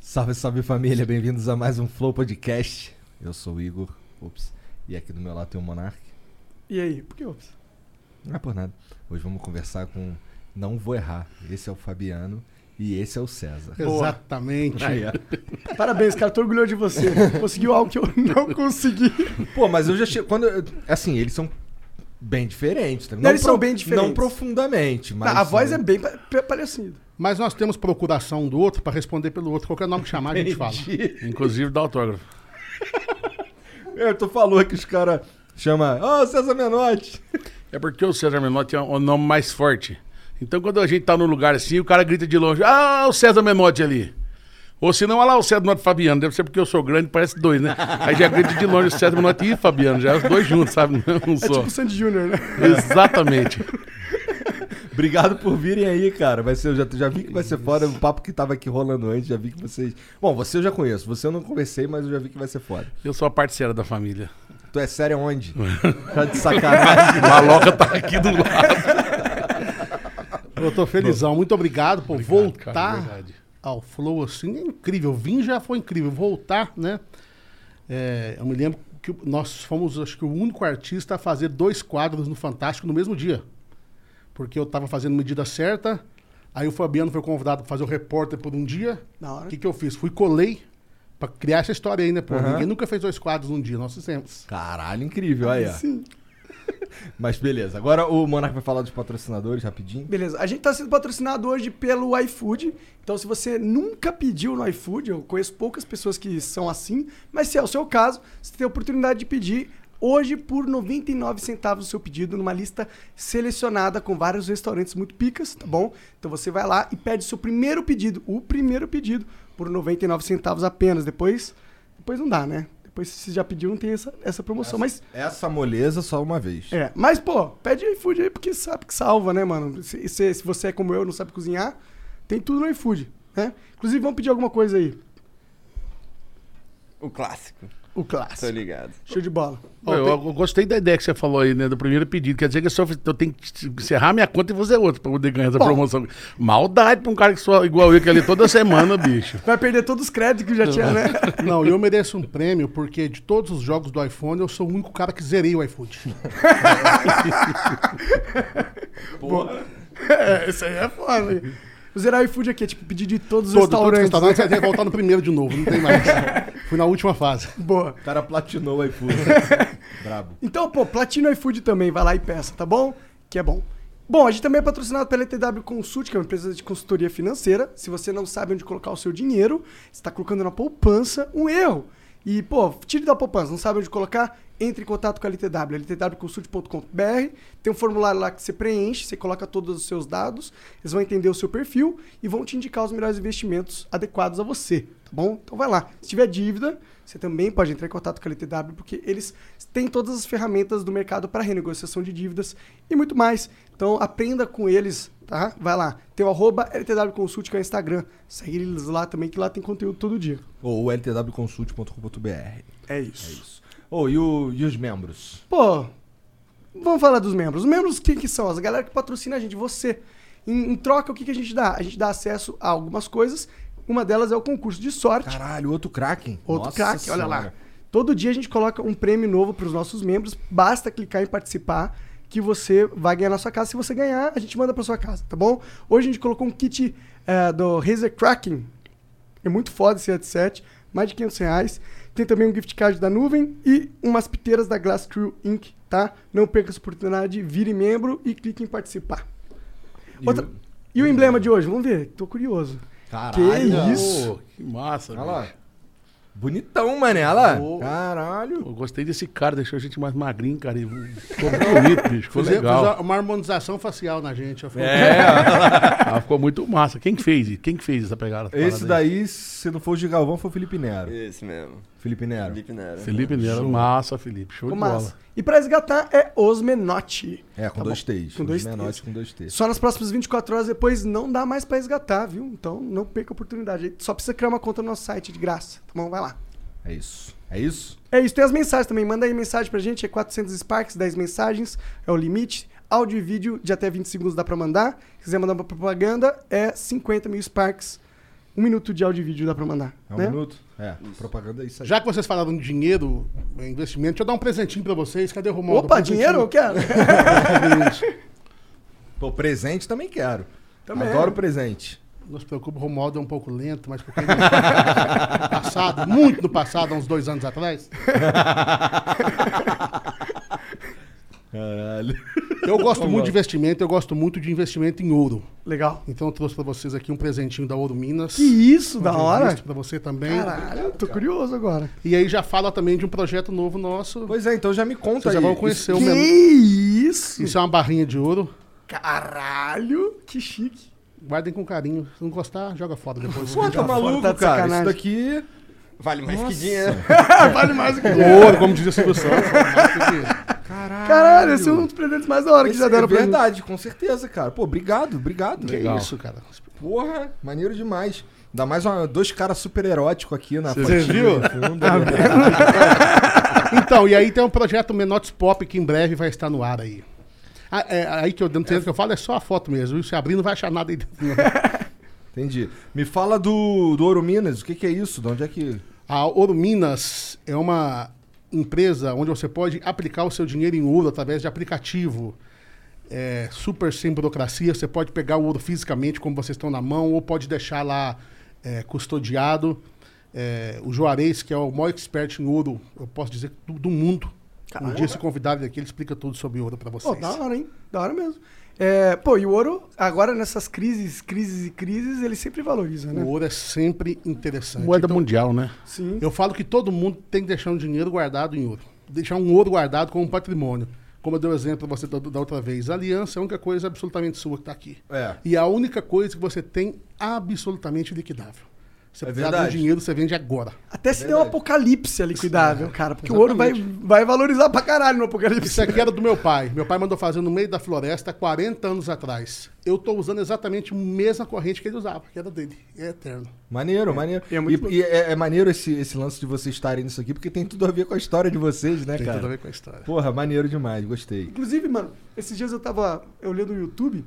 Salve, salve família, bem-vindos a mais um Flow Podcast. Eu sou o Igor, ups, e aqui do meu lado tem o Monark. E aí, por que ops? Não é por nada. Hoje vamos conversar com Não Vou Errar. Esse é o Fabiano e esse é o César. Exatamente. Aí. Parabéns, cara, tô orgulhoso de você. Conseguiu algo que eu não consegui. Pô, mas eu já chego. Quando eu- assim, eles são bem diferentes. Tá? Não, eles são bem diferentes. Não profundamente, mas. a voz é são- bem pa- pa- parecida. Mas nós temos procuração do outro para responder pelo outro. Qualquer nome que chamar, a gente fala. Inclusive dá autógrafo. É, tu falou que os caras chamam. Ô, César Menotti! É porque o César Menotti é o nome mais forte. Então quando a gente tá num lugar assim, o cara grita de longe, ah, o César Menotti ali. Ou se não, olha lá o César Menotti e Fabiano. Deve ser porque eu sou grande, parece dois, né? Aí já grita de longe o César Menotti e Fabiano, já é os dois juntos, sabe? Não um É só. tipo o Sandy Júnior, né? Exatamente. Obrigado por virem aí, cara. Vai ser, eu já, já vi que vai ser foda. O papo que tava aqui rolando antes, já vi que vocês. Bom, você eu já conheço. Você eu não conversei, mas eu já vi que vai ser foda. Eu sou a parceira da família. Tu é sério onde? Tá de sacanagem. Maloca tá aqui do lado. Eu tô felizão. Muito obrigado por Obrigado, cara, voltar verdade. ao Flow assim. É incrível. Vim já foi incrível. Voltar, né? É, eu me lembro que nós fomos, acho que, o único artista a fazer dois quadros no Fantástico no mesmo dia. Porque eu tava fazendo medida certa. Aí o Fabiano foi convidado para fazer o repórter por um dia. O que, que eu fiz? Fui colei para criar essa história aí, né? Pô, Aham. ninguém nunca fez dois quadros num dia. Nós fizemos. Caralho, incrível. Aí, ó. Sim. Mas beleza. Agora o Monark vai falar dos patrocinadores rapidinho. Beleza, a gente tá sendo patrocinado hoje pelo iFood. Então, se você nunca pediu no iFood, eu conheço poucas pessoas que são assim, mas se é o seu caso, você tem a oportunidade de pedir hoje por 99 centavos o seu pedido numa lista selecionada com vários restaurantes muito picas, tá bom? Então você vai lá e pede o seu primeiro pedido, o primeiro pedido, por 99 centavos apenas. Depois, depois não dá, né? Depois se você já pediu, não tem essa, essa promoção. Mas Essa moleza só uma vez. é, mas, pô, pede iFood aí porque sabe que salva, né, mano? Se, se, se você é como eu, não sabe cozinhar, tem tudo no iFood, né? Inclusive, vamos pedir alguma coisa aí. O clássico, O clássico. tô ligado. Show de bola. Eu, eu gostei da ideia que você falou aí, né? Do primeiro pedido. Quer dizer que eu, só, eu tenho que encerrar minha conta e fazer outra pra poder ganhar essa Bom. promoção. Maldade pra um cara que sou igual eu, que é ali toda semana, bicho. Vai perder todos os créditos que já tinha, né? Não, eu mereço um prêmio porque de todos os jogos do iPhone eu sou o único cara que zerei o iFood. é, isso aí é foda. O Zerar iFood aqui é tipo pedir de todos os Todo, todos os restaurantes. restaurantes vai ter que voltar no primeiro de novo, não tem mais. Fui na última fase. Boa. O cara platinou o iFood. Brabo. Então, pô, Platino iFood também, vai lá e peça, tá bom? Que é bom. Bom, a gente também é patrocinado pela ETW Consult, que é uma empresa de consultoria financeira. Se você não sabe onde colocar o seu dinheiro, você está colocando na poupança, um erro. E, pô, tire da poupança, não sabe onde colocar? Entre em contato com a LTW, ltwconsult.com.br. Tem um formulário lá que você preenche, você coloca todos os seus dados, eles vão entender o seu perfil e vão te indicar os melhores investimentos adequados a você, tá bom? Então vai lá. Se tiver dívida, você também pode entrar em contato com a LTW, porque eles têm todas as ferramentas do mercado para renegociação de dívidas e muito mais. Então aprenda com eles, tá? Vai lá. Tem o arroba LTW Consult, que é o Instagram. Segue eles lá também, que lá tem conteúdo todo dia. Ou ltwconsult.com.br. É isso. Ô, e, o- e os membros? Pô, vamos falar dos membros. Os membros, quem que são? As galera que patrocina a gente, você. Em, em troca, o que, que a gente dá? A gente dá acesso a algumas coisas. Uma delas é o concurso de sorte. Caralho, outro Kraken. Outro craque, olha lá. Todo dia a gente coloca um prêmio novo para os nossos membros. Basta clicar em participar que você vai ganhar na sua casa. Se você ganhar, a gente manda para sua casa, tá bom? Hoje a gente colocou um kit eh, do Razer Kraken. É muito foda esse headset, mais de 500 reais. Tem também um gift card da nuvem e umas piteiras da Glass Crew Inc., tá? Não perca essa oportunidade, vire membro e clique em participar. Outra- E o emblema de hoje? Vamos ver, tô curioso. Caralho. isso? Pô, que massa, Olha. Bonitão, mané. Olha lá. Pô. Caralho. Eu gostei desse cara, deixou a gente mais magrinho, cara. e Ficou muito bonito, bicho. Ficou Fizemos legal. uma harmonização facial na gente. Ficou- Ah, ficou muito massa. Quem que fez? Quem que fez essa pegada? Esse parada aí? daí, se não for o de Galvão, foi o Felipe Nero. Esse mesmo. Felipe Nero. Felipe Nero. Felipe Nero, massa, Felipe. Show de massa. bola. E pra resgatar é os Menotti. É, com Tá dois. T's. Com dois T's. com dois T's. Só nas próximas 24 horas depois não dá mais pra resgatar, viu? Então não perca a oportunidade. Só precisa criar uma conta no nosso site de graça. Tá bom? Vai lá. É isso. É isso? É isso, tem as mensagens também. Manda aí mensagem pra gente, é 400 Sparks, 10 mensagens, é o limite. Áudio e vídeo de até 20 segundos dá pra mandar. Se quiser mandar uma propaganda, é 50 mil Sparks. Um minuto de áudio e vídeo dá pra mandar. É um né? minuto? É, propaganda é isso aí. Já que vocês falaram de dinheiro, eh, investimento, deixa eu dar um presentinho pra vocês. Cadê o Romualdo? Opa, dinheiro eu quero. Pô, presente também quero. Também. Adoro presente. Não se preocupe, o Romualdo é um pouco lento, mas porque ele... passado, muito no passado, há uns dois anos atrás. Caralho. Eu gosto muito de investimento, eu gosto muito de investimento em ouro. Legal. Então eu trouxe pra vocês aqui um presentinho da Ouro Minas. Que isso, Um da hora. Pra você também. Caralho, tô curioso agora. E aí já fala também de um projeto novo nosso. Pois é, então já me conta Vocês aí. já vão conhecer o Que menor. isso? Isso é uma barrinha de ouro. Caralho, que chique. Guardem com carinho. Se não gostar, joga fora depois. Pô, tá maluco, tá de cara. sacanagem. Isso daqui... Vale mais que dinheiro. vale mais do que ouro, como dizia o Silvio Santos. mais do que- Caralho. Caralho, esse é um dos presentes mais da hora que Esse já deram é pra mim. verdade, com certeza, cara. Pô, obrigado, obrigado. Que Legal. isso, cara. Porra, maneiro demais. Ainda mais uma- dois caras super eróticos aqui na Você fotinha viu? fundo. Então, e aí tem um projeto Menotes Pop que em breve vai estar no ar aí. Ah, é, aí que eu dentro que eu falo é só a foto mesmo. Se abrir, não vai achar nada aí dentro. Entendi. Me fala do, do Ouro Minas, o que, que é isso? De onde é que. A Ouro Minas é uma empresa onde você pode aplicar o seu dinheiro em ouro através de aplicativo. É, super sem burocracia. Você pode pegar o ouro fisicamente, como vocês estão na mão, ou pode deixar lá é, custodiado. É, o Juarez, que é o maior expert em ouro, eu posso dizer, do, do mundo. Um Caramba. dia, se convidar ele aqui, ele explica tudo sobre ouro para vocês. da hora, hein? Da hora mesmo. É, pô, e o ouro, agora nessas crises, crises e crises, ele sempre valoriza, né? O ouro é sempre interessante. Moeda Então, mundial, né? Sim. Eu falo que todo mundo tem que deixar um dinheiro guardado em ouro. Deixar um ouro guardado como patrimônio. Como eu dei o exemplo pra você da, da outra vez. A aliança é a única coisa absolutamente sua que está aqui. É. E a única coisa que você tem absolutamente liquidável. Você É precisar de um dinheiro, você vende agora. Até se der um apocalipse é liquidável, cara. Porque o ouro vai, vai valorizar pra caralho no apocalipse. Isso aqui era do meu pai. Meu pai mandou fazer no meio da floresta 40 anos atrás. Eu estou usando exatamente a mesma corrente que ele usava, que era dele. É eterno. Maneiro, maneiro. e é muito e e é, é maneiro esse, esse lance de vocês estarem nisso aqui, porque tem tudo a ver com a história de vocês, né, Tem cara? tudo a ver com a história. Porra, maneiro demais, gostei. Inclusive, mano, esses dias eu tava olhando no YouTube.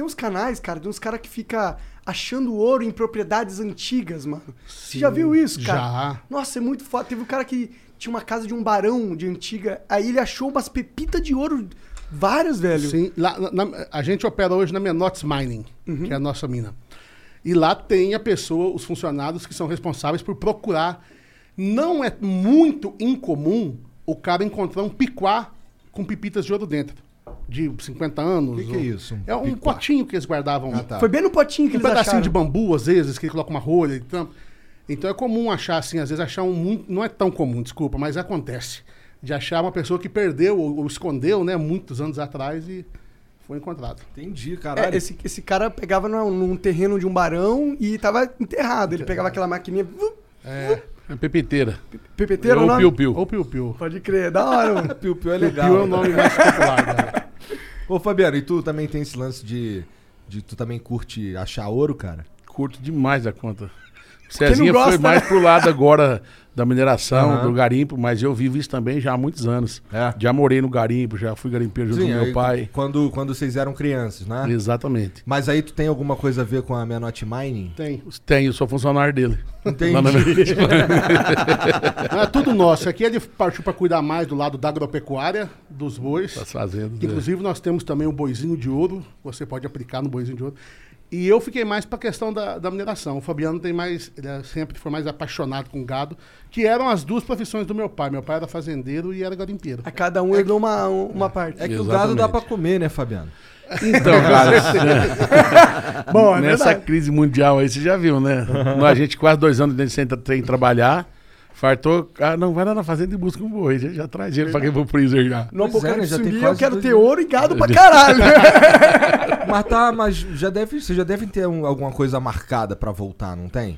Tem uns canais, cara, de uns caras que fica achando ouro em propriedades antigas, mano. Você já viu isso, cara? Já. Nossa, é muito foda. Teve um cara que tinha uma casa de um barão de antiga. Aí ele achou umas pepitas de ouro, várias, velho. Sim, lá, na- a gente opera hoje na Menotes Mining, Uhum. que é a nossa mina. E lá tem a pessoa, os funcionários que são responsáveis por procurar. Não é muito incomum o cara encontrar um piquá com pipitas de ouro dentro. De 50 anos. O que que é isso, um É um piquá? potinho que eles guardavam. Ah, tá. Foi bem no potinho que Um eles pedacinho acharam. de bambu, às vezes, que ele coloca uma rolha e tampa. Então é comum achar assim, às vezes achar um muito. Não é tão comum, desculpa, mas acontece. De achar uma pessoa que perdeu ou, ou escondeu, né, muitos anos atrás e foi encontrado. Entendi, É, caralho. esse, esse cara pegava num, num terreno de um barão e tava enterrado. Ele pegava aquela maquininha. É. É pepiteira. Pepeteiro, Ou piu-piu. Ou piu-piu. Pode crer, da hora, mano. Piu Piu é Piu legal. é o nome mais popular, né? Ô, Fabiano, e tu também tem esse lance de. de tu também curte achar ouro, cara? Curto demais a conta. O Cezinha foi mais né? pro lado agora da mineração, Aham. do garimpo, mas eu vivo isso também já há muitos anos. É. Já morei no garimpo, já fui garimpeiro junto com meu pai. Quando, quando vocês eram crianças, né? Exatamente. Mas aí tu tem alguma coisa a ver com a Menotti Mining? Tem. Tenho, eu sou funcionário dele. Entendi. É tudo nosso. Aqui ele partiu para cuidar mais do lado da agropecuária, dos bois. Das fazendas. É. Inclusive, nós temos também o boizinho de ouro. Você pode aplicar no boizinho de ouro. E eu fiquei mais pra questão da, da mineração. O Fabiano tem mais, ele é- sempre foi mais apaixonado com gado, que eram as duas profissões do meu pai. Meu pai era fazendeiro e era garimpeiro. A cada um herdou uma, uma parte. É que o gado dá Exatamente. pra comer, né, Fabiano? Então, cara, Bom, é nessa verdade. crise mundial aí, você já viu, né? a gente quase dois anos dentro sem, sem trabalhar, fartou, ah, não, vai lá na fazenda e busca um boi, já, já traz ele pra quem pro freezer já. No Pois é, né, apocalipse zumbi, eu quero ter ouro e gado pra caralho. Mas tá, mas já deve, vocês já devem ter um- alguma coisa marcada pra voltar, não tem?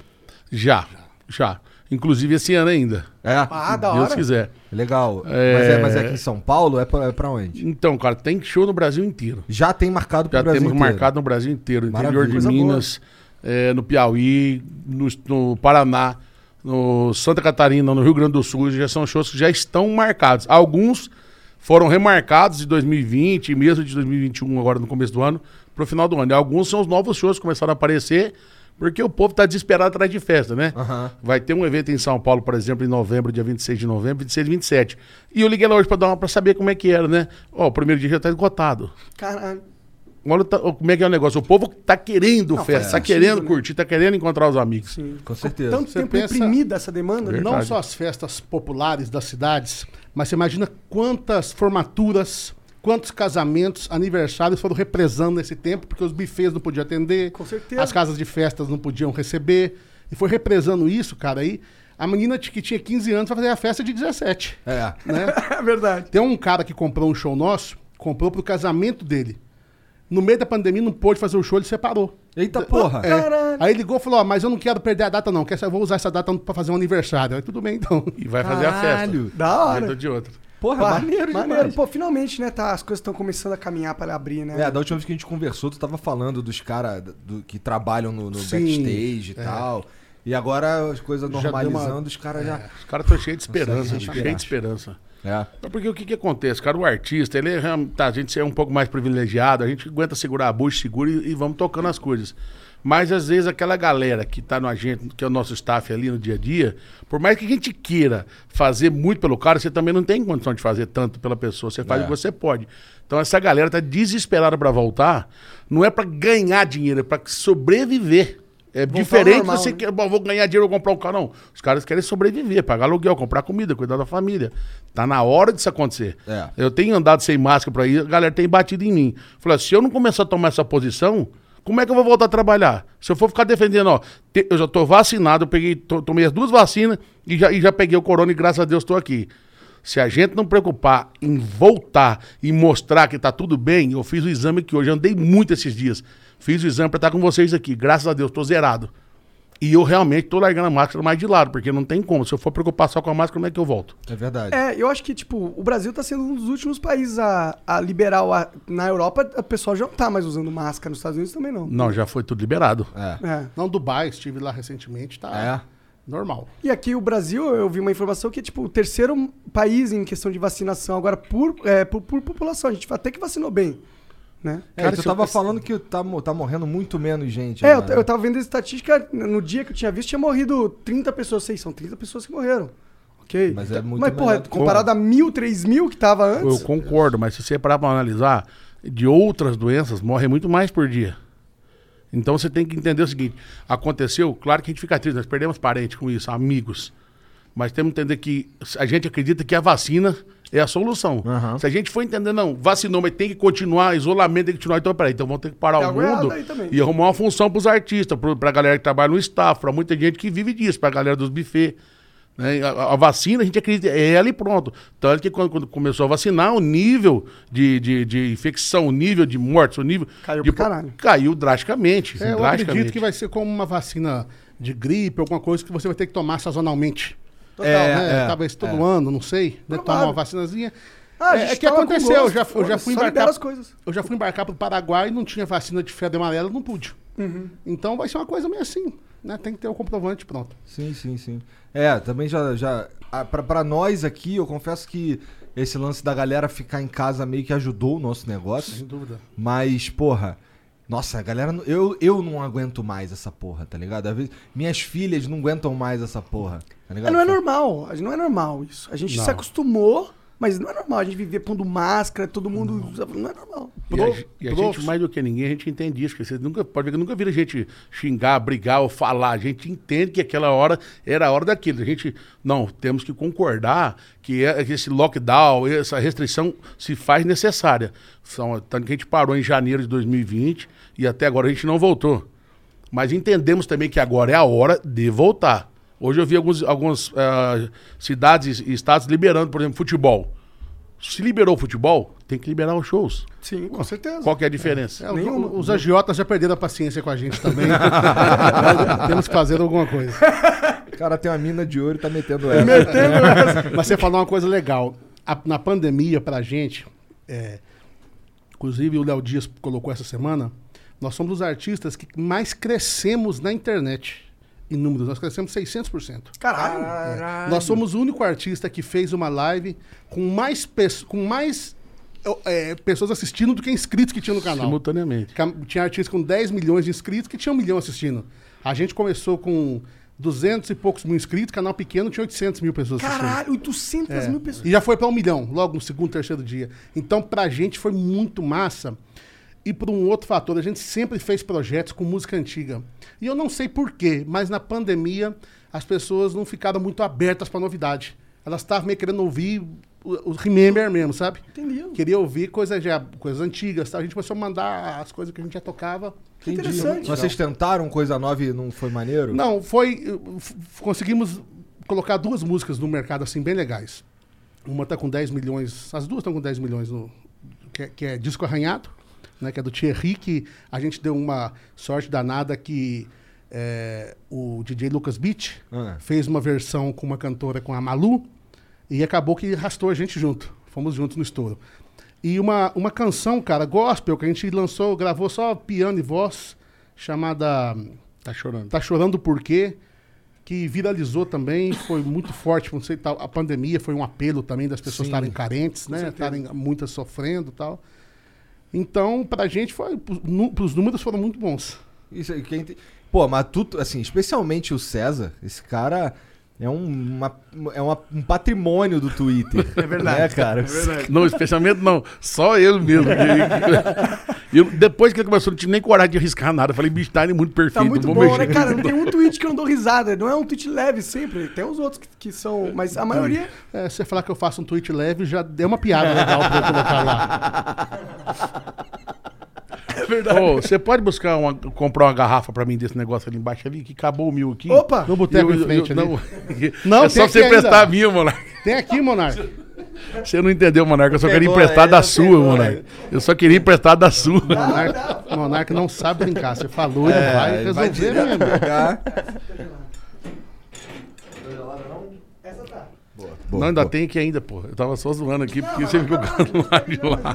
Já, já. Inclusive esse ano ainda. É? ah, da Deus hora. quiser. Legal. É. Mas, é, mas é aqui em São Paulo? É pra, é pra onde? Então, cara, tem show no Brasil inteiro. Já tem marcado pro Já Brasil temos inteiro. marcado no Brasil inteiro. No Maravilha. interior de. Minas, eh, no Piauí, no, no Paraná, no Santa Catarina, no Rio Grande do Sul. Já são shows que já estão marcados. Alguns foram remarcados de 2020 e mesmo de 2021, agora no começo do ano, pro final do ano. E alguns são os novos shows que começaram a aparecer. Porque o povo tá desesperado atrás de festa, né? Aham. Vai ter um evento em São Paulo, por exemplo, em novembro, dia 26 de novembro, 26 e 27. E eu liguei lá hoje pra, dar uma, pra saber como é que era, né? Ó, o primeiro dia já tá esgotado. Caralho. Olha como é que é o negócio. O povo tá querendo Não, festa, tá sentido, querendo né? curtir, tá querendo encontrar os amigos. Sim. Com certeza. Tanto Você tempo pensa- reprimida essa demanda, né? Verdade. Não só as festas populares das cidades, mas você imagina quantas formaturas, quantos casamentos, aniversários foram represando nesse tempo, porque os bufês não podiam atender, Com certeza. as casas de festas não podiam receber, e foi represando isso, cara, aí a menina que tinha 15 anos vai fazer a festa de 17, É. né? É verdade. Tem um cara que comprou um show nosso, comprou pro casamento dele. No meio da pandemia não pôde fazer o show, ele separou. Eita porra. É. Caralho. Aí ligou e falou, ó, mas eu não quero perder a data não, quer eu vou usar essa data pra fazer um aniversário. Aí tudo bem então. E vai fazer a Caralho. festa. Da hora. De outra. Porra, Pá, maneiro, maneiro. demais. Pô, finalmente, né? Tá, as coisas estão começando a caminhar pra abrir, né? É, da última vez que a gente conversou, tu tava falando dos caras do- que trabalham no, no backstage e é. tal. E agora as coisas deu uma- normalizando, os caras já. Os caras estão cheios de esperança, Consegue cheios de esperança. É. Mas Porque o que, que acontece, cara? O artista, ele é, real- tá, a gente é um pouco mais privilegiado, a gente aguenta segurar a bucha, segura e, e vamos tocando as coisas. Mas às vezes aquela galera que tá no agente, que é o nosso staff ali no dia a dia, por mais que a gente queira fazer muito pelo cara, você também não tem condição de fazer tanto pela pessoa, você faz É. o que você pode. Então essa galera tá desesperada pra voltar, não é pra ganhar dinheiro, é pra sobreviver. É Voltar diferente normal, você né? que bom, vou ganhar dinheiro, vou comprar um carro. Não. Os caras querem sobreviver, pagar aluguel, comprar comida, cuidar da família. Tá na hora disso acontecer. É. Eu tenho andado sem máscara por aí, a galera tem batido em mim. Falei, se eu não começar a tomar essa posição, como é que eu vou voltar a trabalhar? Se eu for ficar defendendo, ó, te- eu já tô vacinado, eu peguei, to- tomei as duas vacinas e já, e já peguei o corona e graças a Deus estou aqui. Se a gente não preocupar em voltar e mostrar que tá tudo bem, eu fiz o exame aqui hoje, andei muito esses dias. Fiz o exame para estar com vocês aqui. Graças a Deus, tô zerado. E eu realmente tô largando a máscara mais de lado, porque não tem como. Se eu for preocupar só com a máscara, como é que eu volto? É verdade. É, eu acho que, tipo, o Brasil tá sendo um dos últimos países a, a liberar. o a- na Europa, o pessoal já não tá mais usando máscara. Nos Estados Unidos também não. Não, já foi tudo liberado. É. É. Não, Dubai, estive lá recentemente, tá É. normal. E aqui o Brasil, eu vi uma informação que é, tipo, o terceiro país em questão de vacinação agora por, é, por, por população. A gente até que vacinou bem, né? É, Cara, tu eu tava pensar- falando que tá, tá morrendo muito menos gente. É, né? eu, eu tava vendo a estatística, no dia que eu tinha visto, tinha morrido 30 pessoas. Sei, são 30 pessoas que morreram. Ok? Mas é muito Mas, porra, comparado a mil, três mil que tava Eu antes... concordo, mas se você parar pra analisar, de outras doenças, morrem muito mais por dia. Então você tem que entender o seguinte: aconteceu, claro que a gente fica triste, nós perdemos parentes com isso, amigos. Mas temos que entender que a gente acredita que a vacina é a solução. Aham. Se a gente for entender, não, vacinou, mas tem que continuar, isolamento tem que continuar, então peraí, então vamos ter que parar Tem o mundo e arrumar uma função pros artistas, pro, pra galera que trabalha no staff, pra muita gente que vive disso, pra galera dos buffets. né? A, a vacina, a gente acredita, é ela e pronto. Tanto que quando, quando começou a vacinar, o nível de, de, de infecção, o nível de mortes, o nível. Caiu de, caralho. Caiu drasticamente. É, eu drasticamente. acredito que vai ser como uma vacina de gripe, alguma coisa que você vai ter que tomar sazonalmente. Total, É, né? é, Talvez todo é. ano, não sei. Né? Tomar uma vacinazinha. Ah, é, é que aconteceu, eu já, eu já fui embarcar. as coisas. Eu já fui embarcar pro Paraguai e não tinha vacina de febre amarela, não pude. Uhum. Então vai ser uma coisa meio assim, né? Tem que ter o comprovante pronto. Sim, sim, sim. É, também já. já pra nós aqui, eu confesso que esse lance da galera ficar em casa meio que ajudou o nosso negócio. Sem dúvida. Mas, porra. Nossa, a galera. Eu, eu não aguento mais essa porra, tá ligado? Às vezes, minhas filhas não aguentam mais essa porra, tá É, ligado? não é normal, a gente- não é normal isso. A gente Não. se acostumou Mas não é normal a gente viver pondo máscara, todo mundo. usa- Não é normal. E a, e a gente, mais do que ninguém, a gente entende isso. Que você nunca, pode ver que nunca vira a gente xingar, brigar ou falar. A gente entende que aquela hora era a hora daquilo. A gente, não, temos que concordar que, é, que esse lockdown, essa restrição se faz necessária. São, tanto que a gente parou em janeiro de 2020 e até agora a gente não voltou. Mas entendemos também que agora é a hora de voltar. Hoje eu vi alguns, algumas ah, cidades e estados liberando, por exemplo, futebol. Se liberou o futebol, tem que liberar os shows. Sim, com certeza. Qual que é a diferença? É, os- Nenhuma. os agiotas já perderam a paciência com a gente também. Temos que fazer alguma coisa. O cara tem uma mina de ouro e tá metendo ela. Mas você falou uma coisa legal. A- na pandemia, pra gente, é, inclusive o Léo Dias colocou essa semana, nós somos os artistas que mais crescemos na internet. Em números, nós crescemos 600%. Caralho. Nós somos o único artista que fez uma live com mais, com mais é, pessoas assistindo do que inscritos que tinha no canal. Simultaneamente. Tinha artista com 10 milhões de inscritos que tinha um milhão assistindo. A gente começou com 200 e poucos mil inscritos, canal pequeno tinha 800 mil pessoas assistindo. Caralho, 800 É. mil pessoas. E já foi para um milhão, logo no segundo, terceiro dia. Então, pra gente foi muito massa. E por um outro fator, a gente sempre fez projetos com música antiga. E eu não sei porquê, mas na pandemia as pessoas não ficaram muito abertas pra novidade. Elas estavam meio querendo ouvir o, o Remember mesmo, sabe? Entendi. Queria ouvir coisas, já, coisas antigas. Tá? A gente começou a mandar as coisas que a gente já tocava. Entendi. interessante. Vocês tentaram coisa nova e não foi maneiro? Não, foi. Conseguimos colocar duas músicas no mercado assim bem legais. Uma tá com 10 milhões, as duas estão com 10 milhões no que é, que é Disco Arranhado, né, que é do Thierry, que a gente deu uma sorte danada que é, o DJ Lucas Beach Ah. fez uma versão com uma cantora com a Malu e acabou que arrastou a gente junto. Fomos juntos no estouro. E uma, uma canção, cara, gospel, que a gente lançou, gravou só piano e voz, chamada Tá chorando. Tá Chorando Por Quê? Que viralizou também, foi muito forte. Não sei, tal, a pandemia foi um apelo também das pessoas estarem carentes, né? Estarem muitas sofrendo tal. Então, pra gente, foi, os números foram muito bons. Isso aí, quem Pô, mas tu, assim, especialmente o César, esse cara é um, uma- é uma- um patrimônio do Twitter. É verdade. Né, cara? Não, especialmente não. Só ele mesmo. E eu, depois que ele começou, não tive nem coragem de arriscar nada. Eu falei, bicho, tá muito perfeito. Tá muito não bom, né, cara? Não tem um tweet que eu não dou risada. Não é um tweet leve sempre. Tem os outros que, que são. Mas a maioria. É, se você falar que eu faço um tweet leve, já deu uma piada legal pra eu colocar lá. Ô, você pode buscar uma, comprar uma garrafa pra mim desse negócio ali embaixo ali, que acabou o mil aqui. Opa! No boteco em frente eu- ali. Não, Não, é só você a minha, Monarca. Tem aqui, Monarca. Você não entendeu, Monarca. Eu só queria emprestar é, da sua, pegou, Monarca. Eu só queria emprestar da sua. Monarca, Monarca não sabe brincar. Você falou, ele vai É, ele vai resolver mesmo. pegar. não, ainda tem aqui ainda, pô. Eu tava só zoando aqui, porque você viu o lá de lá.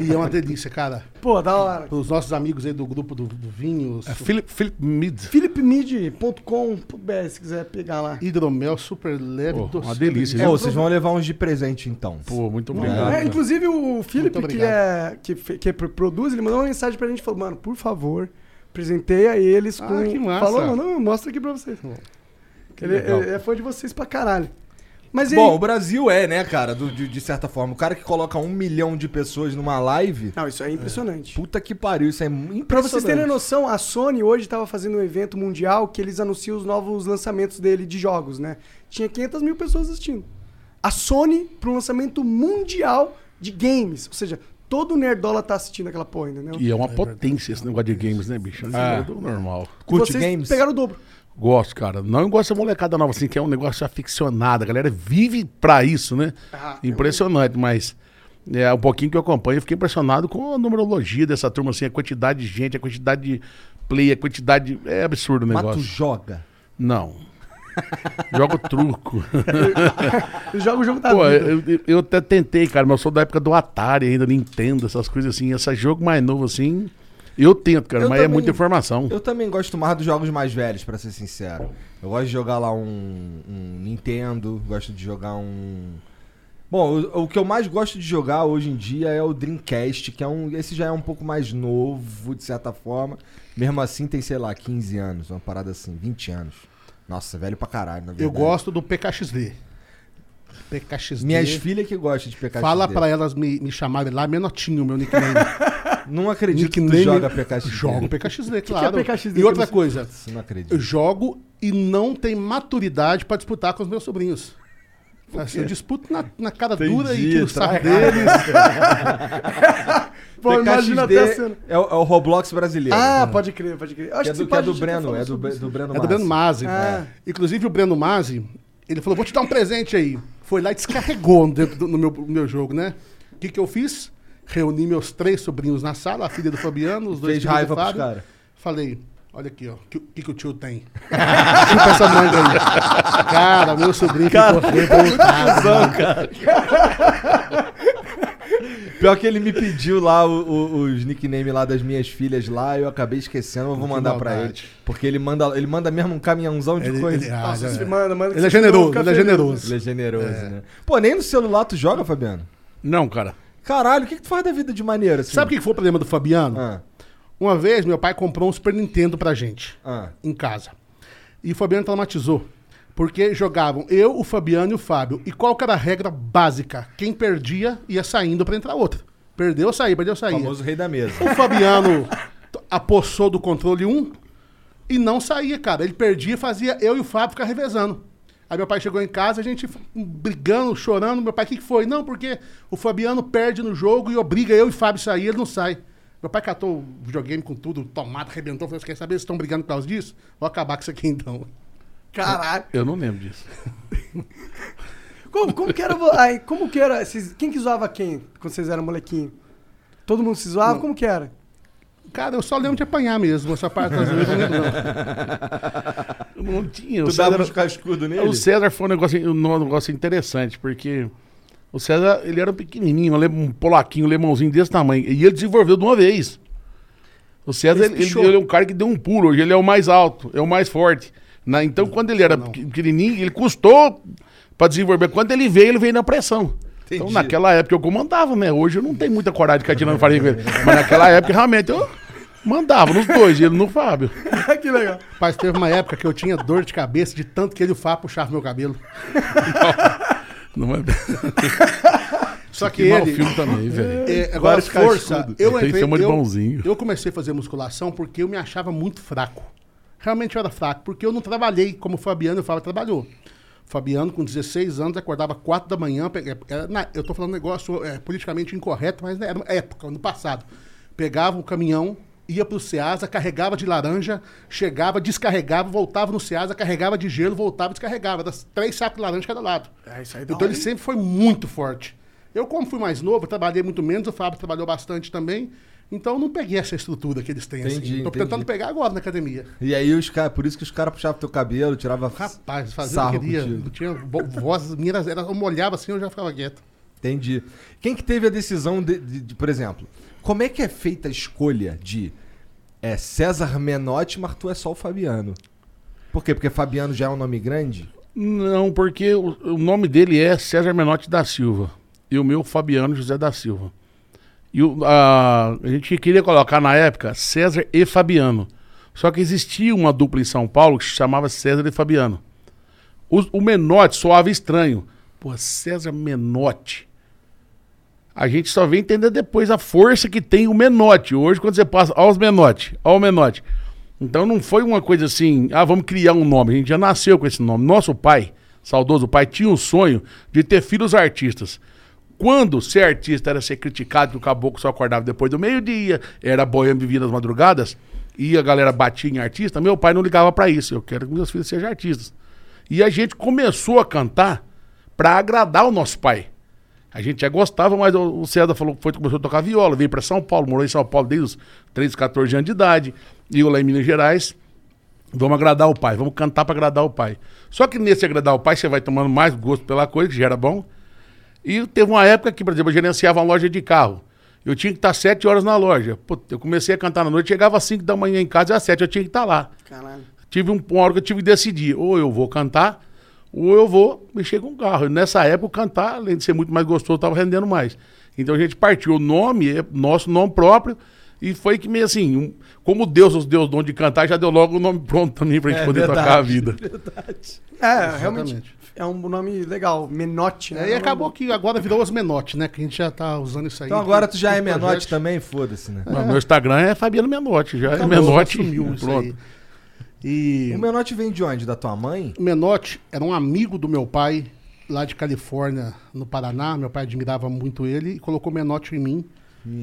E é uma delícia, cara. Pô, da hora. Os nossos amigos aí do grupo do, do vinho, É Philip, Philip Mid. philipmid.com.br se quiser pegar lá. hidromel super leve. Pô, doce. uma delícia, Ô, viu? vocês vão levar uns de presente, então. Pô, muito obrigado. É, inclusive o Felipe, Muito que, é, que, que pro- produz, ele mandou uma mensagem pra gente e falou, mano, por favor, presenteia eles Ah, com... que massa. Falou, não, mostra aqui pra vocês. Que ele, ele é fã de vocês pra caralho. Mas Bom, o aí? Brasil é, né, cara, do- de, de certa forma. O cara que coloca um milhão de pessoas numa live. Não, isso é impressionante. Puta que pariu, isso é impressionante. Pra vocês terem noção, a Sony hoje estava fazendo um evento mundial que eles anunciam os novos lançamentos dele de jogos, né? Tinha 500 mil pessoas assistindo. A Sony um lançamento mundial de games. Ou seja, todo nerdola tá assistindo aquela porra, entendeu? E é uma potência esse negócio de games, né, bicho? Isso é do normal. Curte Vocês games? pegaram o dobro. Gosto, cara. Não gosto dessa molecada nova, assim, que é um negócio aficionado. A galera vive pra isso, né? Ah, Impressionante, mas é um pouquinho que eu acompanho, eu fiquei impressionado com a numerologia dessa turma, assim, a quantidade de gente, a quantidade de play, a quantidade. É absurdo o Mas tu negócio. joga. Não. Jogo truco. Jogam o jogo da Pô, vida. eu, eu- eu até tentei, cara, mas eu sou da época do Atari ainda, Nintendo, essas coisas assim. Esse jogo mais novo assim. Eu tento, cara, Eu mas é também- muita informação. Eu também gosto mais dos jogos mais velhos, pra ser sincero. Eu gosto de jogar lá um, um Nintendo, gosto de jogar um. Bom, o, o que eu mais gosto de jogar hoje em dia é o Dreamcast, que é um. Esse já é um pouco mais novo, de certa forma. Mesmo assim, tem, sei lá, 15 anos, uma parada assim, 20 anos. Nossa, velho pra caralho, na verdade. Eu gosto do PKXD. PKXD. Minhas filhas que gostam de PKXD. Fala pra elas me, me chamarem lá Menotinho, meu nickname. Não acredito que Nickname- joga PKXD. Jogo PKXD, que é claro. PKXD? E outra coisa, não acredito. eu jogo e não tenho maturidade pra disputar com os meus sobrinhos. Assim, eu disputo na, na cara dura e Entendi, que no tá saco deles. Pô, imagina até a cena. é, o, é o Roblox brasileiro. Ah, pode crer, pode crer. Que Acho é que, do, se que é do Breno, é do, do. Breno É do Breno Masi. Ah. Inclusive o Breno Masi, ele falou, vou te dar um presente aí. Foi lá e descarregou dentro do- no meu, no meu jogo, né? O que que eu fiz? Reuni meus três sobrinhos na sala, a filha do Fabiano, os dois Fez filhos raiva do Fábio. caras. Falei, olha aqui, ó, o que, que, que o tio tem? Chupa essa manga aí. Cara, meu sobrinho ficou revoltado. Pior que ele me pediu lá o- o- os nicknames lá das minhas filhas lá, eu acabei esquecendo, eu vou mandar pra ele. Porque ele manda, ele manda mesmo um caminhãozão de Ele, coisa. ele- ah, Nossa, se manda, manda Ele é generoso, ele é generoso. Ele é generoso, né? Pô, nem no celular tu joga, Fabiano? Não, cara. Caralho, o que, que tu faz da vida de maneira assim? Sabe o que foi o problema do Fabiano? Ah, Uma vez, meu pai comprou um Super Nintendo pra gente. ah. em casa. E o Fabiano traumatizou. Porque jogavam eu, o Fabiano e o Fábio. E qual que era a regra básica? Quem perdia ia saindo pra entrar outro. Perdeu, saía, perdeu, saía. Famoso rei da mesa. O Fabiano apossou do controle 1 e não saía, cara. Ele perdia e fazia eu e o Fábio ficar revezando. Aí meu pai chegou em casa, a gente brigando, chorando. Meu pai, o que, que foi? Não, porque o Fabiano perde no jogo e obriga eu e o Fábio a sair, ele não sai. Meu pai catou o videogame com tudo, tomada, arrebentou. Você quer saber se estão brigando por causa disso? Vou acabar com isso aqui então. Caralho. Eu não lembro disso. Como, como que era... como que era... Vocês, quem que zoava quem quando vocês eram molequinho? Todo mundo se zoava? Como que era? Cara, eu só lembro de apanhar mesmo. Essa parte das vezes eu não lembro, não. Não tinha. O Tu dava César, uns cascudos nele? o César foi um negócio, um negócio interessante, porque o César, ele era pequenininho, um um polaquinho, um lemãozinho desse tamanho. E ele desenvolveu de uma vez. O César, Ele ele, ele- é um cara que deu um pulo. Hoje ele é o mais alto, é o mais forte. Na- então, quando ele era não. pequ- pequenininho, ele custou pra desenvolver. Quando ele veio, ele veio na pressão. Então, Entendi. naquela época eu comandava, né? Hoje eu não tenho muita coragem de ficar tirando farinha com ele. Mas naquela época, realmente, eu mandava nos dois, ele no Fábio. que legal. Mas teve uma época que eu tinha dor de cabeça de tanto que ele e o Fá puxavam meu cabelo. Não é... Só que Que mau ele... filme também, velho. É, agora, Vários força, eu Tem que entrei, uma de eu, bonzinho. eu comecei a fazer musculação porque eu me achava muito fraco. Realmente eu era fraco, porque eu não trabalhei como o Fabiano e o Fábio trabalhou. O Fabiano, com 16 anos, acordava 4 da manhã. era na- eu tô falando um negócio é, politicamente incorreto, mas era uma época, no passado. Pegava um caminhão, ia pro Ceasa, carregava de laranja, chegava, descarregava, voltava no Ceasa, carregava de gelo, voltava e descarregava. Era três sacos de laranja de cada lado. É, isso aí Então ele sempre foi muito forte. Eu, como fui mais novo, trabalhei muito menos, o Fábio trabalhou bastante também. Então eu não peguei essa estrutura que eles têm Entendi, assim. Tô entendi. tentando pegar agora na academia. E aí os caras, por isso que os caras puxavam teu cabelo, tirava Rapaz, fazer o que queria. contigo. Não tinha vo- voz, minhas, eu me olhava assim, eu já ficava quieto. Entendi. Quem que teve a decisão de, de- de, por exemplo, como é que é feita a escolha de é, César Menotti, mas tu é só o Fabiano? Por quê? Porque Fabiano já é um nome grande? Não, porque o, o nome dele é César Menotti da Silva. E o meu, Fabiano José da Silva. E o- a, a gente queria colocar na época César e Fabiano. Só que existia uma dupla em São Paulo que se chamava César e Fabiano. O, o Menotti soava estranho. Pô, César Menotti. A gente só vem entender depois a força que tem o Menotti. Hoje, quando você passa, ó os Menotti, ó o Menotti. Então não foi uma coisa assim, ah, vamos criar um nome. A gente já nasceu com esse nome. Nosso pai, saudoso pai, tinha o sonho de ter filhos artistas. Quando ser artista era ser criticado, que o caboclo só acordava depois do meio-dia, era boêmio vivia nas madrugadas, e a galera batia em artista, meu pai não ligava pra isso. Eu quero que meus filhos sejam artistas. E a gente começou a cantar pra agradar o nosso pai. A gente já gostava, mas o César falou foi, começou a tocar viola, veio para São Paulo, morou em São Paulo desde os 13, 14 anos de idade, e eu lá em Minas Gerais. Vamos agradar o pai, vamos cantar para agradar o pai. Só que nesse agradar o pai, você vai tomando mais gosto pela coisa, que já era bom. E teve uma época que, por exemplo, eu gerenciava uma loja de carro. Eu tinha que estar sete horas na loja. Pô, eu comecei a cantar na noite, chegava às 5 da manhã em casa e às 7 eu tinha que estar lá. Caralho. Tive um, uma hora que eu tive que decidir, ou eu vou cantar, ou eu vou mexer com o carro. E nessa época, cantar, além de ser muito mais gostoso, estava rendendo mais. Então a gente partiu. O nome é nosso nome próprio, E foi que meio assim, um- como Deus os deu o dom de cantar, já deu logo o nome pronto também pra gente É poder verdade, tocar a vida. É, realmente. É um nome legal, Menote, né? É, e acabou que agora virou os Menotti, né? Que a gente já tá usando isso aí. Então agora tu já é projetos- também? Foda-se, né? Meu Instagram é Fabiano Menotti, já é Acabou, Menotti. sumiu isso aí. Pronto. E O menote vem de onde? Da tua mãe? o Menotti era um amigo do meu pai, lá de Califórnia, no Paraná. Meu pai admirava muito ele e colocou Menotti em mim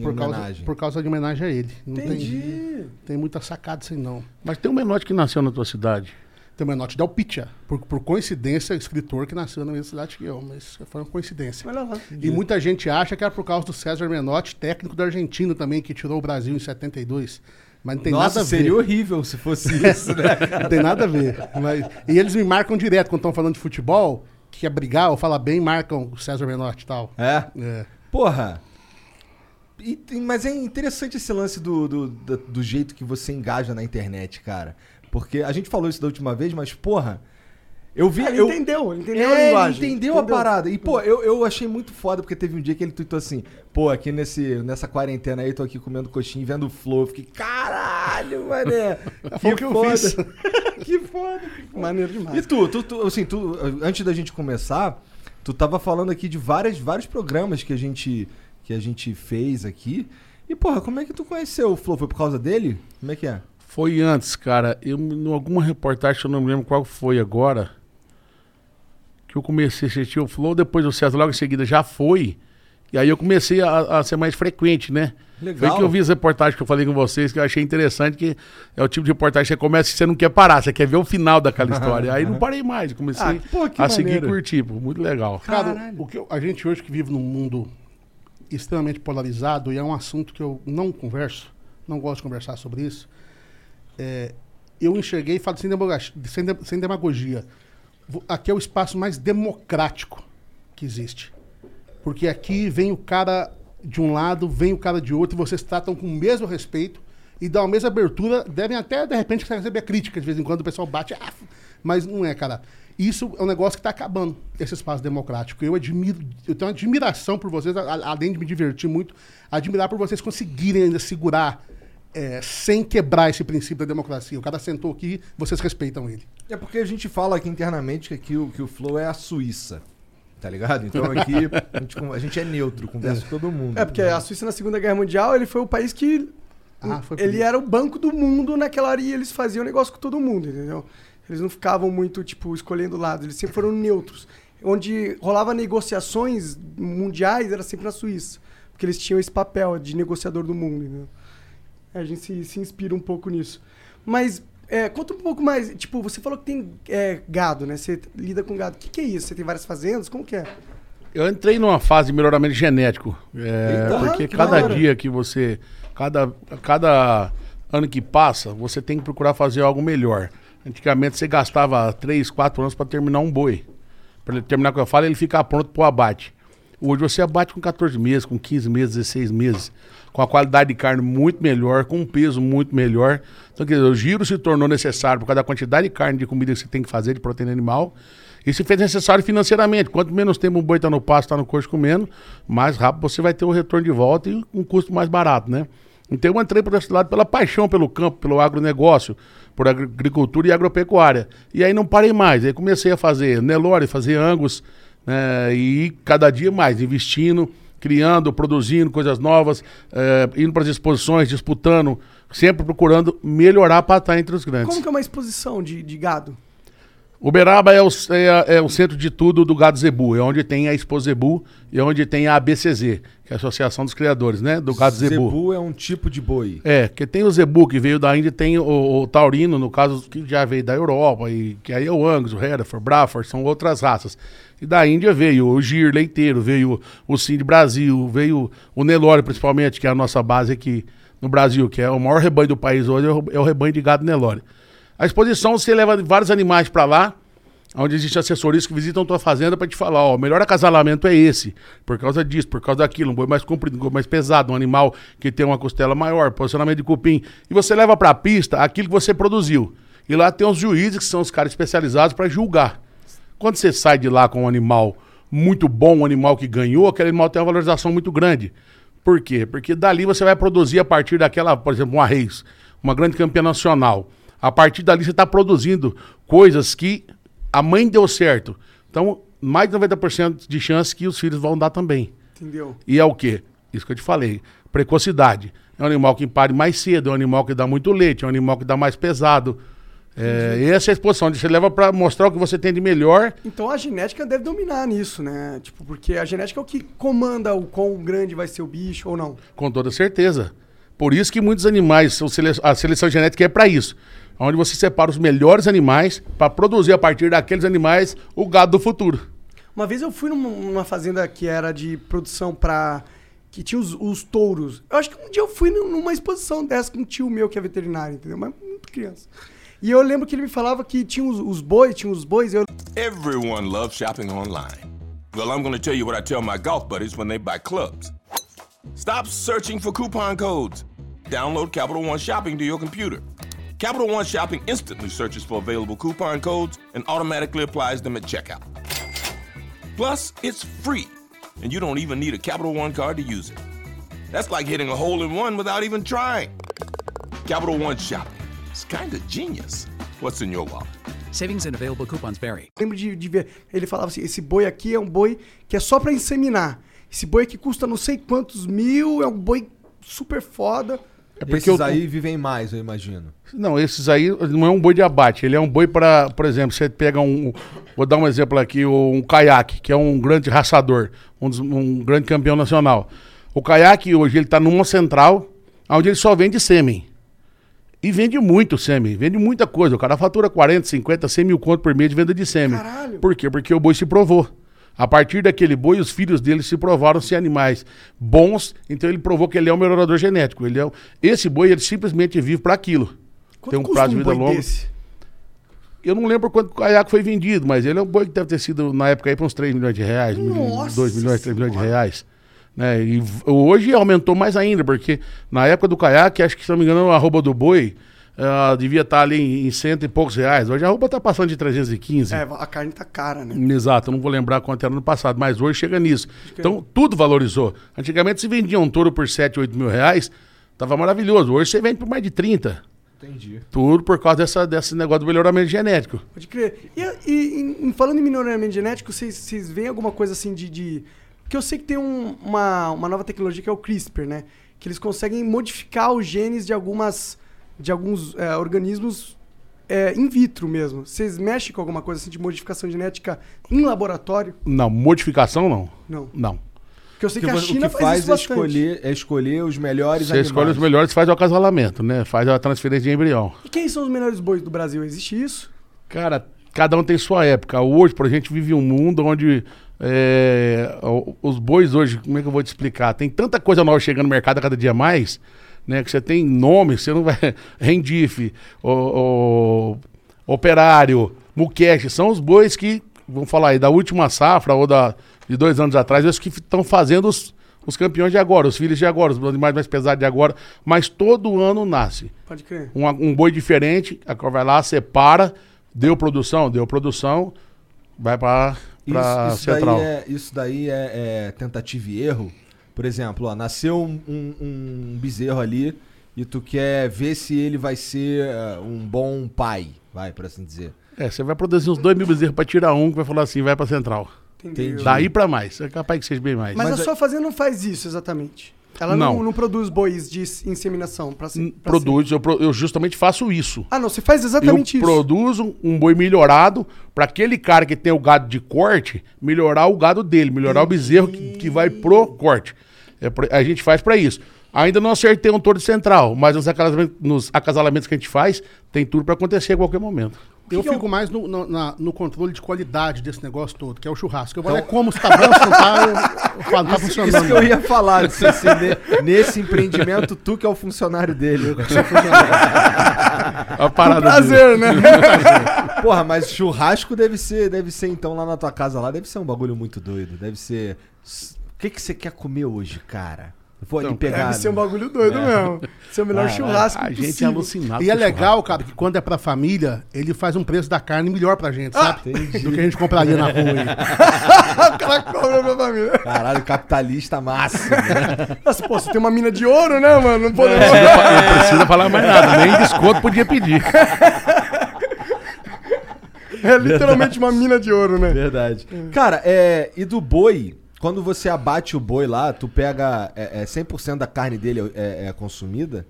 por causa, homenagem. por causa de homenagem a ele. Não tem, Entendi. tem muita sacada assim, não. Mas tem um Menotti que nasceu na tua cidade. Tem o Menotti Del Picha. Por, por coincidência, escritor que nasceu na mesma cidade que eu, mas foi uma coincidência. Lá. E muita gente acha que era por causa do César Menotti, técnico da Argentina também, que tirou o Brasil em 72. Mas não tem Nossa, nada a ver. seria horrível se fosse isso, né? Não tem nada a ver. Mas- e eles me marcam direto quando estão falando de futebol, que quer brigar ou falar bem, marcam o César Menotti e tal. É? É. Porra. E mas é interessante esse lance do, do, do, do jeito que você engaja na internet, cara. Porque a gente falou isso da última vez, mas, porra. Eu vi. Ah, ele eu, entendeu, ele entendeu a É, ele linguagem. entendeu, a parada. E, pô, eu, eu achei muito foda, porque teve um dia que ele tweetou assim, pô, aqui nesse, nessa quarentena aí, tô aqui comendo coxinha e vendo o Flow. Eu fiquei, caralho, mané. Foi o que eu fiz. que foda. Maneiro demais. E tu, tu, tu, assim, tu, antes da gente começar, tu tava falando aqui de várias, vários programas que a gente que a gente fez aqui. E, porra, como é que tu conheceu o Flow? Foi por causa dele? Como é que é? Foi antes, cara. Eu, em alguma reportagem, eu não me lembro qual foi agora, que eu comecei a assistir o Flow, depois o César logo em seguida já foi. E aí eu comecei a, a ser mais frequente, né? Legal. Foi que eu vi as reportagens que eu falei com vocês, que eu achei interessante, que é o tipo de reportagem que você começa e você não quer parar, você quer ver o final daquela história. Aí não parei mais, eu comecei Ah, pô, a seguir e maneiro. curtir, pô, muito legal. Cara, Caralho. o que eu- a gente hoje que vive num mundo extremamente polarizado, e é um assunto que eu não converso, não gosto de conversar sobre isso, é, eu enxerguei falo sem demagogia, sem, de- sem demagogia. Aqui é o espaço mais democrático que existe. Porque aqui vem o cara de um lado, vem o cara de outro, e vocês tratam com o mesmo respeito e dão a mesma abertura. Devem até, de repente, receber crítica de vez em quando, o pessoal bate, ah, mas não é, cara. Isso é um negócio que está acabando, esse espaço democrático. Eu admiro, eu tenho admiração por vocês, além de me divertir muito, admirar por vocês conseguirem ainda segurar é, sem quebrar esse princípio da democracia. O cara sentou aqui, vocês respeitam ele. É porque a gente fala aqui internamente que, aqui o, que o Flow é a Suíça. Tá ligado? Então aqui a gente, a gente é neutro, conversa com todo mundo. É, porque a Suíça na Segunda Guerra Mundial, ele foi o país que. Ah, foi ele isso. era o banco do mundo naquela área e eles faziam negócio com todo mundo, entendeu? Eles não ficavam muito, tipo, escolhendo lado, eles sempre foram neutros. Onde rolava negociações mundiais era sempre na Suíça. Porque eles tinham esse papel de negociador do mundo, entendeu? A gente se, se inspira um pouco nisso. Mas, é, conta um pouco mais. Tipo, você falou que tem é, gado, né? Você lida com gado. O que, que é isso? Você tem várias fazendas? Como que é? Eu entrei numa fase de melhoramento genético. é, porque que cada dia que você. Cada, cada ano que passa, você tem que procurar fazer algo melhor. Antigamente você gastava 3, 4 anos para terminar um boi. Para ele terminar o que eu falo, ele ficar pronto para o abate. Hoje você abate com 14 meses, com 15 meses, 16 meses, com a qualidade de carne muito melhor, com um peso muito melhor. Então, quer dizer, o giro se tornou necessário por causa da quantidade de carne de comida que você tem que fazer, de proteína animal. E se fez necessário financeiramente. Quanto menos tempo um boi está no pasto, está no coxo comendo, mais rápido você vai ter o retorno de volta e um custo mais barato, né? Então eu entrei por esse lado pela paixão pelo campo, pelo agronegócio, por agri- agricultura e agropecuária. E aí não parei mais. Aí comecei a fazer Nelore, fazer Angus, né, e cada dia mais, investindo, criando, produzindo coisas novas, eh, indo para as exposições, disputando, sempre procurando melhorar para estar entre os grandes. Como que é uma exposição de, de gado? Uberaba é o, é, é o centro de tudo do gado zebu, é onde tem a Expo Zebu e é onde tem a ABCZ, que é a Associação dos Criadores, né, do gado zebu. Zebu é um tipo de boi. É, que tem o zebu que veio da Índia, tem o, o taurino, no caso, que já veio da Europa, e que aí é o Angus, o Hereford, Braford, são outras raças. E da Índia veio o Gir leiteiro, veio o Sind Brasil, veio o Nelore, principalmente, que é a nossa base aqui no Brasil, que é o maior rebanho do país hoje, é o, é o rebanho de gado Nelore. A exposição, você leva vários animais para lá, onde existem assessorias que visitam tua fazenda para te falar, ó, o melhor acasalamento é esse, por causa disso, por causa daquilo, um boi mais comprido, um boi mais pesado, um animal que tem uma costela maior, posicionamento de cupim, e você leva para a pista aquilo que você produziu. E lá tem os juízes, que são os caras especializados para julgar. Quando você sai de lá com um animal muito bom, um animal que ganhou, aquele animal tem uma valorização muito grande. Por quê? Porque dali você vai produzir a partir daquela, por exemplo, uma Reis, uma grande campeã nacional. A partir dali você está produzindo coisas que a mãe deu certo. Então, mais de 90% de chance que os filhos vão dar também. Entendeu? E é o quê? Isso que eu te falei. Precocidade. É um animal que pare mais cedo, é um animal que dá muito leite, é um animal que dá mais pesado. É, e essa é a exposição, você leva para mostrar o que você tem de melhor. Então a genética deve dominar nisso, né? Tipo, porque a genética é o que comanda o quão grande vai ser o bicho ou não. Com toda certeza. Por isso que muitos animais, a seleção genética é para isso. Onde você separa os melhores animais para produzir a partir daqueles animais o gado do futuro. Uma vez eu fui numa, fazenda que era de produção pra. que tinha os, os touros. Eu acho que um dia eu fui num- numa exposição dessa com um tio meu que é veterinário, entendeu? Mas muito criança. E eu lembro que ele me falava que tinha os, os bois, tinha os bois. Eu, Everyone loves shopping online. Well, I'm going to tell you what I tell my golf buddies when they buy clubs. Stop searching for coupon codes. Download Capital One Shopping to your computer. Capital One Shopping instantly searches for available coupon codes and automatically applies them at checkout. Plus, it's free, and you don't even need a Capital One card to use it. That's like hitting a hole in one without even trying. Capital One Shopping. It's kind of genius. What's in your wallet? Savings and available coupons vary. lembro de, de ver. Ele falava assim: esse boi aqui é um boi que é só pra inseminar. Esse boi aqui custa não sei quantos mil, é um boi super foda. É porque Esses eu- aí vivem mais, eu imagino. Não, esses aí não é um boi de abate, ele é um boi para, por exemplo, você pega um, vou dar um exemplo aqui, um caiaque, que é um grande raçador, um, dos- um grande campeão nacional. O caiaque hoje ele está numa central, onde ele só vende sêmen. E vende muito sêmen, vende muita coisa. O cara fatura 40, 50, 100 mil conto por mês de venda de sêmen. Caralho. Por quê? Porque o boi se provou. A partir daquele boi, os filhos dele se provaram ser animais bons, então ele provou que ele é um melhorador genético. Ele é, um- esse boi, ele simplesmente vive para aquilo. Quanto Tem um prazo de um vida boi longo. desse? Eu não lembro quanto o caiaque foi vendido, mas ele é um boi que deve ter sido, na época, aí, para uns 3 milhões de reais, Nossa 2 milhões, 3 milhões de reais. Né? E hoje aumentou mais ainda, porque na época do caiaque, acho que, se não me engano, a arroba do boi ah, devia estar ali em, em cento e poucos reais. Hoje a arroba está passando de 315. É, a carne tá cara, né? Exato, eu não vou lembrar quanto era no passado, mas hoje chega nisso. Então, tudo valorizou. Antigamente se vendia um touro por 7, 8 mil reais, tava maravilhoso. Hoje você vende por mais de 30. Entendi. Tudo por causa dessa, desse negócio do melhoramento genético. Pode crer. E, e em- falando em melhoramento genético, vocês, vocês veem alguma coisa assim de. de... Porque eu sei que tem um- uma, uma nova tecnologia que é o CRISPR, né? Que eles conseguem modificar os genes de algumas. De alguns é, organismos é, in vitro mesmo. Vocês mexem com alguma coisa assim de modificação genética em laboratório? Não, modificação não. Não. Não. Porque eu sei que, que, a China o que faz, faz isso é bastante. escolher, é escolher os melhores Você animais. escolhe os melhores, faz o acasalamento, né? Faz a transferência de embrião. E quem são os melhores bois do Brasil? Existe isso? Cara, cada um tem sua época. Hoje, por a gente vive um mundo onde é, os bois hoje, como é que eu vou te explicar? Tem tanta coisa nova chegando no mercado a cada dia mais, né? Que você tem nome, você não vai. Rendife, o, o- Operário, Muqueche, são os bois que, vamos falar aí, da última safra ou da, de dois anos atrás, os que estão fazendo os, os campeões de agora, os filhos de agora, os animais mais pesados de agora, mas todo ano nasce Pode crer. um, um boi diferente, a cor vai lá, separa, deu produção, deu produção, vai para isso daí, central. é, isso daí é, é tentativa e erro. Por exemplo, ó, nasceu um, um- um bezerro ali e tu quer ver se ele vai ser eh, um bom pai, vai, por assim dizer. É, você vai produzir uns dois mil bezerros para tirar um que vai falar assim, vai para central. Entendi. Daí para mais, é capaz que seja bem mais. Mas, Mas a é- sua fazenda não faz isso exatamente. Ela não, Não. não produz bois de inseminação para Hum, Produz, eu, eu justamente faço isso. Ah, não, você faz Eu exatamente isso. produzo um boi melhorado para aquele cara que tem o gado de corte, melhorar o gado dele, melhorar o bezerro que, que vai pro corte. É a gente faz para isso. Ainda não acertei um touro central, mas nos acasalamentos, nos acasalamentos que a gente faz, tem tudo para acontecer a qualquer momento. Eu que é fico mais no, no- na- no controle de qualidade desse negócio todo, que é o churrasco. Eu vou olhar como se tá bom, se não tá, eu, eu falo, tá funcionando. Isso que eu ia falar, ne- nesse empreendimento, tu que é o funcionário dele. A parada Prazer, né? Porra, mas churrasco deve ser, deve ser então lá na tua casa lá, deve ser um bagulho muito doido. Deve ser. O que, que você quer comer hoje, cara? Ali Então, pegar. Deve ser um bagulho doido mesmo. Ser o melhor churrasco A gente é possível. alucinado. E é legal, cara, que quando é pra família, ele faz um preço da carne melhor pra gente, sabe? Do que a gente compraria na rua. aí. o cara cobra pra família. Caralho, capitalista máximo, né? Nossa, pô, você tem uma mina de ouro, né, mano? Não pode... Não precisa falar mais nada, nem desconto podia pedir. É literalmente uma mina de ouro, né? Verdade. Cara, é, e do boi, quando você abate o boi lá, tu pega. É, é 100% da carne dele é, é consumida?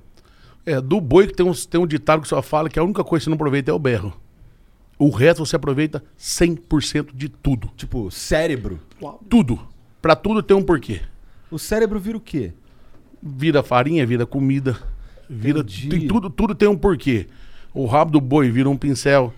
É, do boi que tem um, tem um ditado que só fala que a única coisa que você não aproveita é o berro. O resto você aproveita 100% de tudo. Tipo, cérebro. Tudo. Pra tudo tem um porquê. O cérebro vira o quê? Vira farinha, vira comida, vira Entendi. tem tudo, tudo tem um porquê. O rabo do boi vira um pincel.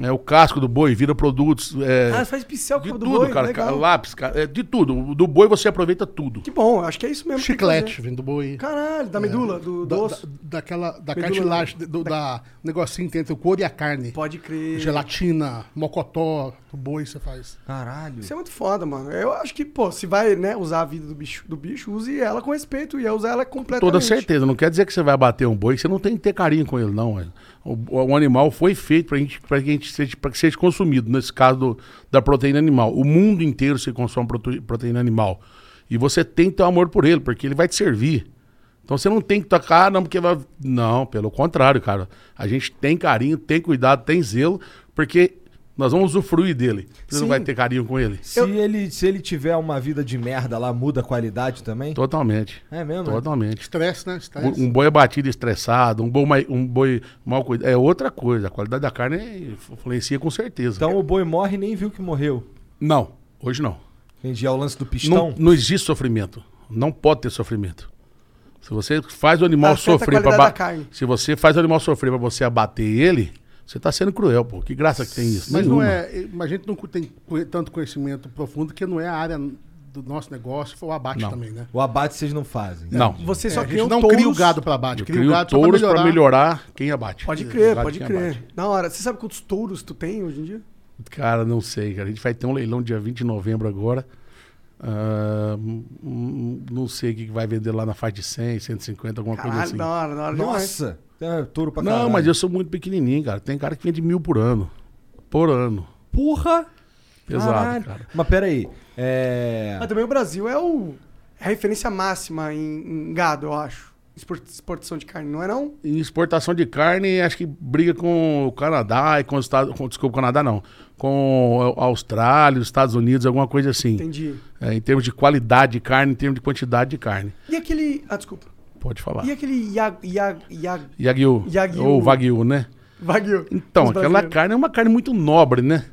É, o casco do boi vira produtos. é, Ah, faz pincel de com o do tudo, boi, cara. legal. ca- Lápis, cara, é, de tudo. Do boi você aproveita tudo. Que bom, acho que é isso mesmo. Chiclete, vem do boi. Caralho, da medula, do, do Da, osso. da- daquela, da Medula cartilagem, do, da negocinho que tem entre o couro e a carne. Pode crer. Gelatina, mocotó, do boi você faz. Caralho. Isso é muito foda, mano. Eu acho que, pô, se vai, né, usar a vida do bicho, do bicho, use ela com respeito e é usar ela completamente. Toda certeza. Não quer dizer que você vai bater um boi, que você não tem que ter carinho com ele, não. velho. O, o animal foi feito pra gente, pra a gente seja, pra que seja consumido, nesse caso do- da proteína animal. O mundo inteiro se consome prote- proteína animal. E você tem que ter amor por ele, porque ele vai te servir. Então você não tem que tocar, não, porque vai. Não, pelo contrário, cara. A gente tem carinho, tem cuidado, tem zelo, porque nós vamos usufruir dele. Você Sim. não vai ter carinho com ele. Se, ele, se ele tiver uma vida de merda lá, muda a qualidade também? Totalmente. É mesmo? Totalmente. Estresse, né? Estresse. Um boi abatido estressado, um boi, um boi mal cuidado. É outra coisa. A qualidade da carne influencia com certeza. Então o boi morre e nem viu que morreu. não, hoje não. Entendi. É o lance do pistão? Não, não existe sofrimento. Não pode ter sofrimento. Se você faz o animal Afeta a sofrer para carne. Se você faz o animal sofrer para você abater ele, você tá sendo cruel, pô. Que graça que tem isso? Mas não Nenhuma. é. Mas a gente não tem tanto conhecimento profundo que não é a área do nosso negócio, foi o abate Não. também, né? O abate vocês não fazem. Não. Você só É, a cria gente não touros. cria o gado para abate, cria o gado só pra touros melhorar. para melhorar quem abate. Pode crer, gado pode crer. abate. Na hora, você sabe quantos touros tu tem hoje em dia? Cara, não sei, cara. A gente vai ter um leilão dia 20 de novembro agora. Hum, não sei o que vai vender lá na faixa de 100, 150, alguma coisa Caralho, assim. da hora, da hora demais. Nossa! É, touro pra Não, caralho. mas eu sou muito pequenininho, cara. Tem cara que vende mil por ano. Por ano. Porra! Pesado, Caralho. cara. Mas peraí. É... Mas também o Brasil é o é a referência máxima em, em gado, eu acho. Expor- Exportação de carne, não é não? Em exportação de carne, acho que briga com o Canadá e com os Estados com, Desculpa, o Canadá não. Com a Austrália, os Estados Unidos, alguma coisa assim. Entendi. É, em termos de qualidade de carne, em termos de quantidade de carne. E aquele. Ah, desculpa. Pode falar. E aquele Yag, Yag, Yag, Yagyu. Yagyu. Ou Wagyu, né? Wagyu? Então, Os aquela brasileiros. carne é uma carne muito nobre, né?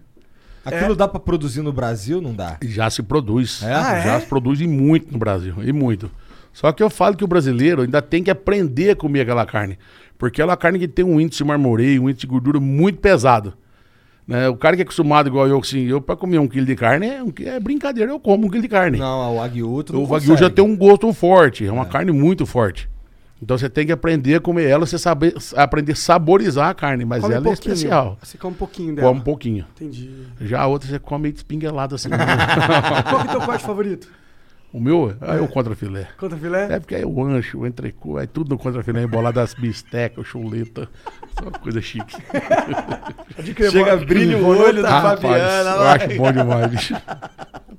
Aquilo dá pra produzir no Brasil? Não dá? Já se produz. É? Ah, Já é? se produz e muito no Brasil. E muito. Só que eu falo que o brasileiro ainda tem que aprender a comer aquela carne. Porque ela é uma carne que tem um índice de marmoreio, um índice de gordura muito pesado. Né? O cara que é acostumado igual eu, assim, eu pra comer um quilo de carne é, um é brincadeira, eu como um quilo de carne. Não, o Wagyu tu não o Wagyu já tem um gosto forte, é uma carne muito forte. Então você tem que aprender a comer ela, você saber, aprender a saborizar a carne, mas Come um ela é pouquinho. especial. Você come um pouquinho dela. Come um pouquinho. Entendi. Já a outra você come espinguelada assim. Qual é o teu corte favorito? O meu, aí o contra filé. Contra filé? É porque aí o ancho, o entrecô, aí tudo no contra filé, embolado das bistecas, chuleta, só coisa chique. Chega, brilha o olho da Rapaz, Fabiana. eu vai. acho bom demais, bicho.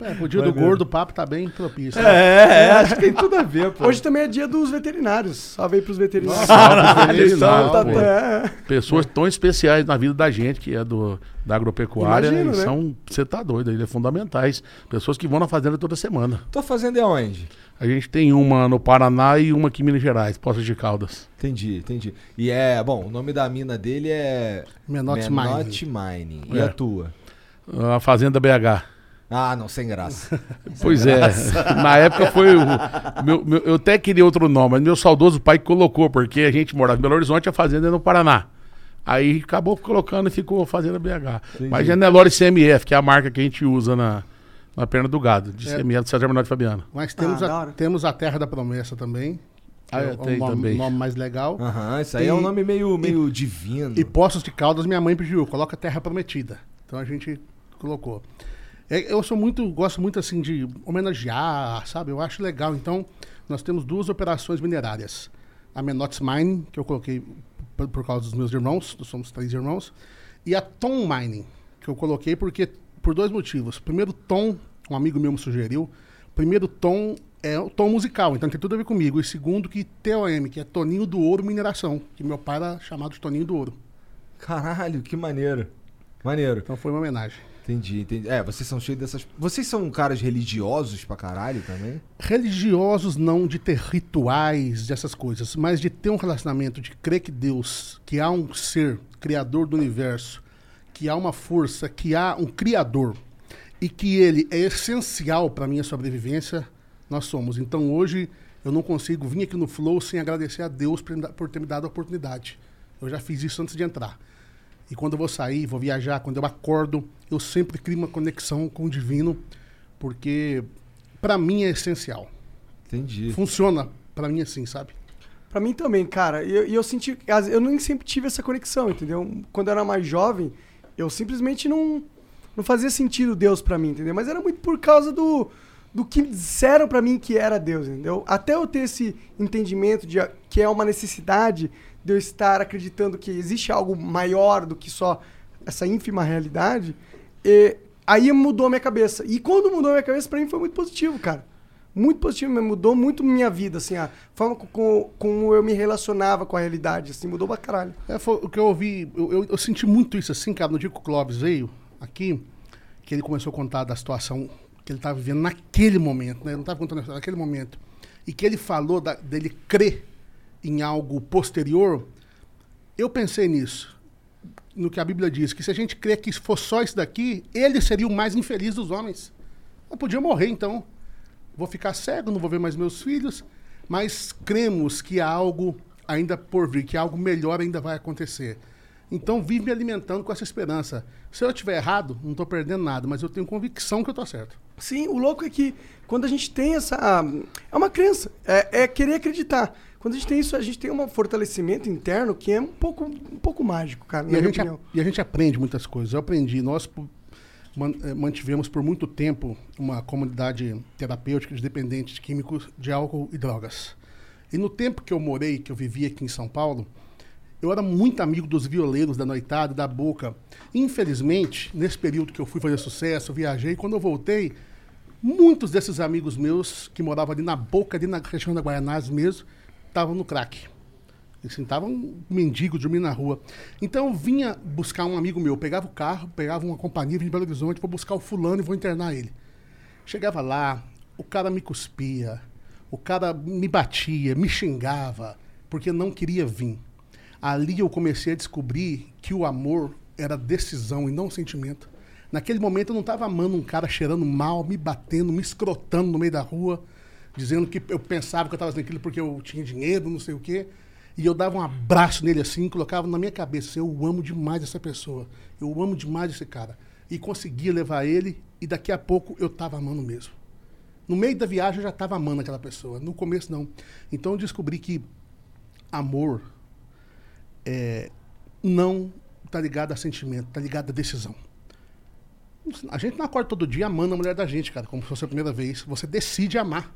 É, pro dia do gordo, o papo tá bem propício. É, é, acho que tem tudo a ver, pô. Hoje também é dia dos veterinários. Salve aí pros veterinários. Eles são- veterinário, é. Pessoas tão especiais na vida da gente, que é do, da agropecuária, Imagino, e né? são, você tá doido, eles é fundamentais. Pessoas que vão na fazenda toda semana. Tua fazenda é onde? A gente tem uma no Paraná e uma aqui em Minas Gerais, Poços de Caldas. Entendi, entendi. E é, bom, o nome da mina dele é... Menotti Menotti Mining. E É. a tua? A Fazenda BH. Ah, não, sem graça. Pois é, na época foi o. meu- meu- eu até queria outro nome, mas meu saudoso pai colocou, porque a gente morava em Belo Horizonte, a fazenda é no Paraná. Aí acabou colocando e ficou Fazenda BH. Mas é Nelore CMF, que é a marca que a gente usa na, na perna do gado, de É. CMF do César Menotti Fabiano. Mas temos, Ah, a, temos a Terra da Promessa também. Ah, é um nome, também. nome mais legal. Aham, isso aí é E- um nome meio, meio divino. E Poços de Caldas, minha mãe pediu, coloca Terra Prometida. Então a gente colocou. É, eu sou muito, gosto muito assim de homenagear, sabe? Eu acho legal. Então, nós temos duas operações minerárias. A Menotes Mining, que eu coloquei por, por causa dos meus irmãos, nós somos três irmãos, e a Tom Mining, que eu coloquei porque por dois motivos. Primeiro, Tom, um amigo meu me sugeriu. Primeiro, Tom é o tom musical, então tem tudo a ver comigo. E segundo, que TOM, que é Toninho do Ouro Mineração, que meu pai era chamado de Toninho do Ouro. Caralho, que maneiro. Maneiro. Então foi uma homenagem. Entendi, entendi. É, vocês são cheios dessas. Vocês são caras religiosos pra caralho também? Religiosos não de ter rituais, dessas coisas, mas de ter um relacionamento, de crer que Deus, que há um ser criador do universo, que há uma força, que há um criador e que ele é essencial para minha sobrevivência, nós somos. Então hoje eu não consigo vir aqui no Flow sem agradecer a Deus por, ter me dado a oportunidade. Eu já fiz isso antes de entrar. E quando eu vou sair, vou viajar, quando eu acordo, eu sempre crio uma conexão com o divino, porque para mim é essencial. Entendi. Funciona para mim assim, sabe? Pra mim também, cara. E eu, eu senti. Eu nem sempre tive essa conexão, entendeu? Quando eu era mais jovem, eu simplesmente não. Não fazia sentido Deus pra mim, entendeu? Mas era muito por causa do. Do que disseram pra mim que era Deus, entendeu? Até eu ter esse entendimento de a- que é uma necessidade de eu estar acreditando que existe algo maior do que só essa ínfima realidade, e aí mudou a minha cabeça. E quando mudou a minha cabeça, pra mim foi muito positivo, cara. Muito positivo, mudou muito minha vida, assim, a forma co- co- como eu me relacionava com a realidade, assim, mudou pra caralho. É, foi o que eu ouvi, eu, eu- eu senti muito isso assim, cara, no dia que o Clóvis veio aqui, que ele começou a contar da situação que ele estava vivendo naquele momento, né? Ele não estava contando a naquele momento. E que ele falou da- dele crer em algo posterior, eu pensei nisso. No que a Bíblia diz, que se a gente crer que fosse só isso daqui, ele seria o mais infeliz dos homens. Eu podia morrer, então. Vou ficar cego, não vou ver mais meus filhos, mas cremos que há algo ainda por vir, que algo melhor ainda vai acontecer. Então, vive me alimentando com essa esperança. Se eu estiver errado, não estou perdendo nada, mas eu tenho convicção que eu estou certo. Sim, o louco é que quando a gente tem essa. É uma crença, é, é querer acreditar. Quando a gente tem isso, a gente tem um fortalecimento interno que é um pouco, um pouco mágico, cara, E a, gente, a- e a gente aprende muitas coisas. Eu aprendi. Nós eh, mantivemos por muito tempo uma comunidade terapêutica de dependentes químicos de álcool e drogas. E no tempo que eu morei, que eu vivi aqui em São Paulo, eu era muito amigo dos violeiros da noitada, da boca. Infelizmente, nesse período que eu fui fazer sucesso, viajei, quando eu voltei, muitos desses amigos meus que moravam ali na boca, ali na região da Guaianazes mesmo, estavam no crack. Assim, tava um mendigo dormindo na rua. Então eu vinha buscar um amigo meu, pegava o carro, pegava uma companhia, vinha de Belo Horizonte, vou buscar o fulano e vou internar ele. Chegava lá, o cara me cuspia, o cara me batia, me xingava, porque não queria vir. Ali eu comecei a descobrir que o amor era decisão e não sentimento. Naquele momento eu não estava amando um cara cheirando mal, me batendo, me escrotando no meio da rua, dizendo que eu pensava que eu estava fazendo aquilo porque eu tinha dinheiro, não sei o quê. E eu dava um abraço nele assim, colocava na minha cabeça, eu amo demais essa pessoa, eu amo demais esse cara. E conseguia levar ele, e daqui a pouco eu estava amando mesmo. No meio da viagem eu já estava amando aquela pessoa, no começo não. Então eu descobri que amor é, não está ligado a sentimento, está ligado a decisão. A gente não acorda todo dia amando a mulher da gente, cara, como se fosse a primeira vez. Você decide amar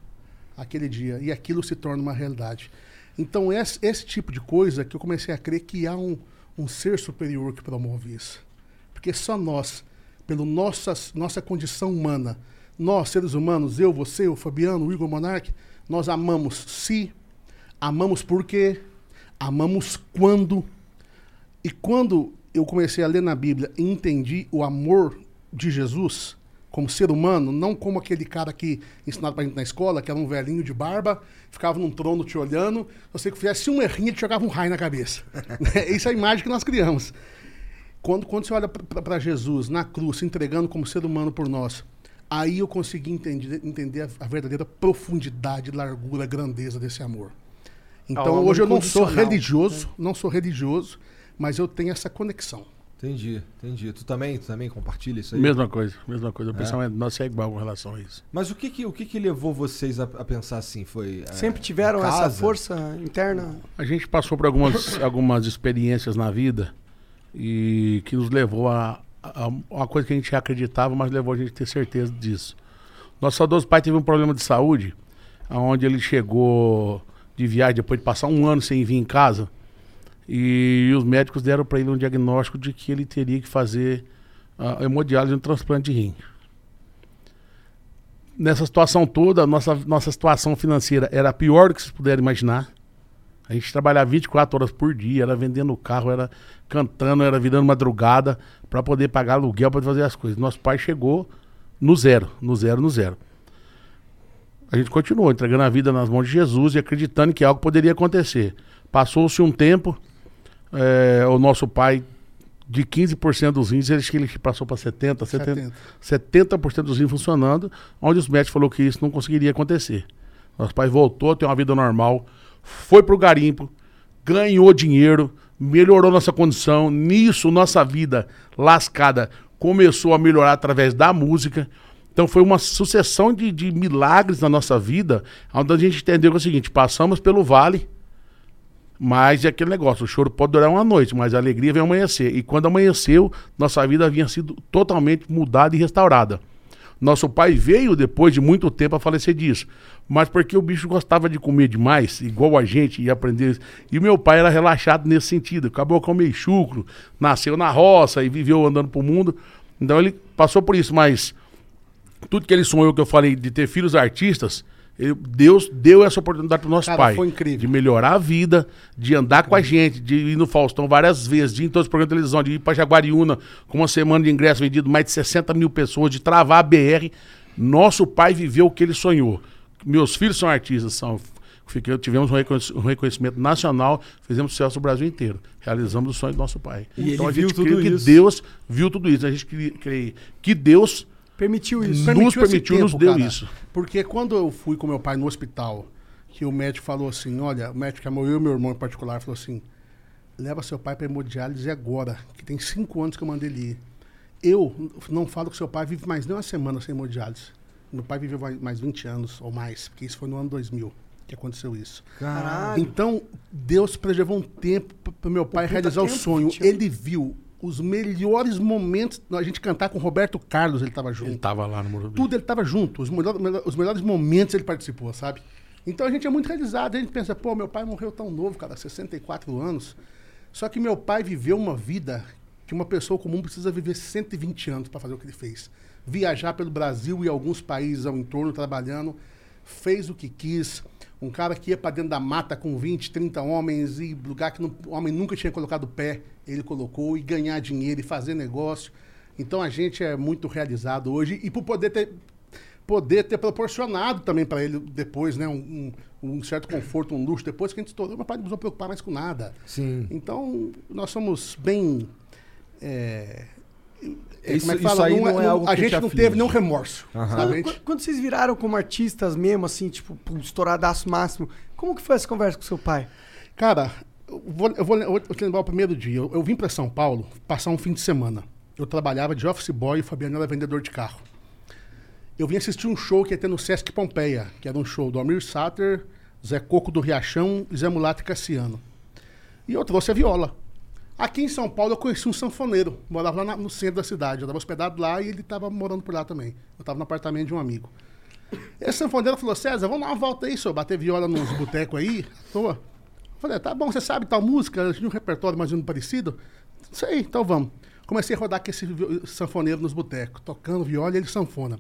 aquele dia e aquilo se torna uma realidade. Então, esse, esse tipo de coisa que eu comecei a crer que há um, um ser superior que promove isso. Porque só nós, pela nossa, nossa condição humana, nós, seres humanos, eu, você, o Fabiano, o Igor Monark, nós amamos se, amamos porque, amamos quando. E quando eu comecei a ler na Bíblia e entendi o amor de Jesus como ser humano, não como aquele cara que ensinava pra gente na escola, que era um velhinho de barba, ficava num trono te olhando, você que fizesse um errinho, te jogava um raio na cabeça. Isso é a imagem que nós criamos. Quando, quando você olha para Jesus na cruz, se entregando como ser humano por nós, aí eu consegui entender, entender a, a verdadeira profundidade, largura, grandeza desse amor. Então amor hoje eu não sou religioso, não sou religioso, mas eu tenho essa conexão. Entendi, entendi. Tu também, tu também compartilha isso aí? Mesma coisa, mesma coisa. O pensamento nosso é igual com relação a isso. Mas o que que, o que que levou vocês a, a pensar assim? Foi é, Sempre tiveram essa força interna. A gente passou por algumas, algumas experiências na vida e que nos levou a, a- uma coisa que a gente acreditava, mas levou a gente a ter certeza disso. Nosso saudoso pai teve um problema de saúde, onde ele chegou de viagem depois de passar um ano sem vir em casa. E os médicos deram para ele um diagnóstico de que ele teria que fazer a hemodiálise e um transplante de rim. Nessa situação toda, nossa, nossa situação financeira era pior do que vocês puderem imaginar. A gente trabalhava 24 horas por dia, era vendendo carro, era cantando, era virando madrugada para poder pagar aluguel, para fazer as coisas. Nosso pai chegou no zero, no zero, no zero. A gente continuou entregando a vida nas mãos de Jesus e acreditando que algo poderia acontecer. Passou-se um tempo, eh, o nosso pai, de 15% dos rins, ele, ele passou para 70%, 70%, 70% dos rins funcionando, onde os médicos falaram que isso não conseguiria acontecer. Nosso pai voltou a ter uma vida normal, foi pro garimpo, ganhou dinheiro, melhorou nossa condição. Nisso, nossa vida lascada começou a melhorar através da música. Então foi uma sucessão de, de milagres na nossa vida, onde a gente entendeu que é o seguinte: passamos pelo vale, mas é aquele negócio, o choro pode durar uma noite, mas a alegria vem amanhecer. E quando amanheceu, nossa vida havia sido totalmente mudada e restaurada. Nosso pai veio depois de muito tempo a falecer disso. Mas porque o bicho gostava de comer demais, igual a gente, e aprender. E meu pai era relaxado nesse sentido. Acabou com meio chucro, nasceu na roça e viveu andando pro mundo. Então ele passou por isso, mas tudo que ele sonhou, que eu falei, de ter filhos artistas, ele- Deus deu essa oportunidade pro nosso Cara, pai. foi incrível. De melhorar a vida, de andar com a gente, de ir no Faustão várias vezes, de ir em todos os programas de televisão, de ir pra Jaguariúna com uma semana de ingresso vendido, mais de 60 mil pessoas, de travar a BR. Nosso pai viveu o que ele sonhou. Meus filhos são artistas, são. Fiquei- tivemos um reconhec- reconhecimento nacional, fizemos sucesso no Brasil inteiro. Realizamos o sonho do nosso pai. E então a gente viu crê tudo que isso. Deus viu tudo isso. A gente crê que Deus Permitiu isso. Nos Permitiu esse permitiu, nos deu isso. Porque quando eu fui com meu pai no hospital, que o médico falou assim, olha, o médico que amou eu e meu irmão em particular, falou assim, leva seu pai para hemodiálise agora, que tem cinco anos que eu mandei ele ir. Eu não falo que seu pai vive mais nem uma semana sem hemodiálise. Meu pai viveu mais 20 anos ou mais, porque isso foi no ano 2000 que aconteceu isso. Caralho. Então, Deus preservou um tempo para meu pai puta realizar o tempo, sonho. 20 anos. Ele viu os melhores momentos, a gente cantar com o Roberto Carlos, ele estava junto ele tava lá no Morumbi. tudo ele estava junto. Os, melhor- os melhores momentos ele participou, sabe? Então a gente é muito realizado. A gente pensa, pô, meu pai morreu tão novo, cara, 64 anos. Só que meu pai viveu uma vida que uma pessoa comum precisa viver 120 anos para fazer o que ele fez. Viajar pelo Brasil e alguns países ao entorno trabalhando, fez o que quis. Um cara que ia para dentro da mata com 20, 30 homens e lugar que não- o homem nunca tinha colocado o pé, ele colocou e ganhar dinheiro e fazer negócio. Então a gente é muito realizado hoje e por poder ter poder ter proporcionado também para ele depois, né, um, um- um certo conforto, um luxo depois que a gente estourou, meu pai não precisou preocupar mais com nada. Sim. Então nós somos bem é, é, Isso- isso aí não é algo a que gente te não aflige. teve nenhum remorso. A Quando, quando- vocês viraram como artistas mesmo, assim, tipo, estouradaço máximo, como que foi essa conversa com seu pai? Cara, eu vou, eu vou, eu vou te lembrar o primeiro dia. Eu, eu vim para São Paulo passar um fim de semana. Eu trabalhava de office boy e o Fabiano era vendedor de carro. Eu vim assistir um show que ia ter no Sesc Pompeia, que era um show do Almir Sater, Zé Coco do Riachão e Zé Mulato e Cassiano. E eu trouxe a viola. Aqui em São Paulo eu conheci um sanfoneiro, morava lá na- no centro da cidade. Eu estava hospedado lá e ele estava morando por lá também. Eu estava no apartamento de um amigo. Esse sanfoneiro falou, César, vamos dar uma volta aí, senhor, bater viola nos botecos aí, à toa. Eu Falei, tá bom, você sabe tal música? A gente tem um repertório mais ou menos parecido? Sei, então vamos. Comecei a rodar com esse sanfoneiro nos botecos, tocando viola e ele sanfona.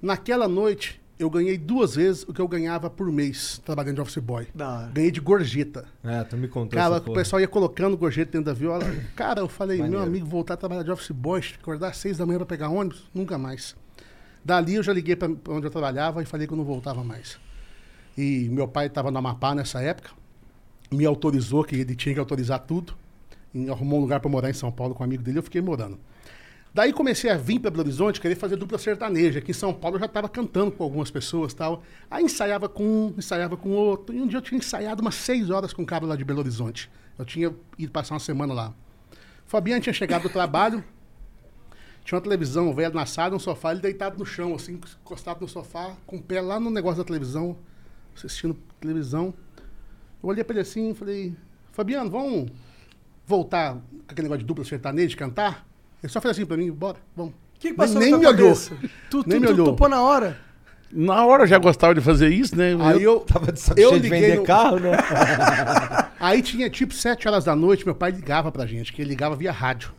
Naquela noite, eu ganhei duas vezes o que eu ganhava por mês trabalhando de office boy. Hora. Ganhei de gorjeta. É, tu me contou Cara, essa o porra. pessoal ia colocando gorjeta dentro da viola. Cara, eu falei, Maneiro. meu amigo, voltar a trabalhar de office boy, acordar às seis da manhã pra pegar ônibus, nunca mais. Dali eu já liguei pra pra onde eu trabalhava e falei que eu não voltava mais. E meu pai estava no Amapá nessa época, me autorizou, que ele tinha que autorizar tudo, e arrumou um lugar para morar em São Paulo com um amigo dele, eu fiquei morando. Daí comecei a vir para Belo Horizonte, querer fazer dupla sertaneja. Aqui em São Paulo eu já estava cantando com algumas pessoas tal. Aí ensaiava com um, ensaiava com outro. E um dia eu tinha ensaiado umas seis horas com um cara lá de Belo Horizonte. Eu tinha ido passar uma semana lá. Fabiano tinha chegado do trabalho, tinha uma televisão velha na sala, um sofá, ele deitado no chão, assim, encostado no sofá, com o pé lá no negócio da televisão, assistindo televisão. Eu olhei pra ele assim e falei, Fabiano, vamos voltar com aquele negócio de dupla sertaneja, de cantar? Ele só fez assim pra mim, bora, vamos. O que, que passou nem na me tua olhou. cabeça? Tu, tu, Nem me tu olhou. topou na hora. Na hora eu já gostava de fazer isso, né? Aí eu, Tava de saco eu cheio de vender no- carro, né? Aí tinha tipo 7 horas da noite, meu pai ligava pra gente, que ele ligava via rádio.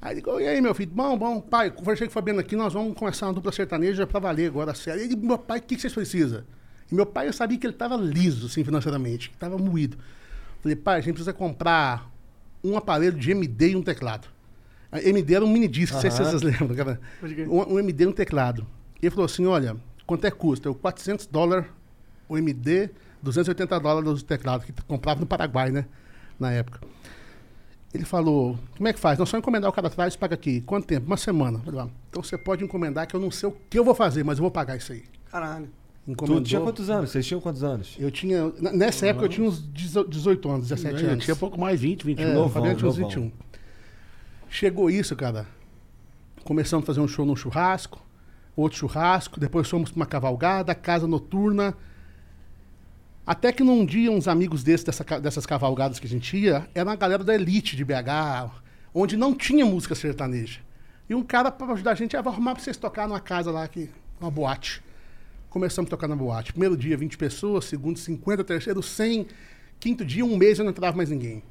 Aí ligou, e aí, meu filho? Bom, bom, pai, conversei com o Fabiano aqui, nós vamos começar uma dupla sertaneja pra valer agora, sério. Ele, meu pai, o que, que vocês precisam? E meu pai, eu sabia que ele tava liso, assim, financeiramente, que tava moído. Falei, pai, a gente precisa comprar um aparelho de MD e um teclado. A MD era um mini disc, não sei se vocês lembram, cara. Um, um MD e um teclado. E ele falou assim, olha, quanto é que custa? Eu, 400 dólares o MD, 280 dólares o teclado, que comprava no Paraguai, né? Na época. Ele falou, como é que faz? Não só encomendar o cara atrás, paga aqui. Quanto tempo? Uma semana. Eu falei, "Ah, então você pode encomendar que eu não sei o que eu vou fazer, mas eu vou pagar isso aí. Caralho. Encomendou. Tu tinha quantos anos? Vocês tinham quantos anos? Eu tinha, nessa época eu tinha uns 18 anos, 17 eu anos. tinha pouco mais 20, 21. É, Novão, tinha uns novão. 21. Chegou isso, cara. Começamos a fazer um show num churrasco, outro churrasco, depois fomos pra uma cavalgada, casa noturna. Até que num dia, uns amigos desses, dessa dessas cavalgadas que a gente ia, era uma galera da elite de BH, onde não tinha música sertaneja. E um cara, para ajudar a gente, ah, vou arrumar pra vocês tocar numa casa lá, que, uma boate. Começamos a tocar na boate. Primeiro dia, 20 pessoas, segundo, 50, terceiro, 100. Quinto dia, um mês, eu não entrava mais ninguém.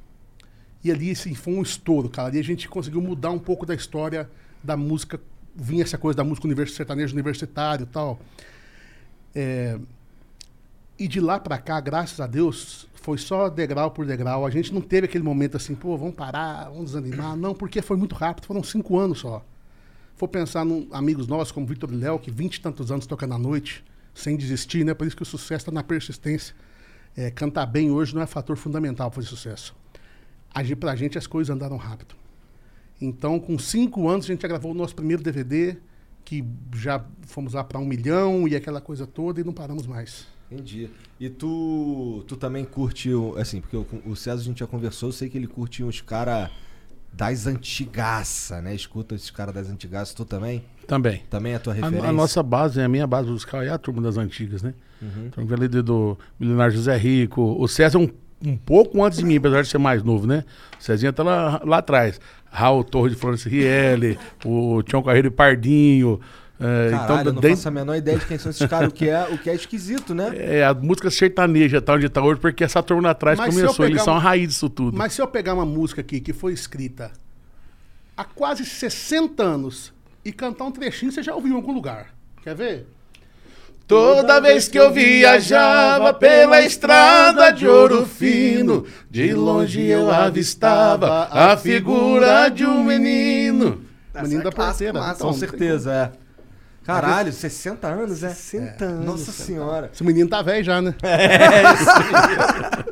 E ali, assim, foi um estouro, cara. Ali a gente conseguiu mudar um pouco da história da música. Vinha essa coisa da música univers sertanejo universitário e tal. É, E de lá pra cá, graças a Deus, foi só degrau por degrau. A gente não teve aquele momento assim, pô, vamos parar, vamos desanimar. Não, porque foi muito rápido, foram cinco anos só. For pensar em amigos nossos como Vitor Léo, que vinte e tantos anos tocando à noite, sem desistir, né? Por isso que o sucesso está na persistência. É, cantar bem hoje não é fator fundamental para fazer sucesso. Agir pra gente as coisas andaram rápido. Então, com cinco anos, a gente já gravou o nosso primeiro DVD, que já fomos lá para um milhão e aquela coisa toda, e não paramos mais. Entendi. E tu, tu também curtiu, assim, porque o, o César a gente já conversou, eu sei que ele curte uns caras das antigaça, né? Escuta esses caras das antigaças, tu também? Também. Também é a tua A, referência? a nossa base, a minha base musical é a turma das antigas, né? Então, ali do- do Milionário José Rico. O César é um, um pouco antes de mim, apesar de ser mais novo, né? O Cezinha tá lá, lá atrás. Raul Torre de Florence Rielli, o Tião Carreiro e Pardinho. é, Caralho, eu não dentro- faço a menor ideia de quem são esses caras, o que é, o que é esquisito, né? é, a música sertaneja tá onde tá hoje, porque essa turma lá atrás Mas começou. Eles são uma- a raiz disso tudo. Mas se eu pegar uma música aqui que foi escrita há quase 60 anos e cantar um trechinho, você já ouviu em algum lugar. Quer ver? Toda vez que eu viajava pela estrada de ouro fino, de longe eu avistava a figura de um menino. Menino da clássico, porteira. massa. Com certeza, é. Caralho, 60 anos, é? 60 anos. Nossa senhora. Esse menino tá velho já, né?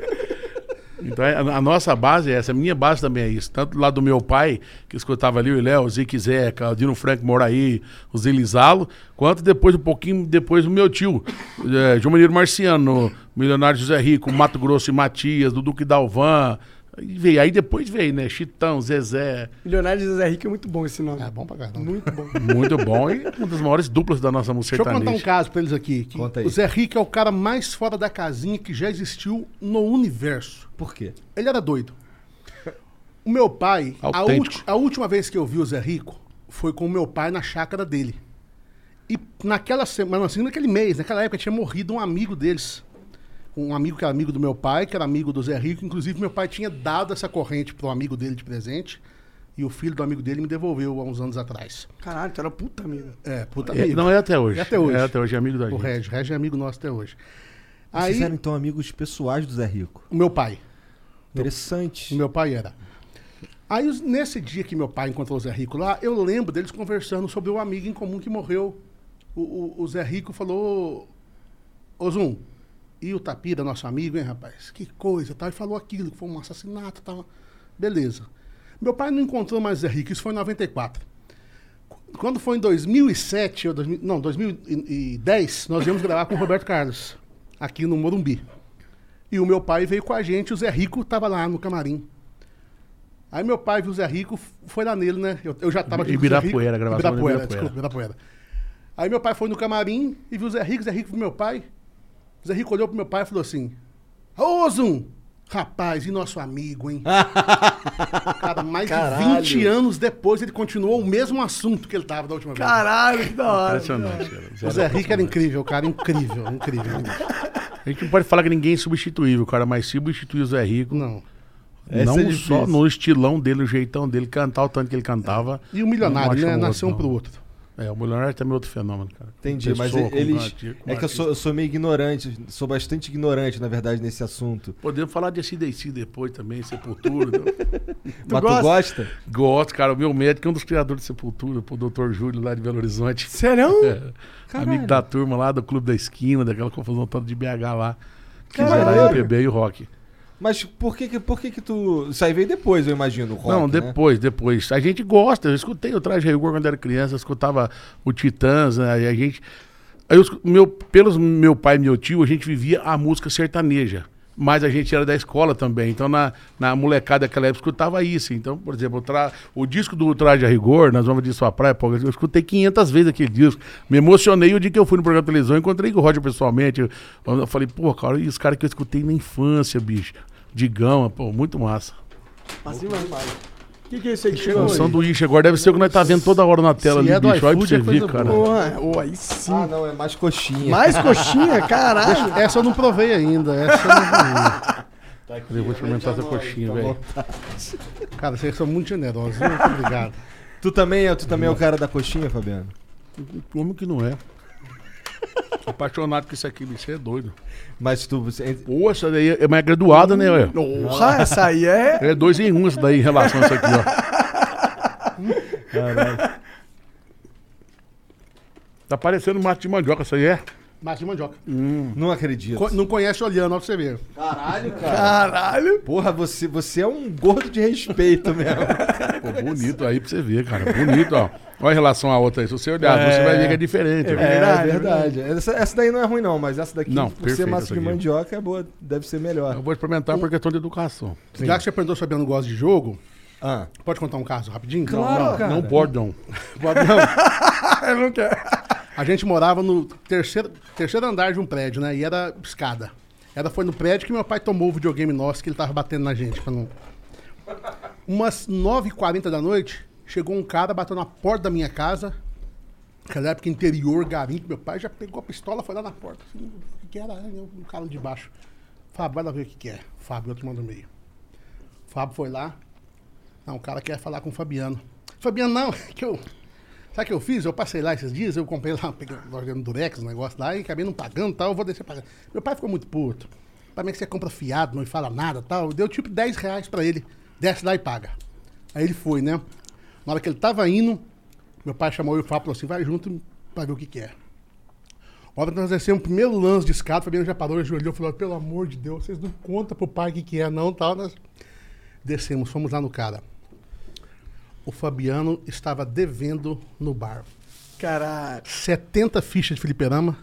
Então a, a nossa base é essa, a minha base também é isso. Tanto lá do meu pai, que escutava ali o Léo, o Zique Zeca, o Dino Frank Moraí, o Zelizalo, quanto depois, um pouquinho depois, o meu tio, é, João Mineiro Marciano, Milionário José Rico, Mato Grosso e Matias, do Duque Dalvan. Aí, veio, aí depois veio, né? Chitão, Zezé. Milionário de Zé Rico é muito bom esse nome. É bom pra caramba. Muito bom. Muito bom e uma das maiores duplas da nossa música Deixa eu contar um caso pra eles aqui. que Conta aí. O Zé Rico é o cara mais fora da casinha que já existiu no universo. Por quê? Ele era doido. O meu pai, a, ulti- a última vez que eu vi o Zé Rico foi com o meu pai na chácara dele. E naquela semana, assim, naquele mês, naquela época, tinha morrido um amigo deles. Um amigo que era amigo do meu pai, que era amigo do Zé Rico. Inclusive, meu pai tinha dado essa corrente pro amigo dele de presente. E o filho do amigo dele me devolveu há uns anos atrás. Caralho, tu era puta amigo. É, puta É, amigo. não é até hoje. É até hoje. É até hoje, é amigo da O gente. Régio. O Régio é amigo nosso até hoje. Vocês Aí, eram então amigos pessoais do Zé Rico. o meu pai. Interessante. O meu pai era. Aí, nesse dia que meu pai encontrou o Zé Rico lá, eu lembro deles conversando sobre o amigo em comum que morreu. O, o- o Zé Rico falou: Ô Zum, e o Tapira, nosso amigo, hein, rapaz? Que coisa, tal. E falou aquilo, que foi um assassinato tal. Beleza. Meu pai não encontrou mais Zé Rico, isso foi em 94. Quando foi em 2007, ou 2000, não, 2010, nós íamos gravar com o Roberto Carlos, aqui no Morumbi. E o meu pai veio com a gente, o Zé Rico estava lá no camarim. Aí meu pai viu o Zé Rico, foi lá nele, né? Eu, eu já estava Ibirapuera, gravação de Ibirapuera, Ibirapuera. desculpa, Ibirapuera. Aí meu pai foi no camarim e viu o Zé Rico, Zé Rico viu meu pai. O Zé Rico olhou pro meu pai e falou assim: Ô, Zum, Rapaz, e nosso amigo, hein? Cara, mais Caralho. de 20 anos depois ele continuou o mesmo assunto que ele tava da última vez. Caralho, que da hora. Impressionante, cara. o Zé Rico era incrível, cara. Incrível, incrível. A gente não pode falar que ninguém é substituível, cara, mas se substituir o Zé Rico, Não. Essa não é só difícil. no estilão dele, o jeitão dele, cantar o tanto que ele cantava. E o milionário, né? um Nasceu um outro, pro outro. É, o milionário também é outro fenômeno, cara. Entendi, mas Pessoa, como eles. É que eu sou, eu sou meio ignorante, sou bastante ignorante, na verdade, nesse assunto. Podemos falar de ACDC depois também, Sepultura. então. Mas gosta? tu gosta? Gosto, cara. O meu médico é um dos criadores de Sepultura, o Dr. Júlio lá de Belo Horizonte. Serão? É, amigo da turma lá do Clube da Esquina, daquela confusão toda de BH lá. Que Caralho. era MPB e o rock. Mas por que, que- por que que tu. Isso aí veio depois, eu imagino, o rock, Não, né? depois, depois. A gente gosta. Eu escutei o Traje Rigor quando era criança, eu escutava o Titãs, né? A gente. Aí eu meu, pelos meu pai e meu tio, a gente vivia a música sertaneja. Mas a gente era da escola também. Então, na, na molecada daquela época, escutava isso. Então, por exemplo, o, tra- o disco do Traje a Rigor, nós vamos de sua praia, eu escutei 500 vezes aquele disco. Me emocionei o dia que eu fui no programa de televisão, encontrei com o Roger pessoalmente. Eu, eu falei, pô, cara, e os caras que eu escutei na infância, bicho. Digão, pô, muito massa. Assim, mano. O que, que é isso aí que chegou O aí? sanduíche agora deve ser o que nós tá vendo toda hora na tela Se ali, é do bicho. Olha pra iFood, você é ver, cara. Porra, ô, aí sim. Ah, não, é mais coxinha. Mais coxinha? Caralho. Essa eu não provei ainda. Essa eu não Eu vou experimentar essa coxinha, velho. Cara, vocês são muito generosos. Muito obrigado. Tu também, é, tu também é o cara da coxinha, Fabiano? Como que não é? Apaixonado com isso aqui, bicho, você é doido. Mas tu. Você, Pô, essa daí é mais graduada, né, ué? Porra, essa aí é. É dois em um essa daí em relação a isso aqui, ó. Tá parecendo mato de mandioca, isso aí é? Massa de mandioca. não acredito. Co- não conhece olhando, ó, pra você ver. Caralho, cara. Caralho. Porra, você, você é um gordo de respeito mesmo. Pô, bonito aí pra você ver, cara. Bonito, ó. Olha em relação à outra aí. Se você olhar, você vai ver que é diferente. É ó. verdade. verdade, Essa, essa daí não é ruim, não, mas essa daqui, Não, por ser massa de mandioca, é boa. Deve ser melhor. Eu vou experimentar por questão de educação. Já que você perguntou se o Fabiano gosta de jogo, Ah. pode contar um caso rapidinho? Claro, Não, cara. não pode, não. Pode não. Eu não quero. A gente morava no terceiro, terceiro andar de um prédio, né? E era escada. Era foi no prédio que meu pai tomou o videogame nosso que ele tava batendo na gente. Não... Umas 9h40 da noite, chegou um cara, bateu na porta da minha casa. Naquela época, interior, garimpo. Meu pai já pegou a pistola, foi lá na porta. Assim, o que era? O cara de baixo. Fábio, vai lá ver o que, que é. Fábio, outro manda no meio. Fábio foi lá. Não, o cara quer falar com o Fabiano. Fabiano, não, que eu. Sabe o que eu fiz? Eu passei lá esses dias, eu comprei lá, peguei no Durex, um negócio lá, e acabei não pagando tal, eu vou descer pagando. Meu pai ficou muito puto. Pra mim que você compra fiado, não fala nada tal. Deu tipo 10 reais pra ele. Desce lá e paga. Aí ele foi, né? Na hora que ele tava indo, meu pai chamou eu e falou assim, vai junto pra ver o que que é. Hora que nós descemos o primeiro lance de escada, o Fabiano já parou, ajoelhou falou, pelo amor de Deus, vocês não contam pro pai o que que é não, tal. Nós descemos, fomos lá no cara. O Fabiano estava devendo no bar. Caralho. 70 fichas de fliperama,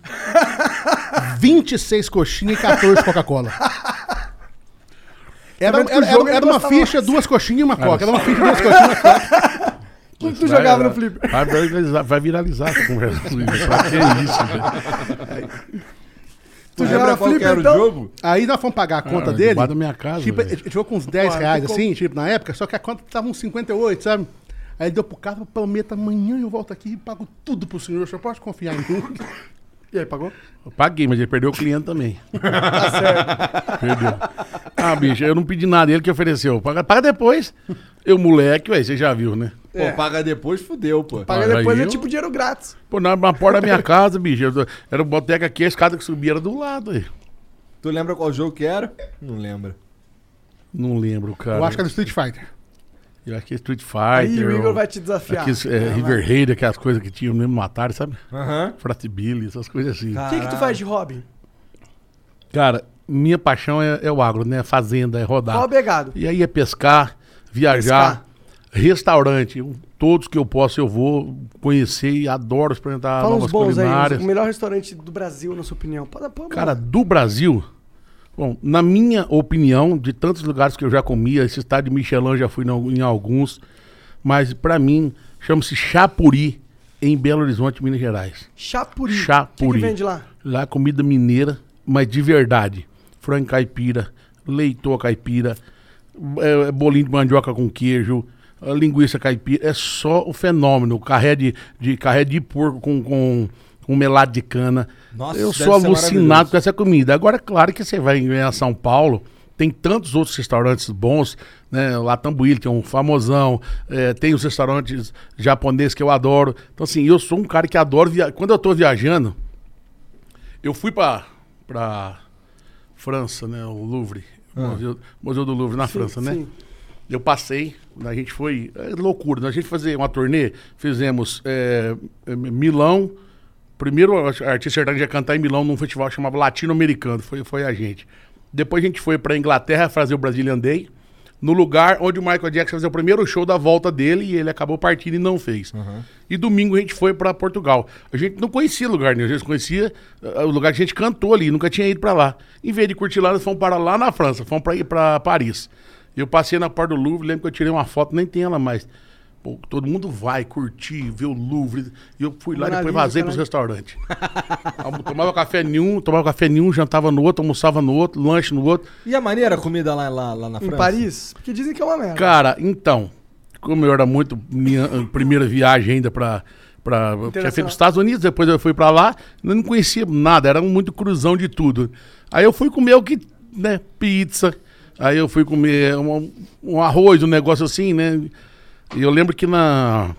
26 coxinhas e 14 Coca-Cola. Era, era, era, era uma gostava ficha, duas coxinhas e uma coca. Era uma ficha, duas coxinhas e uma coca. O que, que tu jogava no flip? Vai viralizar, vai viralizar essa conversa. Pra que isso, velho? Tu lembra jogava qual que flip, era o jogo? Aí nós fomos pagar a conta Ah, dele. debaixo da minha casa, Tipo, ele ficou com uns 10 Pô, reais, ficou- assim, tipo, na época, só que a conta tava uns 58, sabe? Aí ele deu pro cara, prometa, amanhã eu volto aqui e pago tudo pro senhor, o senhor pode confiar em mim. E aí, pagou? Eu paguei, mas ele perdeu o cliente também. Tá certo. Perdeu. Ah, bicho, eu não pedi nada, ele que ofereceu. Paga, paga depois. Eu, moleque, ué, você já viu, né? Pô, paga depois, fudeu, pô. Paga Aí depois é eu- tipo dinheiro grátis. Pô, na, na porta da minha casa, bicho. eu- era o boteca aqui, a escada que subia era do lado aí. Tu lembra qual jogo que era? Não lembra. Não lembro, cara. Eu acho que era do Street Fighter. Eu acho que é Street Aí Fighter. o Igor vai te desafiar. Aqueles, é, River Raid, aquelas coisas que tinham mesmo no Atari, sabe? Frat Billy, essas coisas assim. O que, que tu faz de hobby? Cara, minha paixão é, é o agro, né? Fazenda, é rodar. Hobby é gado. E aí é pescar, viajar, restaurante. um- Todos que eu posso eu vou conhecer e adoro experimentar Fala novas uns bons aí. culinárias. O melhor restaurante do Brasil, na sua opinião. Pode Cara, do Brasil, bom, na minha opinião, de tantos lugares que eu já comia, esse estádio de Michelin já fui em, alguns, mas pra mim chama-se Chapuri, em Belo Horizonte, Minas Gerais. Chapuri. Chapuri. O que, que vende lá? Lá é comida mineira, mas de verdade. Frango caipira, leitoa caipira, é, bolinho de mandioca com queijo, linguiça caipira. É só o fenômeno. Carré de, de, carré de porco com, com, com melado de cana. Nossa, Eu sou alucinado com essa comida. Agora, é claro que você vai em São Paulo, tem tantos outros restaurantes bons, né? Lá Tambuí tem um famosão, é, tem os restaurantes japoneses que eu adoro. Então, assim, eu sou um cara que adoro viajar. Quando eu tô viajando, eu fui pra, pra França, né? O Louvre. O Museu, Museu do Louvre na França, né? sim. Eu passei, a gente foi. É loucura, a gente fazer uma turnê, fizemos é, é, Milão. Primeiro a artista sertaneja ia cantar em Milão num festival chamado Latino-Americano, foi, foi a gente. Depois a gente foi pra Inglaterra fazer o Brazilian Day, no lugar onde o Michael Jackson fazia o primeiro show da volta dele e ele acabou partindo e não fez. E domingo a gente foi pra Portugal. A gente não conhecia lugar nenhum, a gente conhecia eh, o lugar que a gente cantou ali, nunca tinha ido pra lá. Em vez de curtir lá, nós fomos para lá na França, fomos pra ir pra Paris. Eu passei na porta do Louvre, lembro que eu tirei uma foto, nem tem ela mais. Pô, todo mundo vai curtir, ver o Louvre. E eu fui lá e depois vazei pros caralho. restaurantes. Tomava café nenhum, tomava café nenhum, jantava no outro, almoçava no outro, lanche no outro. E a maneira a comida lá, lá, lá na Em França? Paris? Porque dizem que é uma merda. Cara, então, como eu era muito minha eh, primeira viagem ainda pra. pra eu tinha feito nos Estados Unidos, depois eu fui pra lá, eu não conhecia nada, era muito cruzão de tudo. Aí eu fui comer o que, né, pizza. Aí eu fui comer um, um arroz, um negócio assim, né? E eu lembro que na,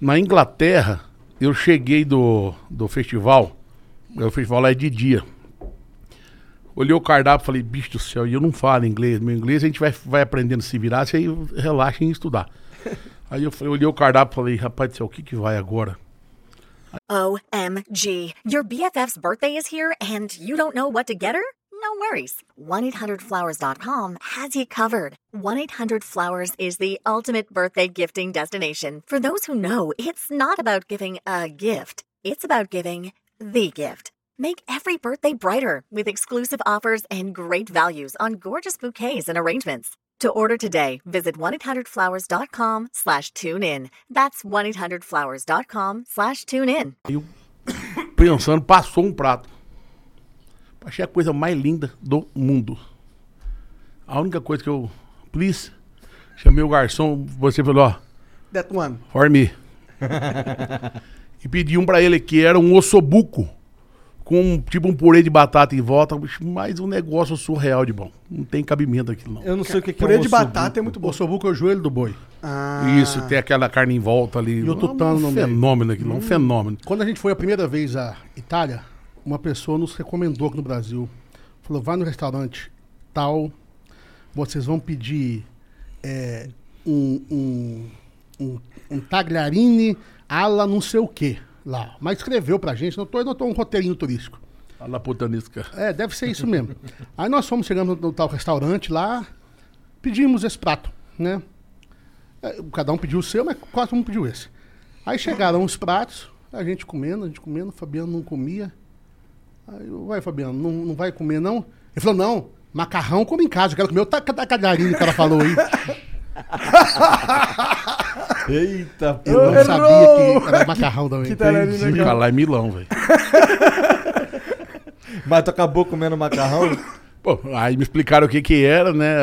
na Inglaterra, eu cheguei do, do festival, o festival lá é de dia. Olhei o cardápio e falei, bicho do céu, e eu não falo inglês. Meu inglês a gente vai, vai aprendendo a se virar, você aí relaxa em estudar. aí eu falei, olhei o cardápio e falei, rapaz do céu, o que que vai agora? OMG. Your BFF's birthday is here and you don't know what to get her? No worries. 1 800flowers.com has you covered. 1 800 Flowers is the ultimate birthday gifting destination for those who know it's not about giving a gift, it's about giving the gift. Make every birthday brighter with exclusive offers and great values on gorgeous bouquets and arrangements. To order today, visit 1-800-Flowers.com slash tune in. That's 1-800-Flowers.com slash tune in. Pensando, passou um prato. Achei a coisa mais linda do mundo. A única coisa que eu, please, chamei o garçom, você falou, ó, That one. for me. e pedi um pra ele que era um ossobuco. Com tipo um purê de batata em volta, mas um negócio surreal de bom. Não tem cabimento aquilo, não. Eu não sei o que, que Purê é um de ossobuco. batata é muito bom. O sobuco é o joelho do boi. Ah, Isso, tem aquela carne em volta ali. E o tutano um no meio. fenômeno aquilo, um fenômeno. Quando a gente foi a primeira vez à Itália, uma pessoa nos recomendou aqui no Brasil. Falou, vai no restaurante tal, vocês vão pedir é, um, um, um, um tagliarine ala não sei o que lá. Mas escreveu pra gente, não tô, não tô um roteirinho turístico. A la putanisca. É, deve ser isso mesmo. Aí nós fomos chegando no, tal restaurante lá, pedimos esse prato, né? É, Cada um pediu o seu, mas quase mundo pediu esse. Aí chegaram os pratos, a gente comendo, a gente comendo, o Fabiano não comia. Aí eu, vai, Fabiano, não, não vai comer não? Ele falou, não, macarrão como em casa, eu quero comer o tacarinho que ela falou aí. Eita, pô. Eu não Errou! sabia que era macarrão também. Que talarina, Fui cara. lá em Milão, velho. Mas tu acabou comendo macarrão? Pô, aí me explicaram o que que era, né?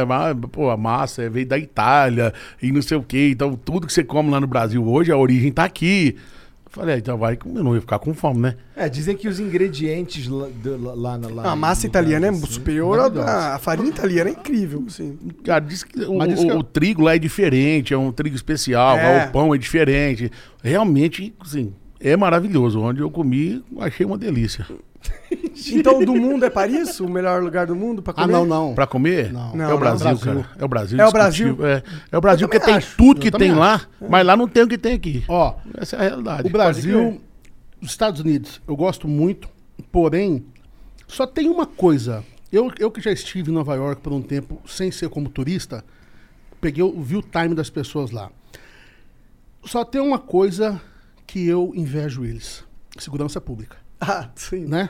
Pô, a massa veio da Itália e não sei o quê. Então, tudo que você come lá no Brasil hoje, a origem tá aqui. Falei, ah, então vai, eu não ia ficar com fome, né? É, dizem que os ingredientes lá, lá, lá, lá A massa italiana é assim, superior à da- a farinha italiana é incrível, assim. Cara, diz que o, diz que o- eu- o trigo lá é diferente, é um trigo especial, É. o pão é diferente. Realmente, assim, é maravilhoso. Onde eu comi, achei uma delícia. Então, do mundo é Paris? O melhor lugar do mundo pra Ah, comer? não, não. Pra comer? Não. é o Brasil, não. cara. É o Brasil. É o discutível. É, é o Brasil Eu que também tem acho. tudo Eu que tem lá, mas lá não tem o que tem aqui. Ó, Essa é a realidade. O Brasil, os Estados Unidos, eu gosto muito, porém, só tem uma coisa. Eu, eu que já estive em Nova York por um tempo, sem ser como turista, peguei, o- vi o time das pessoas lá. Só tem uma coisa que eu invejo eles: segurança pública, Ah, sim. né?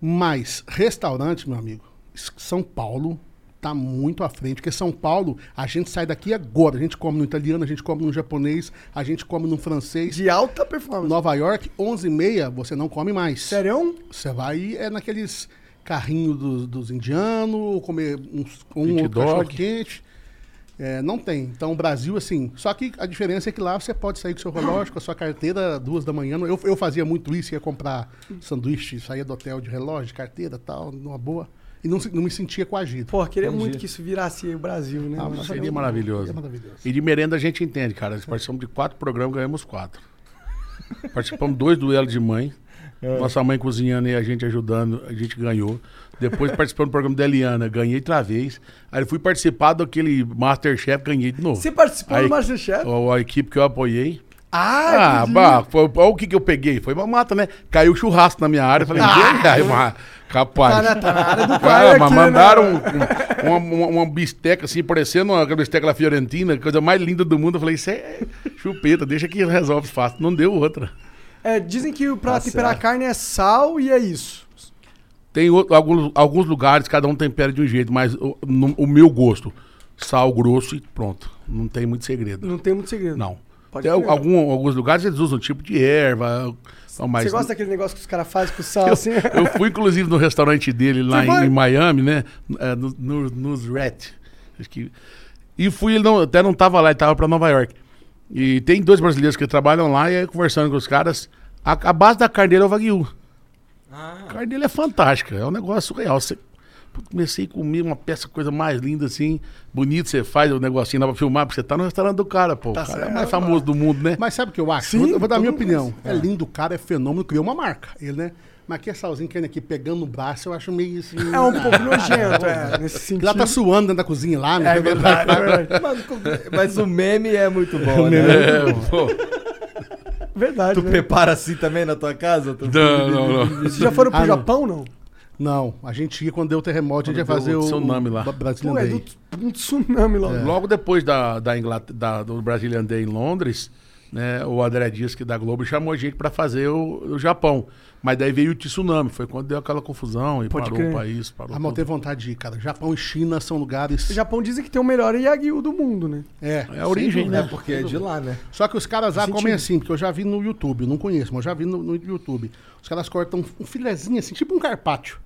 Mas restaurante, meu amigo, São Paulo tá muito à frente, porque São Paulo, a gente sai daqui agora, a gente come no italiano, a gente come no japonês, a gente come no francês, De alta performance. Nova York, 11h30, você não come mais. Sério? Você vai é naqueles carrinho dos, dos indianos, ou comer uns, um Hot outro cachorro dog. quente. É, não tem. Então, o Brasil, assim. Só que a diferença é que lá você pode sair com seu relógio, com a sua carteira, duas da manhã. Eu, eu fazia muito isso, ia comprar sanduíche, saía do hotel de relógio, de carteira tal, numa boa. E não, não me sentia coagido. Pô, queria Entendi. muito que isso virasse o Brasil, né? Ah, mas Seria maravilhoso. É maravilhoso. E de merenda a gente entende, cara. Nós participamos de quatro programas, ganhamos quatro. Participamos dois duelos de mãe. Nossa mãe cozinhando e a gente ajudando, a gente ganhou. Depois participamos do programa da Eliana, ganhei outra vez. Aí fui participar daquele Masterchef, ganhei de novo. Você participou Aí- do Masterchef? A, a equipe que eu apoiei. Ah, Ah, bah, foi, olha o que, que eu peguei. Foi uma mata, né? Caiu churrasco na minha área. Falei, ah, uma, capaz. Tá na- tá na área do pai Ah, aqui, mandaram né? um- uma, uma, uma bisteca assim, parecendo uma bisteca da Fiorentina, coisa mais linda do mundo. Eu falei, isso é chupeta, deixa que resolve fácil. Não deu outra. É, dizem que pra Tá temperar certo. carne é sal e é isso. Tem outro- alguns, alguns lugares, cada um tempera de um jeito, mas o, no- o meu gosto, sal grosso e pronto. Não tem muito segredo. Não tem muito segredo. Não. Pode Tem algum, alguns lugares eles usam tipo de erva. Não, mas Você gosta daquele negócio que os caras fazem com sal assim? Eu fui, inclusive, no restaurante dele lá em, em Miami, né? É, no, no, nos Rat. Que... E fui, ele não, até não tava lá, ele tava pra Nova York. E tem dois brasileiros que trabalham lá, e aí conversando com os caras, a, a base da carne dele é o Wagyu. A carne dele é fantástica, é um negócio real. Você, comecei a comer uma peça, coisa mais linda assim, bonito, você faz o negocinho lá pra filmar, porque você tá no restaurante do cara, pô. Tá o cara é certo, o mais famoso do mundo, né? Mas sabe o que eu acho? Sim, vou, eu vou dar a minha opinião. É lindo, o cara é fenômeno, criou uma marca. Ele, né? Mas aqui é salzinho caindo aqui, pegando no braço, eu acho meio assim. É um pouco nojento, é, nesse sentido. Lá tá suando dentro da cozinha lá, né? É verdade, é verdade. Mas, mas o meme é muito bom, né? É, pô. Verdade, Tu né? prepara assim também na tua casa? Tu- Não, não, não. Vocês já foram pro Ah. Japão, não? Não, a gente ia quando deu o terremoto, a gente ia Quando fazer o o, tsunami lá. o Brazilian Pô, é Day. do, um tsunami logo. Logo depois da, da, Inglat- da- do Brazilian Day em Londres, né, o André Dias, que é da Globo, chamou a gente pra fazer o, o Japão. Mas daí veio o tsunami, foi quando deu aquela confusão e Pode parou crer. o país. Parou Ah, tudo. tenho vontade de ir, cara. Japão e China são lugares. O Japão dizem que tem o melhor Yagyu do mundo, né? É, É a origem, sem né? Porque é de lá, né? Só que os caras lá comem assim, porque eu já vi no YouTube, não conheço, mas eu já vi no, no YouTube. Os caras cortam um filezinho assim, tipo um carpaccio.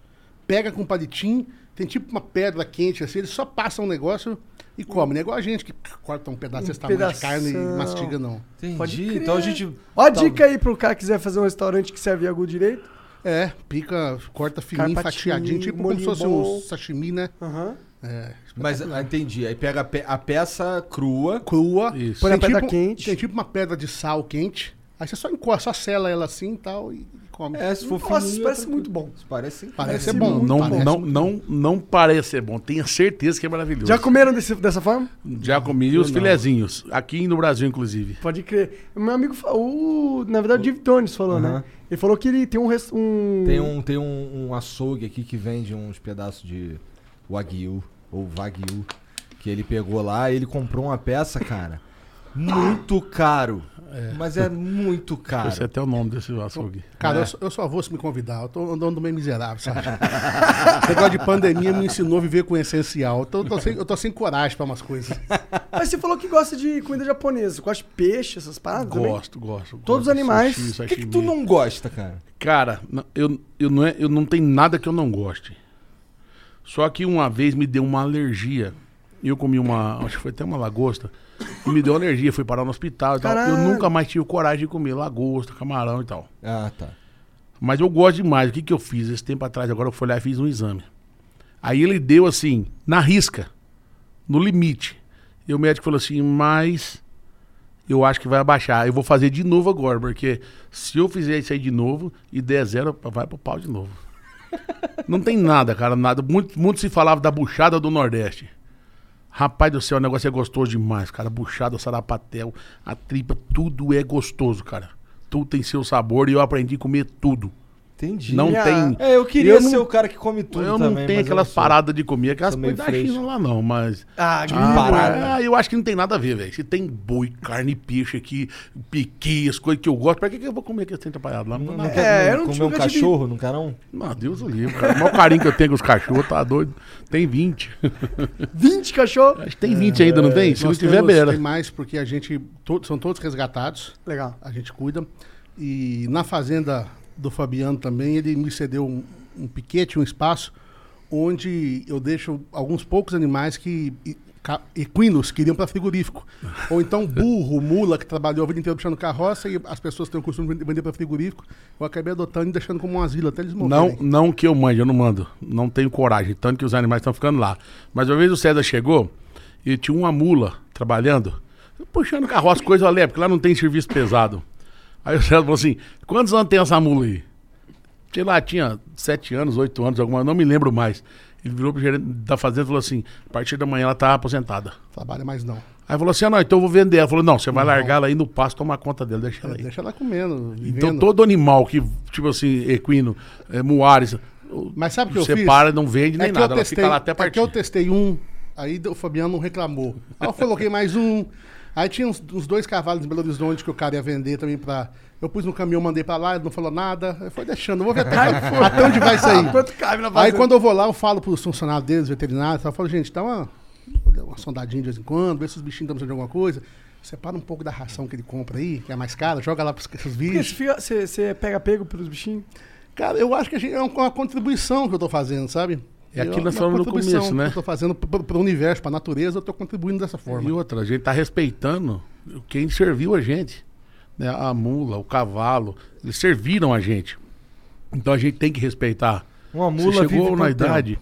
Pega com um palitinho, tem tipo uma pedra quente assim, eles só passam um negócio e comem. Não é igual a gente que corta um pedaço Um tamanho de carne e mastiga, não. Entendi. Pode crer. Então a gente. Ó a Tá- dica aí pro cara que quiser fazer um restaurante que serve Yagyu direito. É, pica, corta fininho, Carpatinho, fatiadinho, tipo como se fosse um sashimi, né? Aham. É, Mas ah, entendi. Aí pega a, pe- a peça crua. crua. Isso. Põe Tem pedra tipo- quente. Tem tipo uma pedra de sal quente. Aí você só encosta, só sela ela assim e tal e come. É, se for Nossa, fininho, parece é muito bom. Parece Parece parece ser bom. Não, parece não, não, não parece ser bom. Tenha certeza que é maravilhoso. Já comeram desse- dessa forma? Já comi os filezinhos. Aqui no Brasil, inclusive. Pode crer. Meu amigo, o, na verdade, o David Tones falou, né? Ele falou que ele tem um... res- um... Tem um, tem um, um açougue aqui que vende uns pedaços de Wagyu ou Wagyu que ele pegou lá e ele comprou uma peça, cara, muito caro. Mas é muito caro. Esse é até o nome desse açougue. Cara, É. eu, só- eu só vou se me convidar. Eu tô andando meio miserável, sabe? Esse negócio de pandemia me ensinou a viver com o essencial. Então eu tô sem, eu tô sem coragem pra umas coisas. Mas você falou que gosta de comida japonesa. Você gosta de peixe, essas paradas também? Gosto, gosto. Todos gosto os animais. Por que, que tu não gosta, cara? Cara, eu, eu, não é, eu não tenho nada que eu não goste. Só que uma vez me deu uma alergia. Eu comi uma, acho que foi até uma lagosta, e me deu alergia, fui parar no hospital e tal. Eu Caralho. nunca mais tive coragem de comer lagosta, camarão e tal. Ah, tá. Mas eu gosto demais. O que, que eu fiz? Esse tempo atrás, agora eu fui lá e fiz um exame. Aí ele deu assim, na risca, no limite. E o médico falou assim, mas eu acho que vai abaixar. Eu vou fazer de novo agora, porque se eu fizer isso aí de novo e der zero, vai pro pau de novo. Não tem nada, cara, nada. Muito, muito se falava da buchada do Nordeste. Rapaz do céu, o negócio é gostoso demais, cara. Buchada, sarapatel, a tripa, tudo é gostoso, cara. Tudo tem seu sabor e eu aprendi a comer tudo. Entendi. Não Minha- tem. É, eu queria Eu não- ser o cara que come tudo eu também. não tenho mas aquelas paradas de comer, aquelas coisas da China lá não, mas. Ah, de Ah, parada. ah, eu acho que não tem nada a ver, velho. Se tem boi, carne, peixe aqui, piqui, as coisas que eu gosto, pra que, que eu vou comer aquele trem atrapalhado lá? Não, Não, não, não não, É, eu não comer um cachorro, não quer não? não, Deus o livre. cara. O maior carinho que eu tenho com os cachorros, tá doido. Tem 20. 20 cachorros. Acho que tem 20 ainda, não tem? Se não tiver, beira. Tem mais, porque a gente. to- são todos resgatados. Legal. A gente cuida. E na fazenda do Fabiano também, ele me cedeu um, um piquete, um espaço. onde eu deixo alguns poucos animais que equinos que iriam para frigorífico. Ou então burro, mula, que trabalhou a vida inteira puxando carroça e as pessoas têm o costume de vender para frigorífico. Eu acabei adotando e deixando como um asilo até eles Não, morrerem. não que eu mande, eu não mando. Não tenho coragem, tanto que os animais estão ficando lá. Mas uma vez o César chegou e tinha uma mula trabalhando, puxando carroça, coisa leve, porque lá não tem serviço pesado. Aí o César falou assim: quantos anos tem essa mula aí? Sei lá, tinha sete anos, oito anos, alguma, não me lembro mais. Ele virou pro gerente da fazenda e falou assim: a partir da manhã ela tá aposentada. Trabalha mais não. Aí falou assim: ah, não, então eu vou vender. Ela falou: não, você vai largar ela aí no pasto, tomar conta dela, deixa ela aí. Deixa ela comendo, vivendo. Então todo animal que, tipo assim, equino, é, muares, Mas sabe o que eu separa, fiz? não vende nem é nada, eu ela testei, fica lá até É que partir. eu testei um, aí o Fabiano não reclamou. Aí eu coloquei mais um. Aí tinha uns, uns dois cavalos em Belo Horizonte que o cara ia vender também pra. Eu pus no caminhão, mandei pra lá, ele não falou nada. Eu fui deixando, vou ver até, até onde vai sair. Quanto cabe na Aí quando eu vou lá, eu falo pros funcionários deles, veterinários, eu falo, gente, dá uma, uma sondadinha de vez em quando, vê se os bichinhos estão precisando de alguma coisa. Separa um pouco da ração que ele compra aí, que é mais cara, joga lá pros esses bichos. você pega pego pelos bichinhos? Cara, eu acho que a gente, é uma contribuição que eu tô fazendo, sabe? É aquilo nós falamos no começo, né? Que eu tô fazendo pro, pro universo, pra natureza, eu tô contribuindo dessa forma. E outra, a gente tá respeitando quem serviu a gente. Né? A mula, o cavalo, eles serviram a gente. Então a gente tem que respeitar. Uma Você mula chegou vive na idade,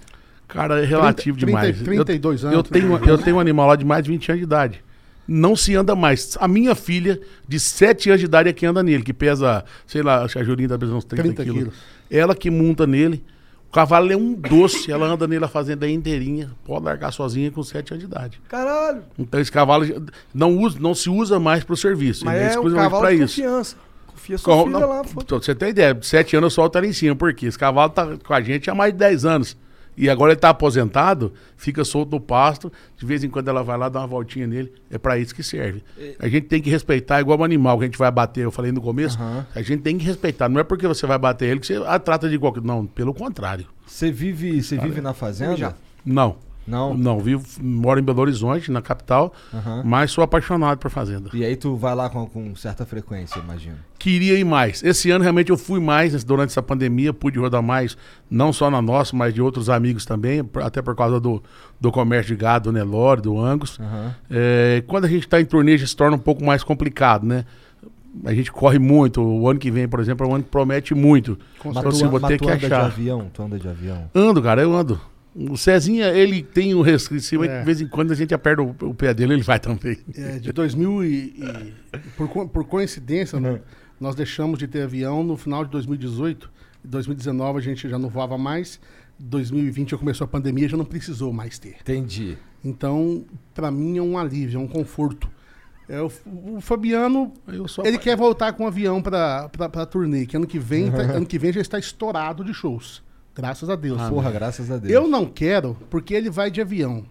cara, é relativo 30, demais. 30, 32 eu, anos, Eu tenho, 32. eu tenho um animal lá de mais de 20 anos de idade. Não se anda mais. A minha filha, de 7 anos de idade, é que anda nele, que pesa, sei lá, acho que a Julinha dá uns 30, 30 quilos. quilos. Ela que monta nele. O cavalo é um doce, ela anda nele a fazenda inteirinha. Pode largar sozinha com 7 anos de idade. Caralho. Então esse cavalo não, usa, não se usa mais para o serviço. Mas é um exclusivamente de isso. confiança. Confia sua Com- filha não, lá. foda você ter ideia, de 7 anos eu solto ela em cima. Por quê? Esse cavalo tá com a gente há mais de 10 anos. E agora ele tá aposentado, fica solto no pasto. De vez em quando ela vai lá dar uma voltinha nele. É para isso que serve. A gente tem que respeitar, igual o animal que a gente vai bater. Eu falei no começo. A gente tem que respeitar. Não é porque você vai bater ele que você a trata de igual. Não, pelo contrário. Você vive, você vive na fazenda? Não. Não? Não, vivo, moro em Belo Horizonte, na capital, Aham. mas sou apaixonado por fazenda. E aí tu vai lá com, com certa frequência, imagino. Queria ir mais. Esse ano realmente eu fui mais durante essa pandemia, pude rodar mais, não só na nossa, mas de outros amigos também, até por causa do, do comércio de gado, do Nelore, do Angus. Aham. É, quando a gente está em torneio, se torna um pouco mais complicado, né? A gente corre muito. O ano que vem, por exemplo, é um ano que promete muito. Com Então, Mas assim, tu, vou mas ter tu que anda de achar. avião? Tu anda de avião? Ando, cara, eu ando. O Cezinha, ele tem o resquício, É. de vez em quando a gente aperta o, o pé dele, ele vai também. É, de 2000 e... e- por, por coincidência, né, nós deixamos de ter avião no final de 2018. Em 2019 a gente já não voava mais. 2020 já começou a pandemia, já não precisou mais ter. Entendi. Então, pra mim é um alívio, é um conforto. É, o, o Fabiano, Eu sou ele apa- quer voltar com o avião pra, pra, pra turnê, que ano que vem, tá- ano que vem já está estourado de shows. Graças a Deus. Porra, graças a Deus. Eu não quero, porque ele vai de avião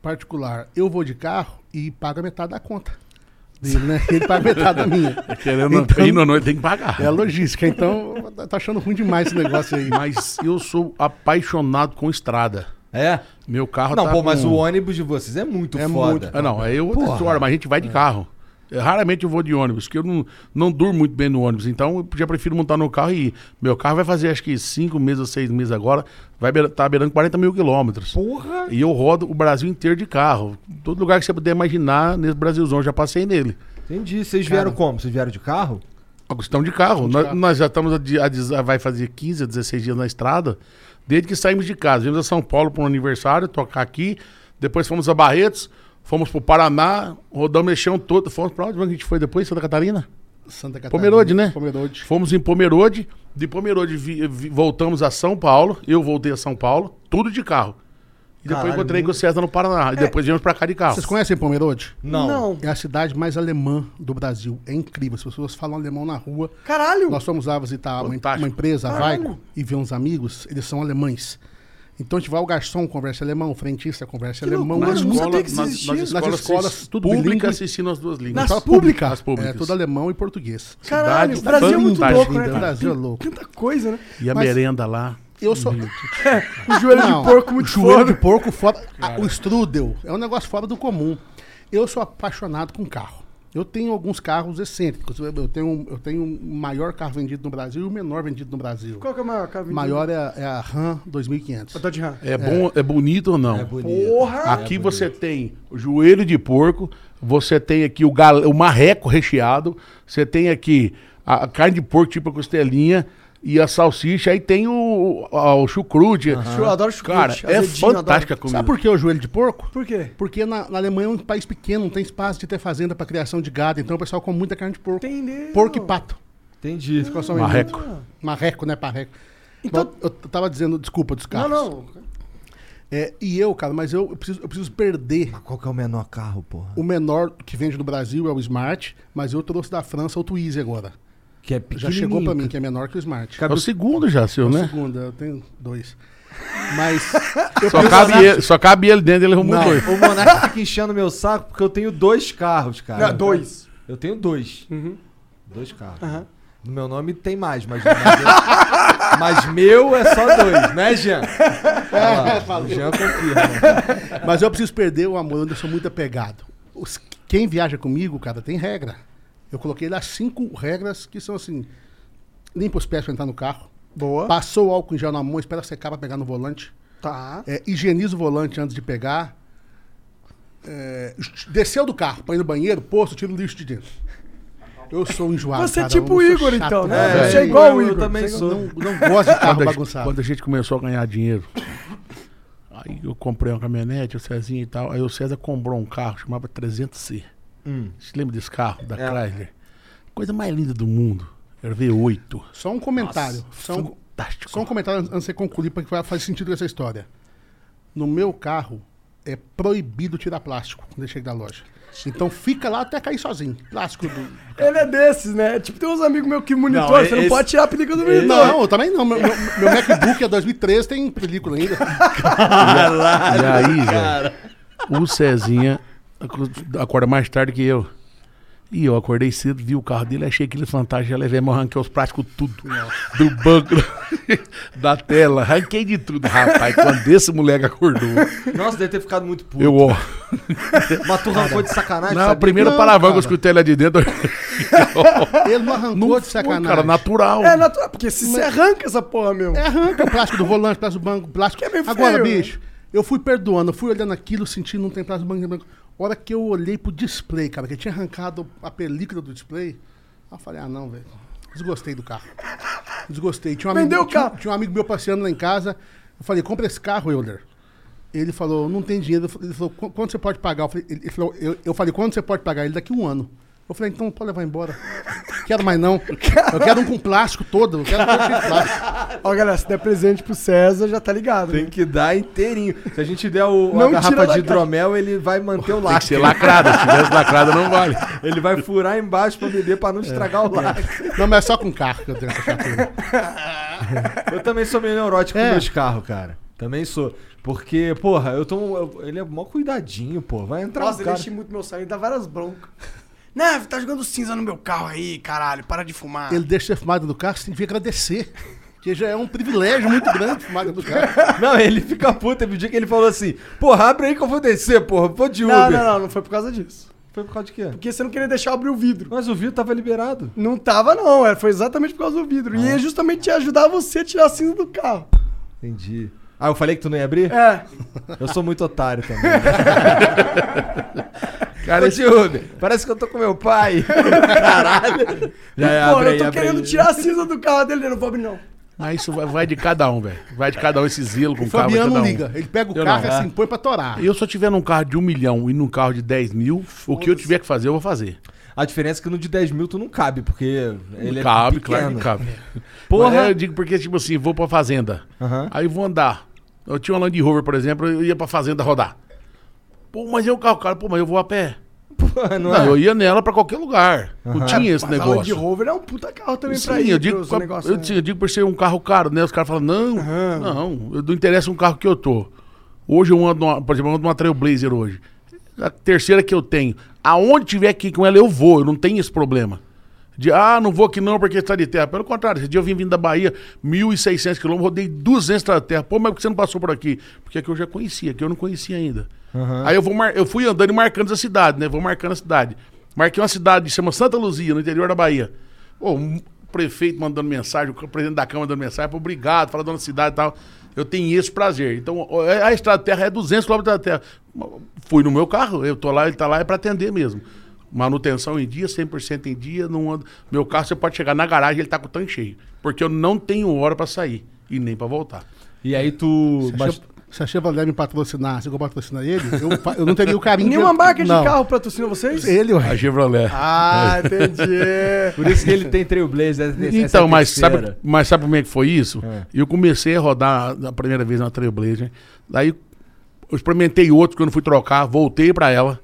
particular. Eu vou de carro e paga metade da conta dele, né? Ele paga metade da minha. Querendo Então- ir na noite, tem que pagar. É a logística. Então, tá achando ruim demais esse negócio aí. Mas eu sou apaixonado com estrada. É? Meu carro Não, tá pô, mas com- o ônibus de vocês é muito É foda. muito- Ah, não, aí eu outra Porra. mas a gente vai de carro. Eu, raramente eu vou de ônibus, porque eu não, não durmo muito bem no ônibus. Então eu já prefiro montar no carro e ir. Meu carro vai fazer acho que cinco meses ou seis meses agora. Vai beira, tá beirando 40 mil quilômetros. Porra! E eu rodo o Brasil inteiro de carro. Todo lugar que você puder imaginar, nesse Brasilzão, eu já passei nele. Entendi. Vocês vieram como? Vocês vieram de carro? Estão de carro. Nós, carro. nós já estamos, a, a diz- vai fazer 15 a 16 dias na estrada, desde que saímos de casa. Viemos a São Paulo para um aniversário, tocar aqui. Depois fomos a Barretos, fomos para o Paraná, rodamos o chão todo. Fomos para onde a gente foi depois? Santa Catarina? Santa Catarina. Pomerode, né? Pomerode. Fomos em Pomerode. De Pomerode vi- vi- voltamos a São Paulo. Eu voltei a São Paulo, tudo de carro. E depois Caralho, encontrei com o César no Paraná. E depois viemos para cá de carro. Vocês conhecem Pomerode? Não. É a cidade mais alemã do Brasil. É incrível. As pessoas falam alemão na rua. Caralho! Nós fomos lá visitar uma, uma empresa, a. Vaico, e ver uns amigos. Eles são alemães. Então a gente vai, o garçom conversa alemão, o frentista conversa Que alemão. loucura, isso nas, nas Nas escolas, escolas, sis- tudo públicas bilíngue. assistindo as duas línguas. Nas Escola públicas? As públicas. É, tudo alemão e português. Caralho, o Brasil é muito louco, né? O Brasil é louco. Tanta coisa, né? E a Mas- merenda lá. Eu sou. O joelho Não, de porco muito joelho foda. de porco fora. Ah, o strudel é um negócio fora do comum. Eu sou apaixonado com carro. Eu tenho alguns carros excêntricos. Eu tenho, eu tenho o maior carro vendido no Brasil e o menor vendido no Brasil. Qual que é o maior carro O vendido? maior é, a- é a Ram 2500. A Dodge Ram. É, bom, é bonito ou não? É bonito. Porra! Aqui você tem o joelho de porco, você tem aqui o, gal... o marreco recheado, você tem aqui a a carne de porco tipo a costelinha e a salsicha, aí tem o, a- o chucrute. Eu adoro chucrute, Cara, é fantástica a comida. Sabe por que o joelho de porco? Por quê? Porque na, na Alemanha é um país pequeno, não tem espaço de ter fazenda para criação de gado, então o pessoal come muita carne de porco. Entendeu? Porco e pato. Entendi. Marreco. Marreco, né? Parreco. Então- Bom, eu tava dizendo, desculpa, dos Não, carros. não. É, e eu, cara, mas eu, eu preciso, eu preciso perder. Qual que é o menor carro, porra? O menor que vende no Brasil é o Smart, mas eu trouxe da França o Twizy agora. Que é Já chegou pra mim, que é menor que o Smart. É o segundo já, seu, O né? segundo, eu tenho dois. Mas Só cabe, ele, só cabe ele dentro, ele arrumou Não, dois. o Monark fica enchendo meu saco porque eu tenho dois carros, cara. Não, dois. Eu tenho dois. Uhum. Dois carros. Aham. No meu nome tem mais, mas, mas, mas meu é só dois, né, Jean? Lá, o Jean confirma. Mas eu preciso perder o amor, eu sou muito apegado. Os- quem viaja comigo, cara, tem regra. Eu coloquei lá cinco regras que são assim: limpa os pés pra entrar no carro. Boa. Passou o álcool em gel na mão, espera secar pra pegar no volante. Tá. É, higieniza o volante antes de pegar. É, desceu do carro pra ir no banheiro, posto, tira o lixo de dentro. Eu sou enjoado. Você é tipo eu o Igor, chato, então, né? velho. Você é igual o eu Igor. também Você é sou. Não, não gosto de carro Quando bagunçado. quando a gente começou a ganhar dinheiro, aí eu comprei uma caminhonete, o Cezinho e tal. Aí o César comprou um carro, chamava 300C. Hum. Você lembra desse carro, da É. Chrysler? Coisa mais linda do mundo. Era V8. Só um comentário. Só um, Fantástico. Só um comentário antes de você concluir, porque vai- faz sentido essa história. No meu carro, é proibido tirar plástico quando ele chega da loja. Então fica lá até cair sozinho. Plástico do. Ele é desses, né? Tipo, tem uns amigos meus que monitoram, Não, você não esse- pode tirar a película do monitor. Não, eu também não. Meu, meu, meu MacBook é 2013, tem película ainda. E aí, velho, o Cezinha acorda mais tarde que eu. E eu acordei cedo, vi o carro dele, achei aquele fantástico, já levei, mas arranquei os plásticos tudo. Do banco, da tela, arranquei de tudo. Rapaz, quando esse moleque acordou, Nossa, deve ter ficado muito puto. eu, ó. Mas tu arrancou de sacanagem, Na sabia? primeira Não, palavrão que eu escutei lá de dentro. Ele não arrancou Não de foi, sacanagem. cara, natural. É natural, porque se você arranca essa porra, meu. É, arranca o plástico do volante, plástico do banco, plástico. Que é meio Agora, feio, né? bicho, eu fui perdoando, eu fui olhando aquilo, sentindo não tem plástico do banco, banco. Hora que eu olhei pro display, cara, que tinha arrancado a película do display, eu falei, ah, não, velho. Desgostei do carro. Desgostei. Tinha um amigo, Vendeu o tinha- carro. Tinha, um amigo meu passeando lá em casa. Eu falei, compra esse carro, Euler. Ele falou, não tem dinheiro. Ele falou, "Qu- quanto você pode pagar? Eu falei, ele falou, eu, eu falei, quanto você pode pagar? Ele, daqui um ano. Eu falei, então pode levar embora. Quero mais não. Eu quero um com plástico todo. Eu quero todo cheio de plástico. Ó, galera, se der presente pro César, já tá ligado. Tem né? que dar inteirinho. Se a gente der o, Não a garrafa tira da de hidromel, ele vai manter o Tem que lacre. ser lacrada. Se tivesse lacrada, não vale. Ele vai furar embaixo pra beber pra não estragar o lacre. Não, mas é só com carro que eu tenho essa chatura. Eu também sou meio neurótico É. com meus carros, cara. Também sou. Porque, porra, eu tô. eu- ele é mó cuidadinho, pô. Vai entrar Nossa, um ele cara. enche muito meu saco, ele dá várias broncas. Né, tá jogando cinza no meu carro aí, caralho, para de fumar. Ele deixa fumar dentro do carro, você tem que agradecer. Porque já é um privilégio muito grande fumar do carro. Não, ele fica puto. Teve um dia que ele falou assim: Porra, abre aí que eu vou descer, porra. Vou de Uber. Não, não, não, não foi por causa disso. Foi por causa de quê? Porque você não queria deixar eu abrir o vidro. Mas o vidro tava liberado. Não tava, não, é, foi exatamente por causa do vidro. E é justamente ajudar você a tirar a cinza do carro. Entendi. Ah, eu falei que tu não ia abrir? É. Eu sou muito otário também. Cara, de Uber, parece que eu tô com meu pai. Caralho. Já é, Pô, eu tô querendo tirar a cinza do carro dele, não vou abrir, não. Mas isso vai, de cada um, velho. Vai de cada um esse zelo com o carro. Fabiano não um. liga. Ele pega o Eu carro e não. assim, põe pra torar. Eu, se eu tiver num carro de um milhão e num carro de 10 mil, o que eu tiver que fazer, eu vou fazer. A diferença é que no de 10 mil tu não cabe, porque ele cabe, é pequeno. claro que cabe. Porra. Mas eu digo porque, tipo assim, vou pra fazenda. Aham. Aí vou andar. Eu tinha uma Land Rover, por exemplo, eu ia pra fazenda rodar. Pô, mas eu carro, cara, pô, mas eu vou a pé. Porra, não, Não, é? eu ia nela pra qualquer lugar. Não tinha esse Mas a Land negócio. Rover é um puta carro também pra Sim, ir eu digo, pros eu, negócios, eu, né? eu digo por ser um carro caro, né? Os caras falam, não, não, eu não interessa um carro que eu tô. Hoje eu ando, numa, por exemplo, eu ando numa Trailblazer hoje. A terceira que eu tenho. Aonde tiver aqui com ela, eu vou, eu não tenho esse problema. De, ah, não vou aqui não porque está de terra. Pelo contrário, esse dia eu vim vindo da Bahia, 1.600 quilômetros, rodei 200 da terra. Pô, mas por que você não passou por aqui? Porque aqui eu já conhecia, aqui eu não conhecia ainda. Aí eu, vou mar... eu fui andando e marcando a cidade, né? Vou marcando a cidade. Marquei uma cidade, chama Santa Luzia, no interior da Bahia. Pô, um prefeito mandando mensagem, o presidente da Câmara mandando mensagem, pô, obrigado, falando da cidade e tal. Eu tenho esse prazer. Então, ó, a estrada de terra é 200 km da terra. Fui no meu carro, eu tô lá, ele tá lá, é pra atender mesmo. Manutenção em dia, 100% em dia, não ando. Meu carro, você pode chegar na garagem, ele tá com o tanque cheio. Porque eu não tenho hora pra sair e nem pra voltar. E aí tu. Se a mas- Che- Se a Chevrolet me patrocinar, se eu patrocinar ele, eu, eu não teria o carinho Nenhuma que- marca de não. carro patrocina vocês? Ele, ué. A Chevrolet. Ah, entendi. Por isso que ele tem Trailblazer. Então, mas terceira. sabe, mas sabe como é que foi isso? É. Eu comecei a rodar a primeira vez na Trailblazer. Daí eu experimentei outro que eu não fui trocar, voltei pra ela.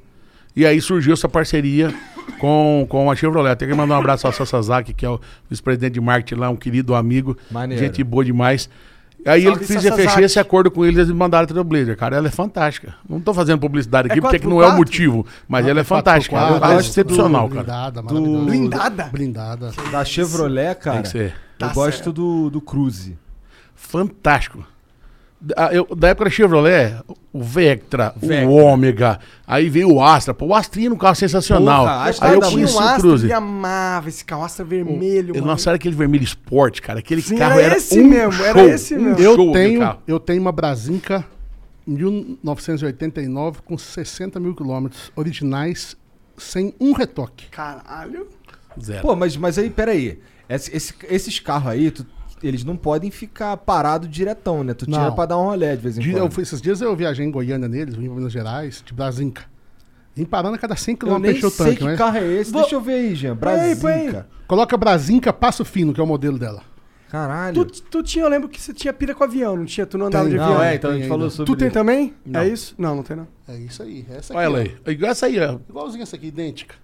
E aí surgiu essa parceria com, com a Chevrolet. Tem que mandar um abraço ao Sasazaki, que é o vice-presidente de marketing lá, um querido amigo. Maneiro. Gente boa demais. Aí Salve, ele fez, fechei esse acordo com eles, eles me mandaram a Trailblazer. Cara, ela é fantástica. Não tô fazendo publicidade aqui, É porque que 4x4? não é o motivo. Mas ela é fantástica. Ela é excepcional, do- cara. Blindada, maravilhosa. Blindada? Blindada. Da Chevrolet, cara. que ser. Eu Tá gosto certo. do, do Cruze. fantástico. Da, eu- da época da Chevrolet, o Vectra, Vectra. o Ômega, aí veio o Astra. Pô, o Astrinha era um carro sensacional. Porra, aí eu tinha conheci um o Astra Cruze. que amava esse carro, Astra vermelho, mano. lançaram aquele vermelho esporte, cara. Aquele Sim, carro era era, esse um mesmo, era show, esse um mesmo. show Eu tenho, eu tenho uma Brasinca 1989 com 60 mil quilômetros originais, sem um retoque. Caralho. Zero. Pô, mas, mas aí, peraí. Esse- esse- esses carros aí, tu- eles não podem ficar parados diretão, né? Tu tira Não. pra dar um rolé de vez em De- eu quando. fui- esses dias eu viajei em Goiânia neles, vim pra Minas Gerais, de Brasinca. Vim parando a cada 100 Eu km pra nem sei tanque, que né? carro é esse. Vou- Deixa eu ver aí, Jean. Brasinca. Coloca Brasinca Passo Fino, que é o modelo dela. Caralho. Tu, tu tinha, eu lembro que você tinha pira com avião, não tinha? Tu não andava Tem, de Não, avião? é, então a gente falou ainda. sobre... Tu tem também? Não. É isso? Não, não tem não. É isso aí. Essa Olha ela aqui, aí. Igual essa aí, ó. Igualzinha essa aqui, idêntica.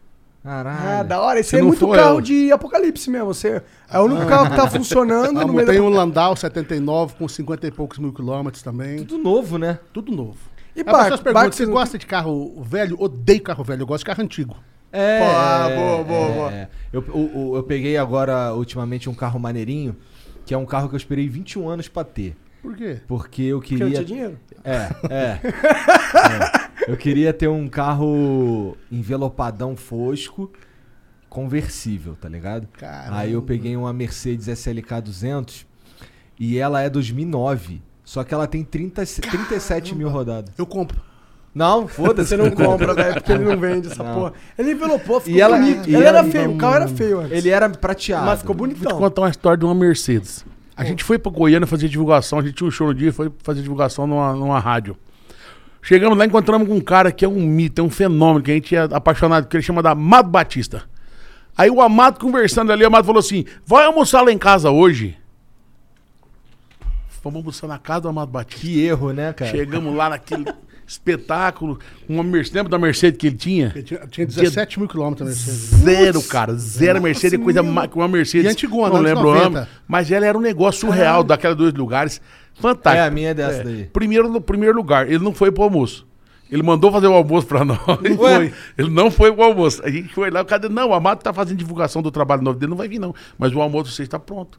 Caralho. Ah, da hora. Esse Se é muito carro eu- de apocalipse mesmo. Você é o único carro que tá funcionando no Ah, meio tem da... um Landau 79 com 50 e poucos mil quilômetros também. Tudo novo, né? Tudo novo. E perguntam, barco você não- gosta de carro velho? Odeio carro velho, eu gosto de carro antigo. É. Pô, ah, boa, boa, boa. é. Eu, o- o- eu peguei agora, ultimamente, um carro maneirinho, que é um carro que eu esperei 21 anos pra ter. Por quê? Porque eu Porque não queria... tinha dinheiro. É, é. É. Eu queria ter um carro envelopadão fosco, conversível, tá ligado? Caramba. Aí eu peguei uma Mercedes SLK 200 e ela é 2009. Só que ela tem 30, 37 mil rodadas. Eu compro. Não, foda-se. Você não compra, velho, porque ele não vende essa Não. porra. Ele envelopou, ficou E ela- bonito. e ele era feio, o carro era feio antes. Ele era prateado. Mas ficou Vou te bonitão. contar uma história de uma Mercedes. A gente foi pra Goiânia fazer divulgação, a gente tinha um show no dia, foi fazer divulgação numa, numa rádio. Chegamos lá, encontramos com um cara que é um mito, é um fenômeno, que a gente é apaixonado, que ele chama da Amado Batista. Aí o Amado conversando ali, o Amado falou assim: vai almoçar lá em casa hoje. Vamos almoçar na casa do Amado Batista. Que erro, né, cara? Chegamos lá naquele espetáculo, uma Mercedes, lembra da Mercedes que ele tinha? Eu tinha, tinha 17 mil quilômetros a Mercedes. Zero, cara. Zero Mercedes, é coisa que uma Mercedes. E antigona, não lembro o 90. ano. Mas ela era um negócio surreal, daquelas dois lugares. Fantástico. É, a minha é dessa daí. Primeiro, no primeiro lugar, ele não foi pro almoço. Ele mandou fazer o almoço pra nós. Ele, Ué? foi. ele não foi pro almoço. A gente foi lá, o cara, não, o Amado tá fazendo divulgação do trabalho novo dele, não vai vir não. Mas o almoço você está pronto.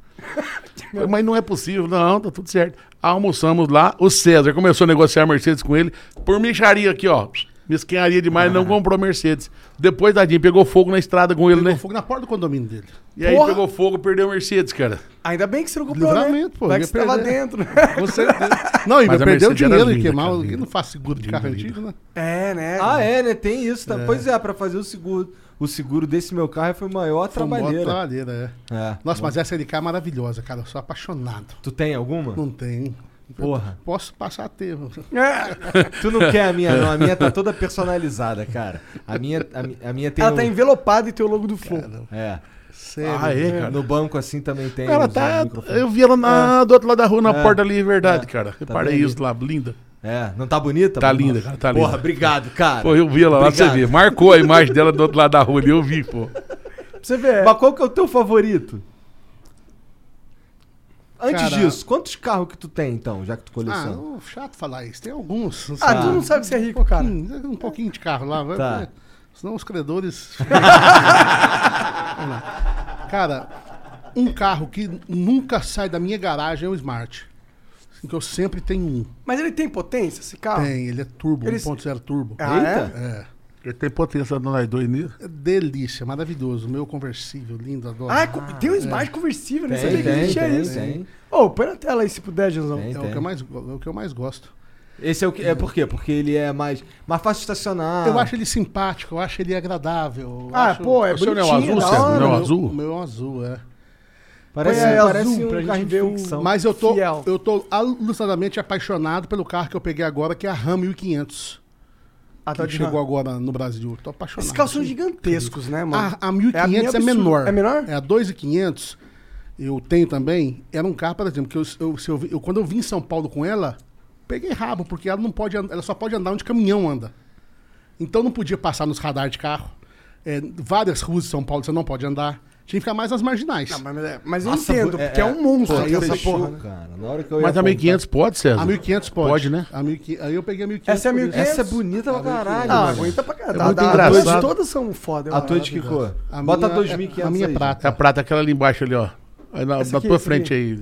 Falei, Mas não é possível. Não, tá tudo certo. Almoçamos lá, o César começou a negociar a Mercedes com ele, por mexaria aqui, ó. Mesquinharia demais, não comprou Mercedes. Depois, tadinho, pegou fogo na estrada com ele, Pegou né? fogo na porta do condomínio dele. E aí Porra! pegou fogo, perdeu a Mercedes, cara. Ainda bem que você não comprou, né? Livramento, pô, Vai ia que você tava perder. dentro. né? Com certeza. Não, e Mas vai a perder o Mercedes era dinheiro e linda, queimar. cara, o- linda. Não faço seguro de carro antigo, né? É, né? Ah, é, né? Tem isso. Tá? Pois é, pra fazer o seguro. O seguro desse meu carro foi maior Foi uma trabalheira. trabalheira, é. É. Nossa, mas essa LK é maravilhosa, cara. Eu sou apaixonado. Tu tem alguma? Não tem. Porra. Posso passar a ter. É. Tu não quer a minha, não. A minha tá toda personalizada, cara. A minha, a, a minha tem. Ela um- tá envelopada e tem o logo do Flow. É. Sério. Ah, é, cara. No banco assim também tem. Ela os tá. microfones. Eu vi ela na, do outro lado da rua, na É. porta ali, verdade, É. cara. Tá Reparei bem isso lá, linda. É, não tá bonita? Tá linda, cara, tá Porra, linda. obrigado, cara. Pô, eu vi ela lá pra você Obrigado. ver. Marcou a imagem dela do outro lado da rua ali, eu vi, pô. Pra você ver. Mas qual que é o teu favorito? Antes Cara- disso, quantos carros que tu tem, então, já que tu Ah, coleciona? não, chato falar isso. Tem alguns. Ah, tu não sabe você é rico, cara. Um pouquinho de carro lá. Tá. vai- Senão os credores. Cara, um carro que nunca sai da minha garagem é o Smart. Assim, que eu sempre tenho um. Mas ele tem potência, esse carro? Tem, ele é turbo, Ele- 1.0 turbo. Ah, Eita. É. Porque tem potência do nós dois nisso. É delícia, maravilhoso. Meu conversível, lindo, adoro. Ah, é co- tem um Smart conversível, nem Tem, sabia que existia isso. tem. Ô, põe na tela aí se puder, Janzão. Tem. é, o que eu mais, é o que eu mais gosto. Esse é o que. É por quê? Porque ele é mais, mais fácil de estacionar. Eu acho ele simpático, eu acho ele agradável. Ah, acho- pô, é O não é o bonitinho, azul. Não é o O meu- azul? O meu é um azul, é. Parece, aí parece azul um pra gente ver o-. Mas eu tô, Fiel. eu tô alucinadamente apaixonado pelo carro que eu peguei agora, que é a Ram 1500. Ah, tá que de chegou agora no Brasil. Tô apaixonado. Esses carros são gigantescos, né, mano? A, a 1500 é, absurdo. menor. É menor? É a 2500. Eu tenho também. Era um carro, por exemplo, que eu, eu- eu eu- quando eu vim em São Paulo com ela, peguei rabo, porque ela não pode, ela só pode andar onde caminhão anda. Então não podia passar nos radares de carro. É, várias ruas de São Paulo você não pode andar. Tinha que ficar mais nas marginais. Não, mas, é- mas eu Nossa, entendo, é- porque é, um monstro Pô, aqui essa fechou, porra, né? cara. Na hora que eu Mas a apontar- 1500 pode, César? A 1500 pode. Pode, né? A 1500, aí eu peguei a 1500. Essa é a por 1500? isso. Essa é bonita pra caralho. Ah, aguenta pra caralho. É muito Da- engraçado. as Todas são foda. eu A tua de que cor? A Bota minha- 2500 A minha aí. prata. É a prata, aquela ali embaixo ali, ó. Aí na, tua frente aí.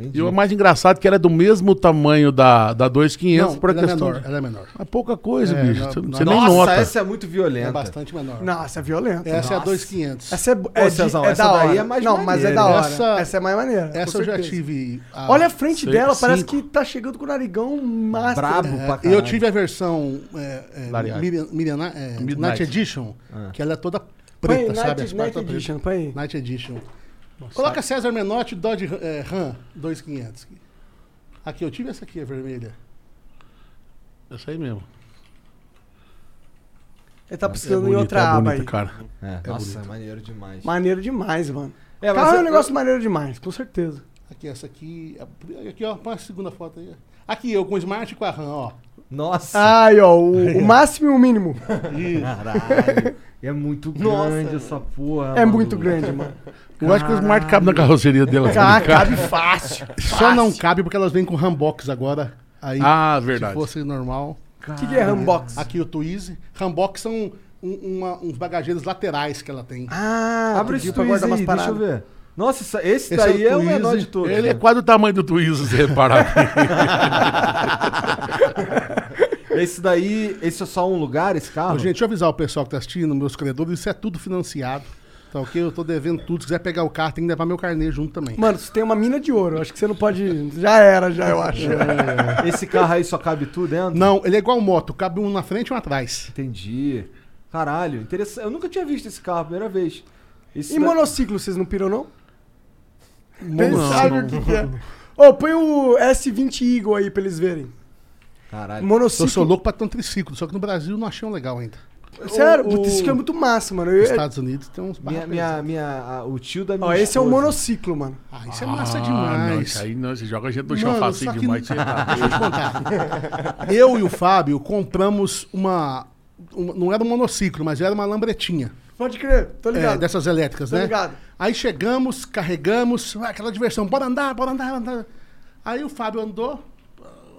Entendi. E o mais engraçado é que ela é do mesmo tamanho da, da 2500 Não, por ela é questão. menor. Ela é menor. É pouca coisa, É, bicho. não- Você, não- nem Nossa, nota. essa é muito É violenta. bastante menor. Nossa, é violento. Essa é a Nossa. 2500. Essa é, Pô, é, Cezão, é essa da daí hora. é mais Não, mas é maneira. da hora. Essa- Essa, é mais maneira. Essa eu já tive. a- Olha a frente Sei, dela, parece cinco. que tá chegando com o narigão master. Brabo né? pra É, caralho. eu tive a versão é, é, é, Midnight. Night Edition, que ela é toda preta, sabe? Night, Edition, põe. Night Edition. Coloca César Menotti Dodge é, Ram 2500. Aqui, eu tive essa aqui, a vermelha. Essa aí mesmo. Ele tá É precisando em bonita, outra é aba bonita, aí. cara. É, nossa, é maneiro demais. Maneiro demais, mano. É, Carro é um eu- negócio maneiro demais, com certeza. Aqui, essa aqui. Aqui, ó, põe a segunda foto aí. Aqui, eu com o Smart e com a RAM, ó. Nossa, Ai, ó, o, o máximo e o mínimo. caralho. É muito grande essa porra. É mano. muito grande, mano. Eu acho que o Smart cabe na carroceria dela. Ah, cabe fácil. Só não cabe porque elas vêm com Rambox agora. Aí, Ah, se verdade. fosse normal. O que, que é Rambox? Aqui o Twizy. Rambox são um- uma- uns bagageiros laterais que ela tem. Ah, Abre esse pra guardar tweet aí, deixa eu ver. Nossa, essa- esse, Esse daí é é o o menor Twizy. de todos. Ele é né? quase o tamanho do Twizy, se reparar. Esse daí, esse é só um lugar, esse carro? Ô, gente, deixa eu avisar o pessoal que tá assistindo, meus credores, isso é tudo financiado. Tá ok? Eu tô devendo tudo. Se quiser pegar o carro, tem que levar meu carnê junto também. Mano, você tem uma mina de ouro. Acho que você não pode. Já era, já, eu acho. Esse carro aí só cabe tudo dentro? Não, ele é igual moto, cabe um na frente e um atrás. Entendi. Caralho, interessante. Eu nunca tinha visto esse carro, primeira vez. Esse E da- monociclo, vocês não piram, não? Nem Não, sabe não. o que, que é. Ô, põe o S20 Eagle aí pra eles verem. Caralho. Monociclo. Eu sou louco pra ter um triciclo, só que no Brasil não achei um legal ainda. Sério, O- o triciclo é muito massa, mano. Eu- Nos Estados Unidos tem uns Minha, barra minha, minha, a- o tio da minha Ó, esse é o esposa. monociclo, mano. Ah, isso é massa Ah, demais. Não, isso aí não, você joga a gente no chão facinho que- demais. Você tá. Deixa eu te contar. Eu e o Fábio compramos uma, uma- Não era um monociclo, mas era uma lambretinha. Pode crer, tô é, ligado. dessas elétricas, Tô né? ligado. Aí chegamos, carregamos, ah, aquela diversão, bora andar, bora andar, andar. Aí o Fábio andou,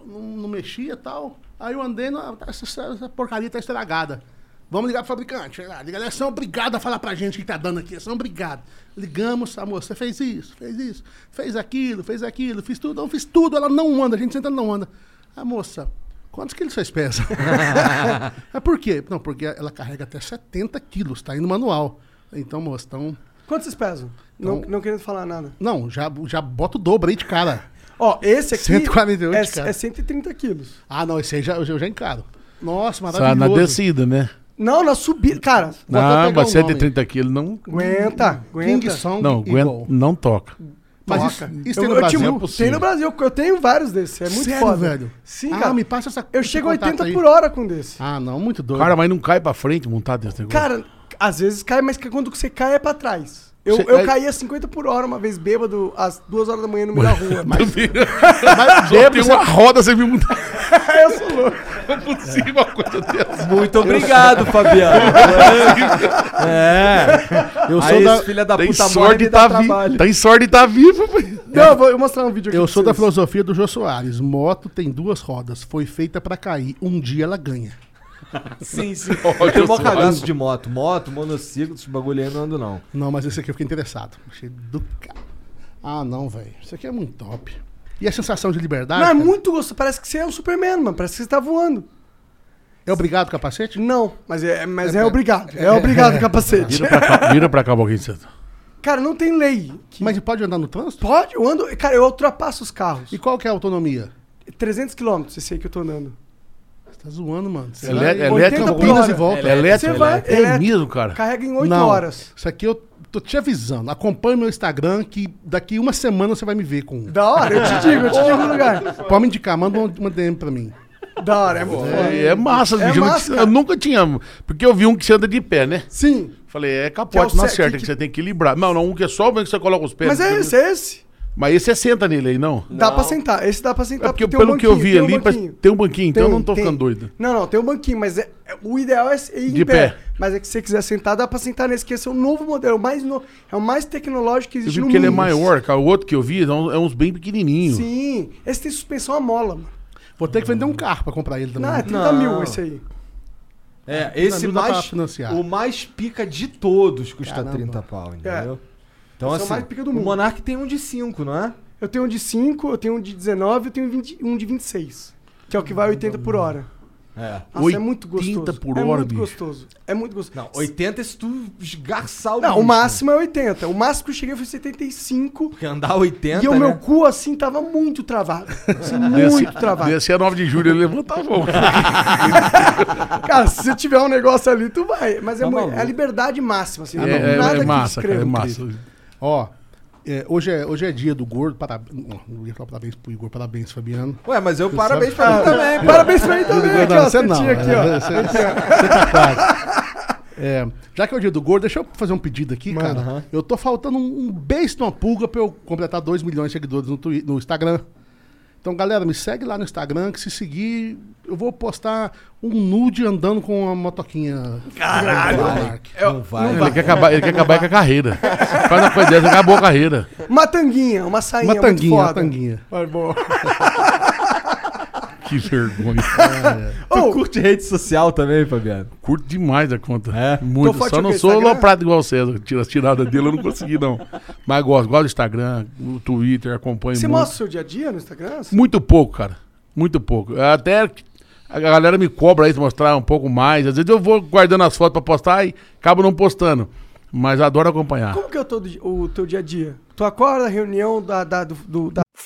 não, não mexia e tal. Aí eu andei, essa, essa porcaria tá estragada. Vamos ligar pro fabricante. Ah, Liga, eles são obrigados a falar pra gente o que tá dando aqui. Eles são obrigados. Ligamos, a moça fez isso, fez isso, fez aquilo, fez aquilo, fiz tudo, não fiz tudo, ela não anda, a gente senta não anda. A moça, quantos quilos vocês pesam? é por quê? Não, porque ela carrega até 70 quilos, tá aí no manual. Então, moça, então. Quanto vocês pesam? Não, Então- não querendo falar nada. Não, já, já bota o dobro aí de cara. Ó, esse aqui 148, é, cara. é 130 quilos. Ah, não, esse aí já, eu já encaro. Nossa, Só na maravilhoso. descida, né? Não, na subida. Cara, Vou até Não, pegar mas o nome. 130 quilos não, aguenta, King aguenta. Song não, aguenta, não toca. Mas isso, Toca. isso eu, tem no eu Brasil? É possível. tem no Brasil, eu tenho vários desses. É muito Sério, foda. velho? Sim, ah, cara. me passa essa Eu chego a contato 80 aí. por hora com desse. Ah, não, muito doido. Cara, mas não cai pra frente montado desse negócio. Cara, às vezes cai, mas que quando você cai é pra trás. Eu, eu é- caí a 50 por hora uma vez bêbado, às 2 horas da manhã no meio da rua. mas, Mas só tem uma roda, você viu muito. eu sou louco. Não é possível uma coisa dessa. Muito obrigado, Fabiano. é. eu Aí sou da, esse filho da puta e de dá tá vivo. trabalho. Tem sorte de tá vivo, pai. Não, eu vou eu mostrar um vídeo aqui. eu sou da filosofia do Jô Soares. Moto tem duas rodas. Foi feita pra cair. Um dia ela ganha. Sim, sim. Eu tenho mó cagaço de moto. Moto, monociclo, esse bagulho aí eu não ando não. Não, mas esse aqui eu fiquei interessado. Achei do. Ah, não, velho. Isso aqui é muito top. E a sensação de liberdade? Não, é cara? muito gostoso. Parece que você é um Superman, mano. Parece que você tá voando. É obrigado o capacete? Não, mas é, mas é, obrigado. É obrigado o capacete. Vira pra cá, vira pra cá um pouquinho. Cara, não tem lei. que- Mas pode andar no trânsito? Pode, eu ando. Cara, eu ultrapasso os carros. E qual que é a autonomia? 300 km, esse aí que eu tô andando. Você tá zoando, mano. Você vai- elétrico, 80 por Campinas hora. e volta. Elétrico? Você vai, É elétrico. mesmo, cara? Carrega em 8 Não, horas. Isso aqui eu tô te avisando. Acompanhe meu Instagram que daqui uma semana você vai me ver com. Da hora, eu te digo, eu te digo no lugar. Pode me indicar, manda um- uma DM pra mim. Da hora, é foda. É, é massa, É bicho. Eu massa, nunca tinha. Porque eu vi um que você anda de pé, né? Sim. Falei, é Que é capote, o não ce- acerta, que- que, você tem que equilibrar. Não, não, um que é só o que você coloca os pés. Mas é esse, é esse. Mas esse é senta nele aí, não? Dá pra sentar. Esse dá pra sentar. É porque tem um pelo que eu banquinho, vi tem um ali, parece- banquinho. tem um banquinho, então eu não tô tem. ficando doido. Não, não, tem um banquinho, mas é, é- o ideal é ir em De pé. pé. Mas é que se você quiser sentar, dá pra sentar nesse, que esse é o novo modelo, o mais no, é o mais tecnológico que Eu existe vi no que ele é mundo. maior, cara. O outro que eu vi é uns, é uns bem pequenininhos. Sim. Esse tem suspensão a mola, mano. Vou ter que vender um carro pra comprar ele também. Não, é 30 Não. mil esse aí. É, esse Não dá pra mais. financiar. O mais pica de todos custa Caramba. 30 pau, entendeu? Então, Esse é o assim, mais pica do o mundo. Monark tem um de 5, não é? Eu tenho um de 5, eu tenho um de 19, eu tenho 20 um de 26. Que é o que vai 80 por hora. É. Nossa, é muito 80 gostoso. por é hora, muito bicho. gostoso. É muito gostoso. Não, 80 é se tu esgarçar o Não, o bicho. máximo é 80. O máximo que eu cheguei foi 75. Porque andar 80, e o né? meu cu, assim, tava muito travado. Assim, muito travado. desse é 9 de julho, ele levanta a mão. Cara, se tiver um negócio ali, tu vai. Mas é, Tá mu- maluco. é a liberdade máxima, assim. É, não- é- nada é que massa, cara, descreva é o massa. Cristo. Ó, é, hoje, é, hoje é dia do gordo. Parabéns. Não ia falar parabéns pro Igor, parabéns, Fabiano. Ué, mas eu parabéns pra mim também. Parabéns pra mim também, aqui, ó. você não. aqui, ó. é, Você, você tá quase. É, já que é o dia do gordo, deixa eu fazer um pedido aqui, Manda. cara. Aham. Eu tô faltando um, um beijo numa pulga pra eu completar 2 milhões de seguidores no, Twi- no Instagram. Então, galera, me segue lá no Instagram, que se seguir, eu vou postar um nude andando com uma motoquinha. Caralho! Não vai. Ele quer, acabar, ele quer acabar com a carreira. Faz uma coisa dessa, acabou a carreira. Uma tanguinha, uma sainha Uma tanguinha, muito uma tanguinha. Vai, boa. Que vergonha. Tu Ô, curte rede social também, Fabiano? Curto demais a conta. É? Muito. Tô Só não sou Instagram? loprado igual o César. Tira as tiradas dele, eu não consegui, não. Mas gosto. Gosto do Instagram, o Twitter, acompanho você muito. mostra o seu dia a dia no Instagram? Muito pouco, cara. Muito pouco. Até a galera me cobra aí de mostrar um pouco mais. Às vezes eu vou guardando as fotos pra postar e acabo não postando. Mas adoro acompanhar. Como que é o teu, o teu dia a dia? Tu acorda, reunião da, da, do, do- da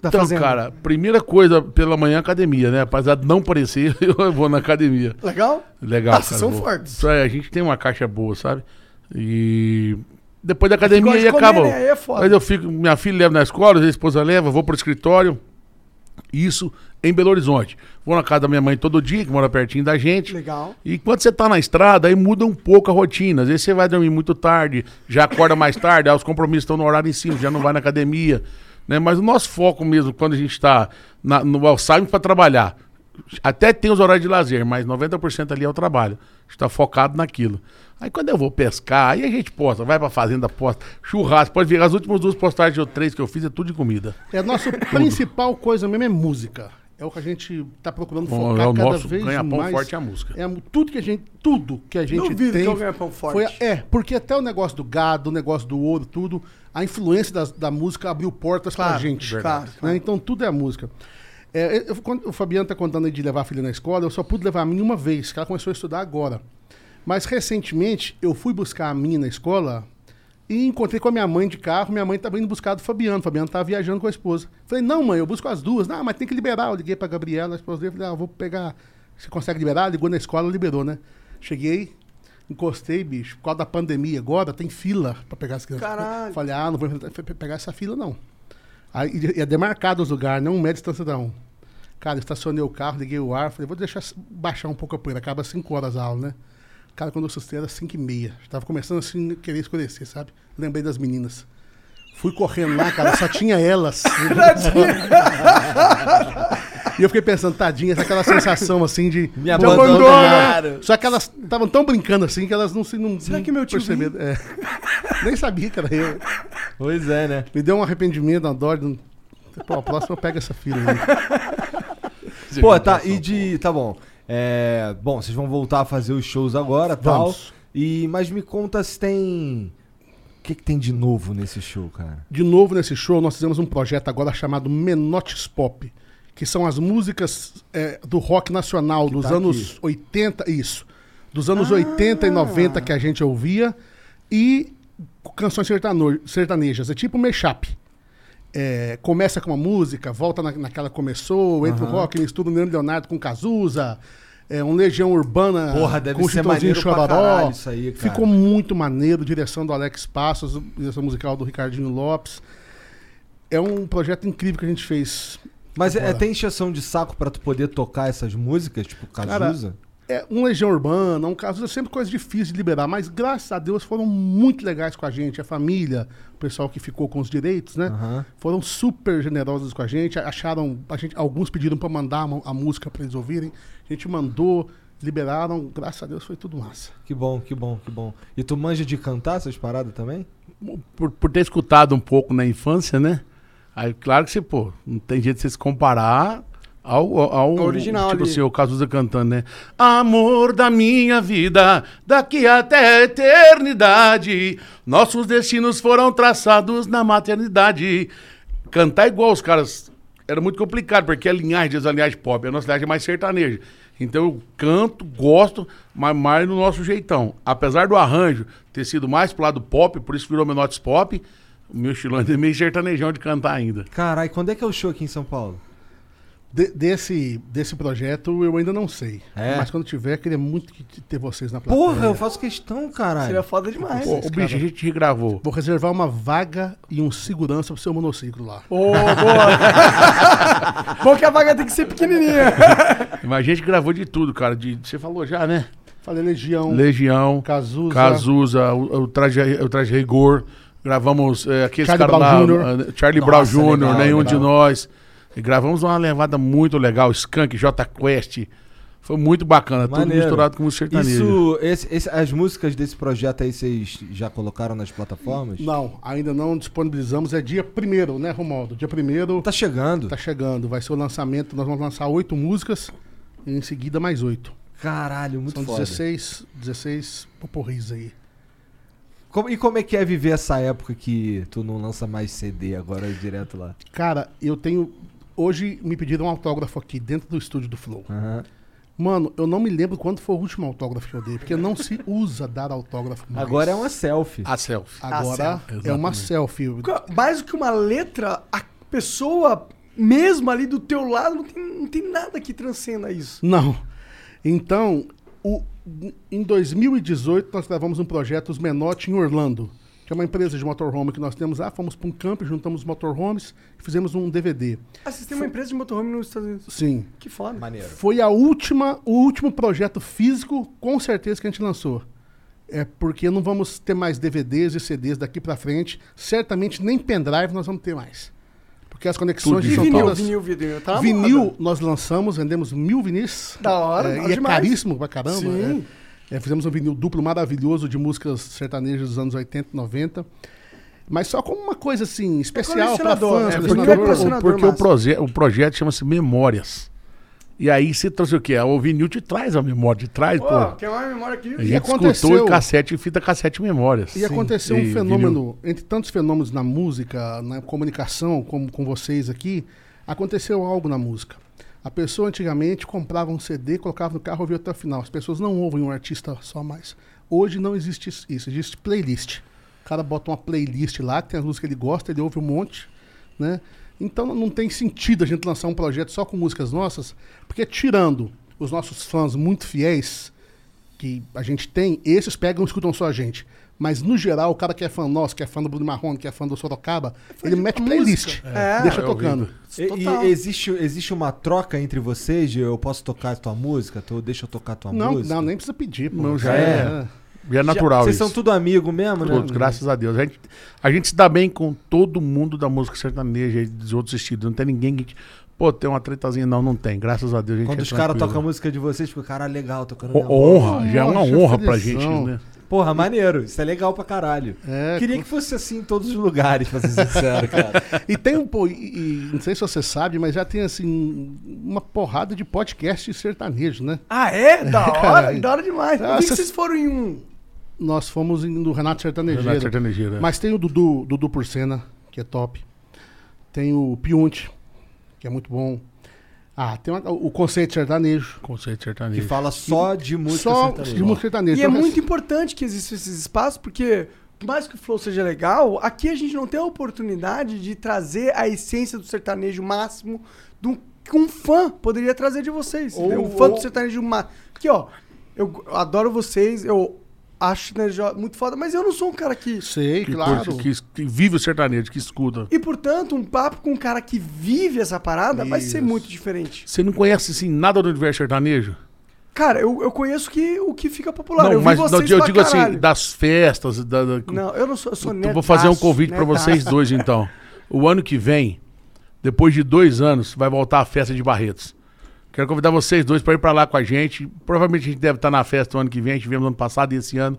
Da Então, cara, primeira coisa pela manhã, academia, né? Apesar de não parecer, eu vou na academia. Legal? Legal, Ah, vocês são fortes. É, a gente tem uma caixa boa, sabe? E depois da academia gosta de aí comer, acaba. né? Aí é foda. Mas eu fico, minha filha leva na escola, a esposa leva, vou pro escritório. Isso em Belo Horizonte. Vou na casa da minha mãe todo dia, que mora pertinho da gente. Legal. E quando você tá na estrada, aí muda um pouco a rotina. Às vezes você vai dormir muito tarde, já acorda mais tarde, aí os compromissos estão no horário em cima, já não vai na academia. Né? Mas o nosso foco mesmo, quando a gente está no Alzheimer para trabalhar, até tem os horários de lazer, mas 90% ali é o trabalho. A gente está focado naquilo. Aí quando eu vou pescar, aí a gente posta, vai pra fazenda, posta, churrasco, pode ver, as últimas duas postagens ou três que eu fiz é tudo de comida. É a nossa principal coisa mesmo é música. É o que a gente tá procurando Bom, focar é o cada nosso vez ganha-pão mais. forte é a música. É tudo que a gente, tudo que a gente Duvido tem. que é o ganha-pão forte. foi é, porque até o negócio do gado, o negócio do ouro, tudo, a influência das- da música abriu portas pra Claro, gente. verdade. né? claro. Então tudo é a música. É, eu- quando o Fabiano tá contando de levar a filha na escola, eu só pude levar a minha uma vez, que ela começou a estudar agora. Mas recentemente eu fui buscar a minha na escola e encontrei com a minha mãe de carro. Minha mãe estava indo buscar do Fabiano. O Fabiano estava viajando com a esposa. Falei, não, mãe, eu busco as duas. Não, mas tem que liberar. Eu liguei pra Gabriela, a esposa dele. Falei, ah, vou pegar. Você consegue liberar? Ligou na escola, liberou, né? Cheguei, encostei, bicho. Por causa da pandemia agora, tem fila pra pegar as crianças. Caralho. Falei, ah, não vou pegar essa fila, não. Aí ia- ia demarcado os lugares, não um metro de distância um. Cara, estacionei o carro, liguei o ar, falei, vou deixar baixar um pouco a poeira. Acaba 5 horas a aula, né? Cara, quando eu assustei era 5 e meia. Tava começando assim, a querer escurecer, sabe? Lembrei das meninas. Fui correndo lá, cara, só tinha elas. E eu fiquei pensando, tadinha, aquela sensação assim de. Me abandonaram. Só que elas estavam tão brincando assim que elas não se. Não, Será não que meu tio perceberam. É. Nem sabia que era eu. Pois é, né? Me deu um arrependimento, uma dó. de Pô, a próxima eu pego essa fila aí. Pô, tá, e de. Tá bom. É, bom, vocês vão voltar a fazer os shows agora tal. E, mas me conta se tem. O que, que tem de novo nesse show, cara? De novo nesse show, nós fizemos um projeto agora chamado Menotes Pop, que são as músicas é, do rock nacional dos tá anos aqui. 80, isso, dos anos 80 e 90 que a gente ouvia, e canções sertanejas, é tipo mashup. É, começa com uma música, volta na, naquela que começou, entra o rock, mistura o Leandro Leonardo com Cazuza, é, um Legião Urbana Porra, deve com ser maneiro caralho isso aí, cara. Ficou muito maneiro, direção do Alex Passos, direção musical do Ricardinho Lopes. É um projeto incrível que a gente fez. Mas é, tem encheção de saco pra tu poder tocar essas músicas, tipo Cazuza? É um Legião Urbana, um caso, é sempre coisa difícil de liberar, mas graças a Deus foram muito legais com a gente, a família, o pessoal que ficou com os direitos, né? Aham. Foram super generosos com a gente, acharam, a gente alguns pediram pra mandar a, música pra eles ouvirem, a gente mandou, liberaram, graças a Deus foi tudo massa. Que bom, que bom, que bom. E tu manja de cantar essas paradas também? por, por ter escutado um pouco na infância, né? Aí, claro que você, pô, não tem jeito de você se comparar ao, ao, ao original tipo ali. assim, o Cazuza cantando, né? Amor da minha vida, daqui até a eternidade, nossos destinos foram traçados na maternidade. Cantar igual os caras era muito complicado, porque a linhagem deles é a linhagem pop, a nossa linhagem é mais sertaneja. Então eu canto, gosto, mas mais no nosso jeitão. Apesar do arranjo ter sido mais pro lado pop, por isso virou Menotes Pop, o meu estilão ainda é meio sertanejão de cantar ainda. Caralho, quando é que é o show aqui em São Paulo? De- desse, desse projeto eu ainda não sei, É? mas quando tiver, queria muito que- ter vocês na plateia. Porra, eu faço questão, caralho. Seria foda demais. Ô, ô, bicho, a gente regravou. Vou reservar uma vaga e um segurança pro seu monociclo lá. Ô, boa. Bom que a vaga tem que ser pequenininha. Mas a gente gravou de tudo, cara. De, você falou já, né? Falei Legião, Legião, Cazuza, Cazuza, o, o traje, o traje Rigor. Gravamos é, aqueles Charlie caras Brown lá, Jr.. eh, Charlie Brown Jr., legal, nenhum legal. de nós. E gravamos uma levada muito legal, Skunk, J Quest. Foi muito bacana, tudo Maneiro. misturado com música sertaneja. Isso, esse- esse- as músicas desse projeto aí vocês já colocaram nas plataformas? Não, ainda não disponibilizamos. É dia primeiro, né, Romualdo? Dia primeiro Tá chegando. tá chegando. Vai ser o lançamento. Nós vamos lançar oito músicas e em seguida mais oito. Caralho, muito São foda. 16, 16 poporris aí. Como- e como é que é viver essa época que tu não lança mais CD agora é direto lá? Cara, eu tenho. Hoje me pediram um autógrafo aqui dentro do estúdio do Flow. Aham. Mano, eu não me lembro quando foi o último autógrafo que eu dei, porque não se usa dar autógrafo mais. Agora é uma selfie. A selfie. Agora é uma selfie. Mais do que uma letra, a pessoa mesmo ali do teu lado não tem, não tem nada que transcenda isso. Não. Então, o- em 2018, nós gravamos um projeto Os Menotti em Orlando, que é uma empresa de motorhome que nós temos lá. Fomos para um campo, juntamos os motorhomes e fizemos um DVD. Ah, vocês têm uma empresa de motorhome nos Estados Unidos. Sim. Que foda. Maneiro. Foi a última, o último projeto físico, com certeza, que a gente lançou. É porque não vamos ter mais DVDs e CDs daqui pra frente. Certamente nem pendrive nós vamos ter mais. Porque as conexões E são vinil, todas... vinil, vinil. Tá vinil, moda. nós lançamos, vendemos mil vinis. Da hora, É, da hora e é caríssimo pra caramba. Sim. É. É, fizemos um vinil duplo maravilhoso de músicas sertanejas dos anos 80 e 90. Mas só como uma coisa assim, especial pra colecionador, fãs, é, Porque, colecionador. é colecionador. porque o, proje o projeto chama-se Memórias. E aí você trouxe o quê? O vinil te traz a memória, te traz, Pô, pô. quer uma memória aqui? A gente aconteceu- escutou em cassete, fita cassete memórias. E aconteceu um E fenômeno, entre tantos fenômenos na música, na comunicação, como com vocês aqui, aconteceu algo na música. A pessoa antigamente comprava um CD, colocava no carro e ouvia até o final. As pessoas não ouvem um artista só mais. Hoje não existe isso, existe playlist. O cara bota uma playlist lá, tem as músicas que ele gosta, ele ouve um monte, né? Então não tem sentido a gente lançar um projeto só com músicas nossas, porque tirando os nossos fãs muito fiéis, que a gente tem, esses pegam e escutam só a gente. Mas, no geral, o cara que é fã nosso, que é fã do Bruno Marrone, que é fã do Sorocaba, ele mete playlist. É, deixa é tocando. E, e existe, existe uma troca entre vocês de eu posso tocar a tua música, tu deixa eu tocar a tua Não, música? não, nem precisa pedir. Pô. Não, já é. Já é natural Vocês isso. são tudo amigo mesmo, né? Todos, graças a Deus. A gente, a gente se dá bem com todo mundo da música sertaneja e dos outros estilos. Não tem ninguém que. Pô, tem uma tretazinha. Não, não tem. Graças a Deus a gente Quando é os caras tocam a música de vocês, fica, cara, legal, tocando voz. Honra, já é uma honra pra gente, né? Porra, maneiro. Isso é legal pra caralho. É, Queria que fosse assim em todos os lugares, pra ser sincero, cara. E tem um, pô, e, e não sei se você sabe, mas já tem assim uma porrada de podcast sertanejo, né? Ah, é? Da hora, Caralho. da hora demais. Ah, vi que cês- vocês foram em um. Nós fomos no Renato Sertanejeiro. Renato Sertanejeiro, é. Mas tem o Dudu, Dudu Porcena, que é top. Tem o Piunte, que é muito bom. Ah, tem uma- o Conceito Sertanejo. Conceito Que sertanejo. fala só de música Só sertaneja. de música sertaneja. E é Então, muito importante que existam esses espaços, porque, por mais que o flow seja legal, aqui a gente não tem a oportunidade de trazer a essência do sertanejo máximo do que um fã poderia trazer de vocês. Ou- um fã ou- do sertanejo máximo. Aqui, ó, eu adoro vocês, eu acho sertanejo muito foda, mas eu não sou um cara que. Sei, Que, claro. curte, que, que vive o sertanejo, que escuta. E, portanto, um papo com um cara que vive essa parada vai ser Isso. muito diferente. Você não conhece, assim, nada do universo sertanejo? Cara, eu, eu conheço que, o que fica popular. não, eu vi mas vocês não, eu digo assim, caralho. das festas. Da, da- Não, eu não sou, eu sou Então vou fazer um netaço, convite pra netaço. vocês dois, então. O ano que vem, depois de dois anos, vai voltar a festa de Barretos. Quero convidar vocês dois para ir para lá com a gente. Provavelmente a gente deve estar na festa o ano que vem. A gente viemos no ano passado e esse ano.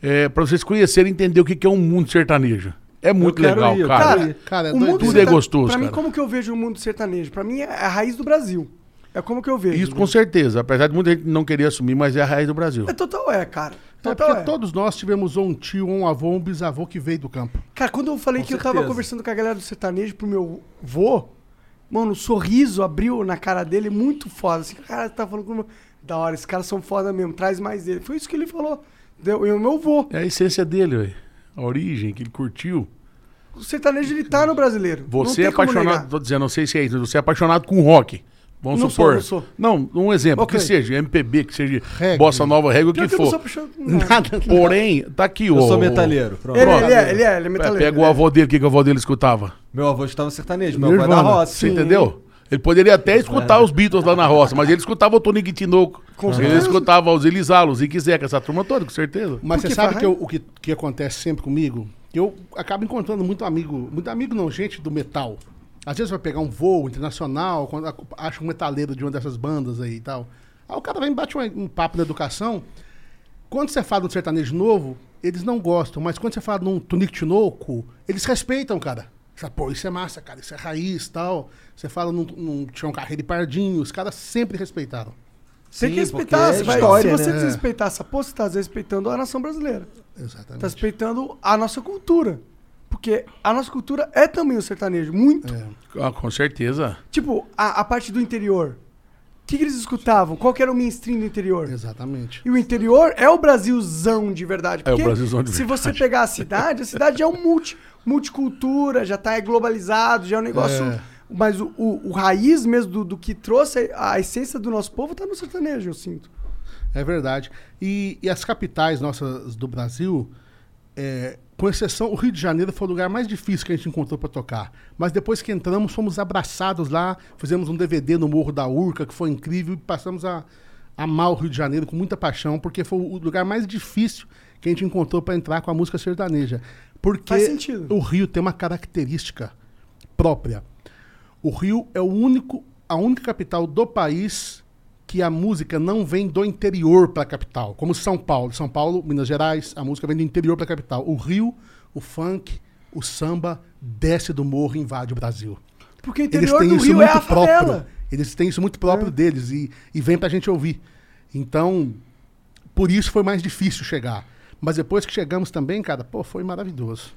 É, para vocês conhecerem e entender o que que é um mundo sertanejo. É muito legal, ir, cara. Cara. Cara, é o mundo. Tudo é gostoso, Pra mim, cara. como que eu vejo o mundo sertanejo? Pra mim, é a raiz do Brasil. É como que eu vejo. Isso com certeza. Apesar de muita gente não querer assumir, mas é a raiz do Brasil. É total é, cara. É Total porque é. todos nós tivemos um tio, um avô, um bisavô que veio do campo. Cara, quando eu falei Com que eu tava certeza. conversando com a galera do sertanejo pro meu vô, mano, o sorriso abriu na cara dele muito foda. Assim, cara, tá falando com o meu... Da hora, esses caras são foda mesmo, traz mais dele. Foi isso que ele falou. Deu, e o meu vô. É a essência dele, velho. A origem que ele curtiu. O sertanejo, ele tá no brasileiro. Não Você é como apaixonado, tô dizendo, não sei se é isso, você é apaixonado com rock. Vamos Não supor. sou, Não, um exemplo, Ok. que seja MPB, que seja Reggae. bossa nova, reggae, o que que eu não sou for. apaixonado com nada. Porém, tá aqui, ó. Eu sou metalheiro. Ele, ele é, ele é, ele é metaleiro. Pega o é. avô dele, o que, que o avô dele escutava? Meu avô estava sertanejo, meu avô é da roça. Você entendeu? Ele poderia até escutar os Beatles lá na roça, mas ele escutava o Tony Tinoco. Ele certeza. escutava os Elizalo, o Zique Zeca, essa turma toda, com certeza. Mas você sabe que eu- o que, que acontece sempre comigo? Eu acabo encontrando muito amigo, muito amigo não, gente do metal. Às vezes vai pegar um voo internacional, quando acha um metaleiro de uma dessas bandas aí e tal. Aí o cara vem e bate um, um papo na educação. Quando você fala de um sertanejo novo, eles não gostam, mas quando você fala num Tunico Tinoco, eles respeitam, cara. Você fala, Pô, isso é massa, cara, isso é raiz e tal. Você fala num, num Tião Carreiro e Pardinho, os caras sempre respeitaram. Tem que Sim, respeitar. é vai- história, se você né? desrespeitar essa porra, você tá desrespeitando a nação brasileira. Exatamente. Tá respeitando a nossa cultura. Porque a nossa cultura é também o sertanejo. Muito. É. Ah, com certeza. Tipo, a, a parte do interior. O que, que eles escutavam? Qual que era o mainstream do interior? Exatamente. E o interior é o Brasilzão de verdade. É o Brasilzão de se você verdade. pegar a cidade, a cidade é um multi, multicultura, já tá globalizado, já é um negócio. É. Mas o, o, o raiz mesmo do, do que trouxe a essência do nosso povo tá no sertanejo, eu sinto. É verdade. E, e as capitais nossas do Brasil, é, com exceção, o Rio de Janeiro foi o lugar mais difícil que a gente encontrou para tocar. Mas depois que entramos, fomos abraçados lá, fizemos um DVD no Morro da Urca, que foi incrível, e passamos a amar o Rio de Janeiro com muita paixão, porque foi o lugar mais difícil que a gente encontrou para entrar com a música sertaneja. Porque o Rio tem uma característica própria. O Rio é o único, a única capital do país que a música não vem do interior para a capital, como São Paulo. São Paulo, Minas Gerais, a música vem do interior para a capital. O Rio, o funk, o samba desce do morro e invade o Brasil. Porque o Eles interior têm do isso Rio muito é a próprio. favela. Eles têm isso muito próprio É. deles e, e vem pra gente ouvir. Então, por isso foi mais difícil chegar. Mas depois que chegamos também, cara, pô, foi maravilhoso.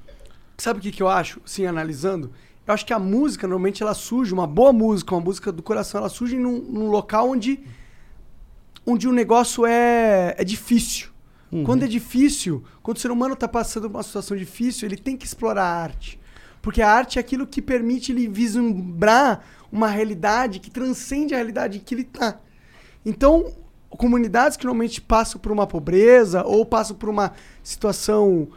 Sabe o que, que eu acho, assim, analisando? Eu acho que a música, normalmente, ela surge, uma boa música, uma música do coração, ela surge num, num local onde, onde o negócio é, é difícil. Quando é difícil, quando o ser humano está passando por uma situação difícil, ele tem que explorar a arte. Porque a arte é aquilo que permite ele vislumbrar uma realidade que transcende a realidade em que ele está. Então, comunidades que normalmente passam por uma pobreza ou passam por uma situação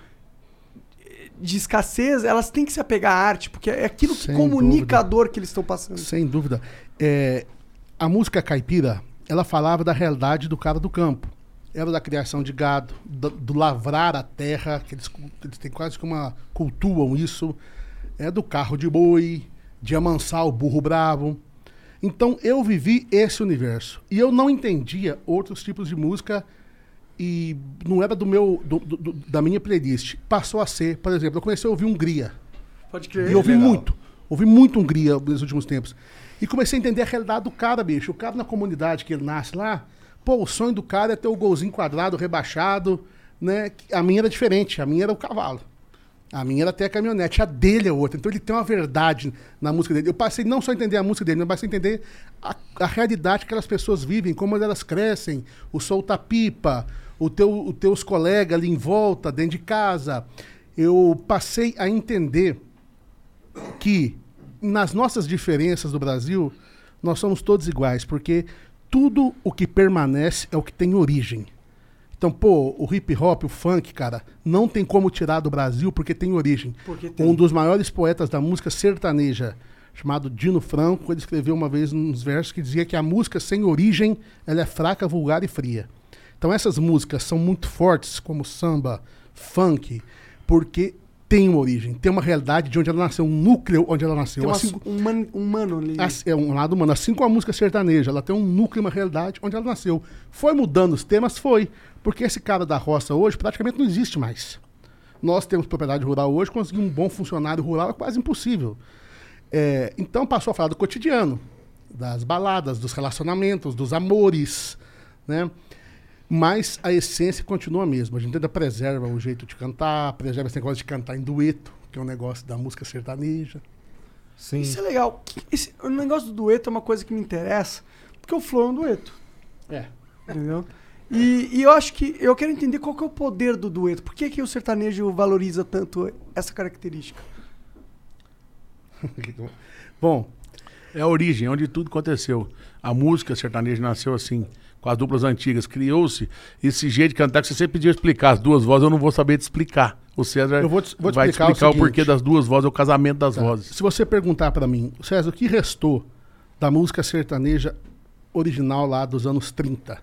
de escassez, elas têm que se apegar à arte, porque é aquilo que Sem comunica dúvida. a dor que eles estão passando. Sem dúvida. É, a música caipira, ela falava da realidade do cara do campo. Era da criação de gado, do, do lavrar a terra, que eles, eles têm quase que uma cultuam isso. É do carro de boi, de amansar o burro bravo. Então eu vivi esse universo. E eu não entendia outros tipos de música e não era do meu do- do- da minha playlist. Passou a ser, por exemplo, eu comecei a ouvir Hungria. Pode E crer. eu ouvi muito. Ouvi muito Hungria nos últimos tempos. E comecei a entender a realidade do cara, bicho. O cara na comunidade que ele nasce lá, pô, o sonho do cara é ter o golzinho quadrado, rebaixado, né? A minha era diferente. A minha era o cavalo. A minha era até a caminhonete. A dele é outra. Então ele tem uma verdade na música dele. Eu passei não só a entender a música dele, mas passei a entender a, a realidade que aquelas pessoas vivem, como elas crescem, o solta-pipa, o teu, os teus colegas ali em volta, dentro de casa. Eu passei a entender que nas nossas diferenças do Brasil, nós somos todos iguais, porque tudo o que permanece é o que tem origem. Então, pô, o hip hop, o funk, cara, não tem como tirar do Brasil porque tem origem. Porque tem. Um dos maiores poetas da música sertaneja, chamado Dino Franco, ele escreveu uma vez uns versos que dizia que a música sem origem, ela é fraca, vulgar e fria. Então essas músicas são muito fortes, como samba, funk, porque tem uma origem, tem uma realidade de onde ela nasceu, um núcleo onde ela nasceu. Tem uma- Assim- um, man, um mano ali. Assim, é um lado humano. Assim como a música sertaneja, ela tem um núcleo, uma realidade onde ela nasceu. Foi mudando os temas? Foi. Porque esse cara da roça hoje praticamente não existe mais. Nós temos propriedade rural hoje, conseguir um bom funcionário rural é quase impossível. É, então passou a falar do cotidiano, das baladas, dos relacionamentos, dos amores, né? Mas a essência continua a mesma. A gente ainda preserva o jeito de cantar, preserva esse negócio de cantar em dueto, que é um negócio da música sertaneja. Sim. Isso é legal. Esse, o negócio do dueto é uma coisa que me interessa, porque o Flow é um dueto, É. entendeu? E, e eu acho que eu quero entender qual que é o poder do dueto. Por que, que o sertanejo valoriza tanto essa característica? Bom, É a origem, onde tudo aconteceu. A música sertaneja nasceu assim, com as duplas antigas. Criou-se esse jeito de cantar que você sempre podia explicar as duas vozes, eu não vou saber te explicar. O César Eu vou te- vou te vai explicar o explicar o, seguinte. porquê das duas vozes, é o casamento das Tá. vozes. Se você perguntar pra mim, César, o que restou da música sertaneja original lá dos anos 30,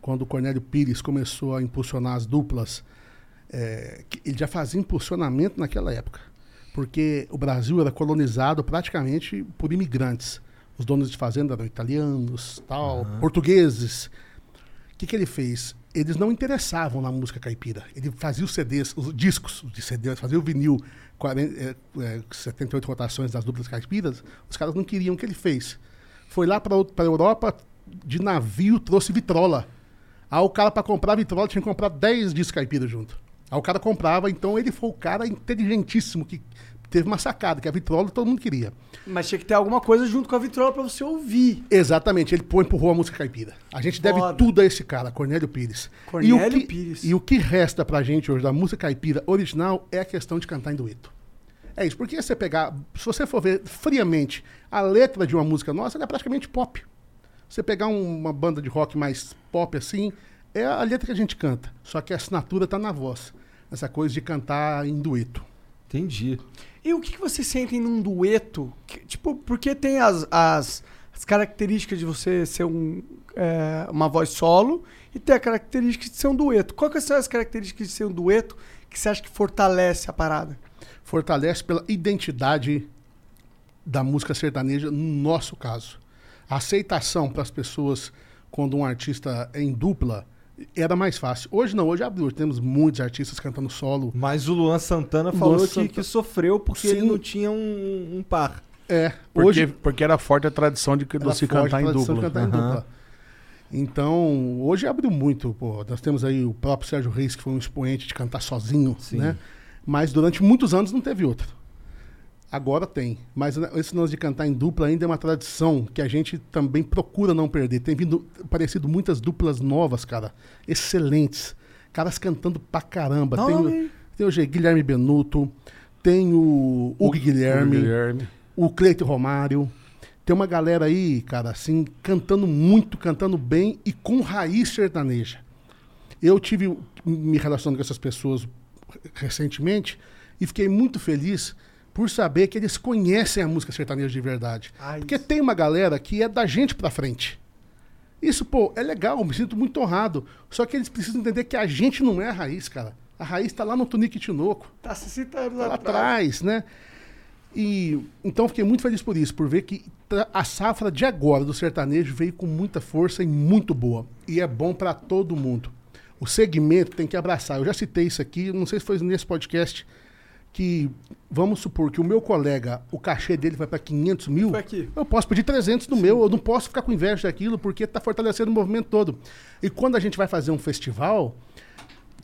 quando o Cornélio Pires começou a impulsionar as duplas, é, ele já fazia impulsionamento naquela época, porque o Brasil era colonizado praticamente por imigrantes. Os donos de fazenda eram italianos, tal, portugueses. O que, que ele fez? Eles não interessavam na música caipira. Ele fazia os CDs, os discos de CD, fazia o vinil, 40, eh, eh, 78 rotações das duplas caipiras. Os caras não queriam o que ele fez. Foi lá para a Europa de navio, trouxe vitrola. Aí o cara, para comprar vitrola, tinha que comprar 10 discos caipiras junto. Aí o cara comprava, então ele foi o cara inteligentíssimo que teve uma sacada, que a vitrola todo mundo queria. Mas tinha que ter alguma coisa junto com a vitrola pra você ouvir. Exatamente, ele pô, empurrou a música caipira. A gente deve Foda. tudo a esse cara, Cornélio Pires. Cornélio e o que, Pires. E o que resta pra gente hoje da música caipira original é a questão de cantar em dueto. É isso, porque você pegar, se você for ver friamente, a letra de uma música nossa ela é praticamente pop. Você pegar um- uma banda de rock mais pop assim, é a letra que a gente canta. Só que a assinatura tá na voz. Essa coisa de cantar em dueto. Entendi. E o que, que vocês sentem num dueto? Que, tipo, porque tem as, as, as características de você ser um, é, uma voz solo e tem a característica de ser um dueto. Quais são as características de ser um dueto que você acha que fortalece a parada? fortalece pela identidade da música sertaneja, no nosso caso. A aceitação para as pessoas quando um artista é em dupla era mais fácil. Hoje não, hoje abriu. Temos muitos artistas cantando solo. Mas o Luan Santana Luan falou que, Santana- que sofreu porque Sim. ele não tinha um, um par. É, Porque, hoje porque era forte a tradição de, de se cantar a em tradição dupla. de cantar em Aham. dupla. Então, hoje abriu muito. Pô. Nós temos aí o próprio Sérgio Reis, que foi um expoente de cantar sozinho, Sim. né? Mas durante muitos anos não teve outro. Agora tem. Mas esse lance de cantar em dupla ainda é uma tradição que a gente também procura não perder. Tem vindo aparecido muitas duplas novas, cara. Excelentes. Caras cantando pra caramba. Tem, tem o G- Guilherme Benuto, tem o Hugo Guilherme, O Guilherme. o Cleito Romário. Tem uma galera aí, cara, assim, cantando muito, cantando bem e com raiz sertaneja. Eu tive me relacionando com essas pessoas recentemente e fiquei muito feliz por saber que eles conhecem a música sertaneja de verdade. Ah, Porque tem uma galera que é da gente pra frente. Isso, pô, é legal, me sinto muito honrado. Só que eles precisam entender que a gente não é a raiz, cara. A raiz tá lá no Tunique Tinoco Tá 60 anos lá atrás. atrás, né? E então fiquei muito feliz por isso, por ver que a safra de agora do sertanejo veio com muita força e muito boa. E é bom para todo mundo. O segmento tem que abraçar. Eu já citei isso aqui, não sei se foi nesse podcast, que vamos supor que o meu colega, o cachê dele vai para 500 mil, eu posso pedir 300 no meu, eu não posso ficar com inveja daquilo, porque está fortalecendo o movimento todo. E quando a gente vai fazer um festival,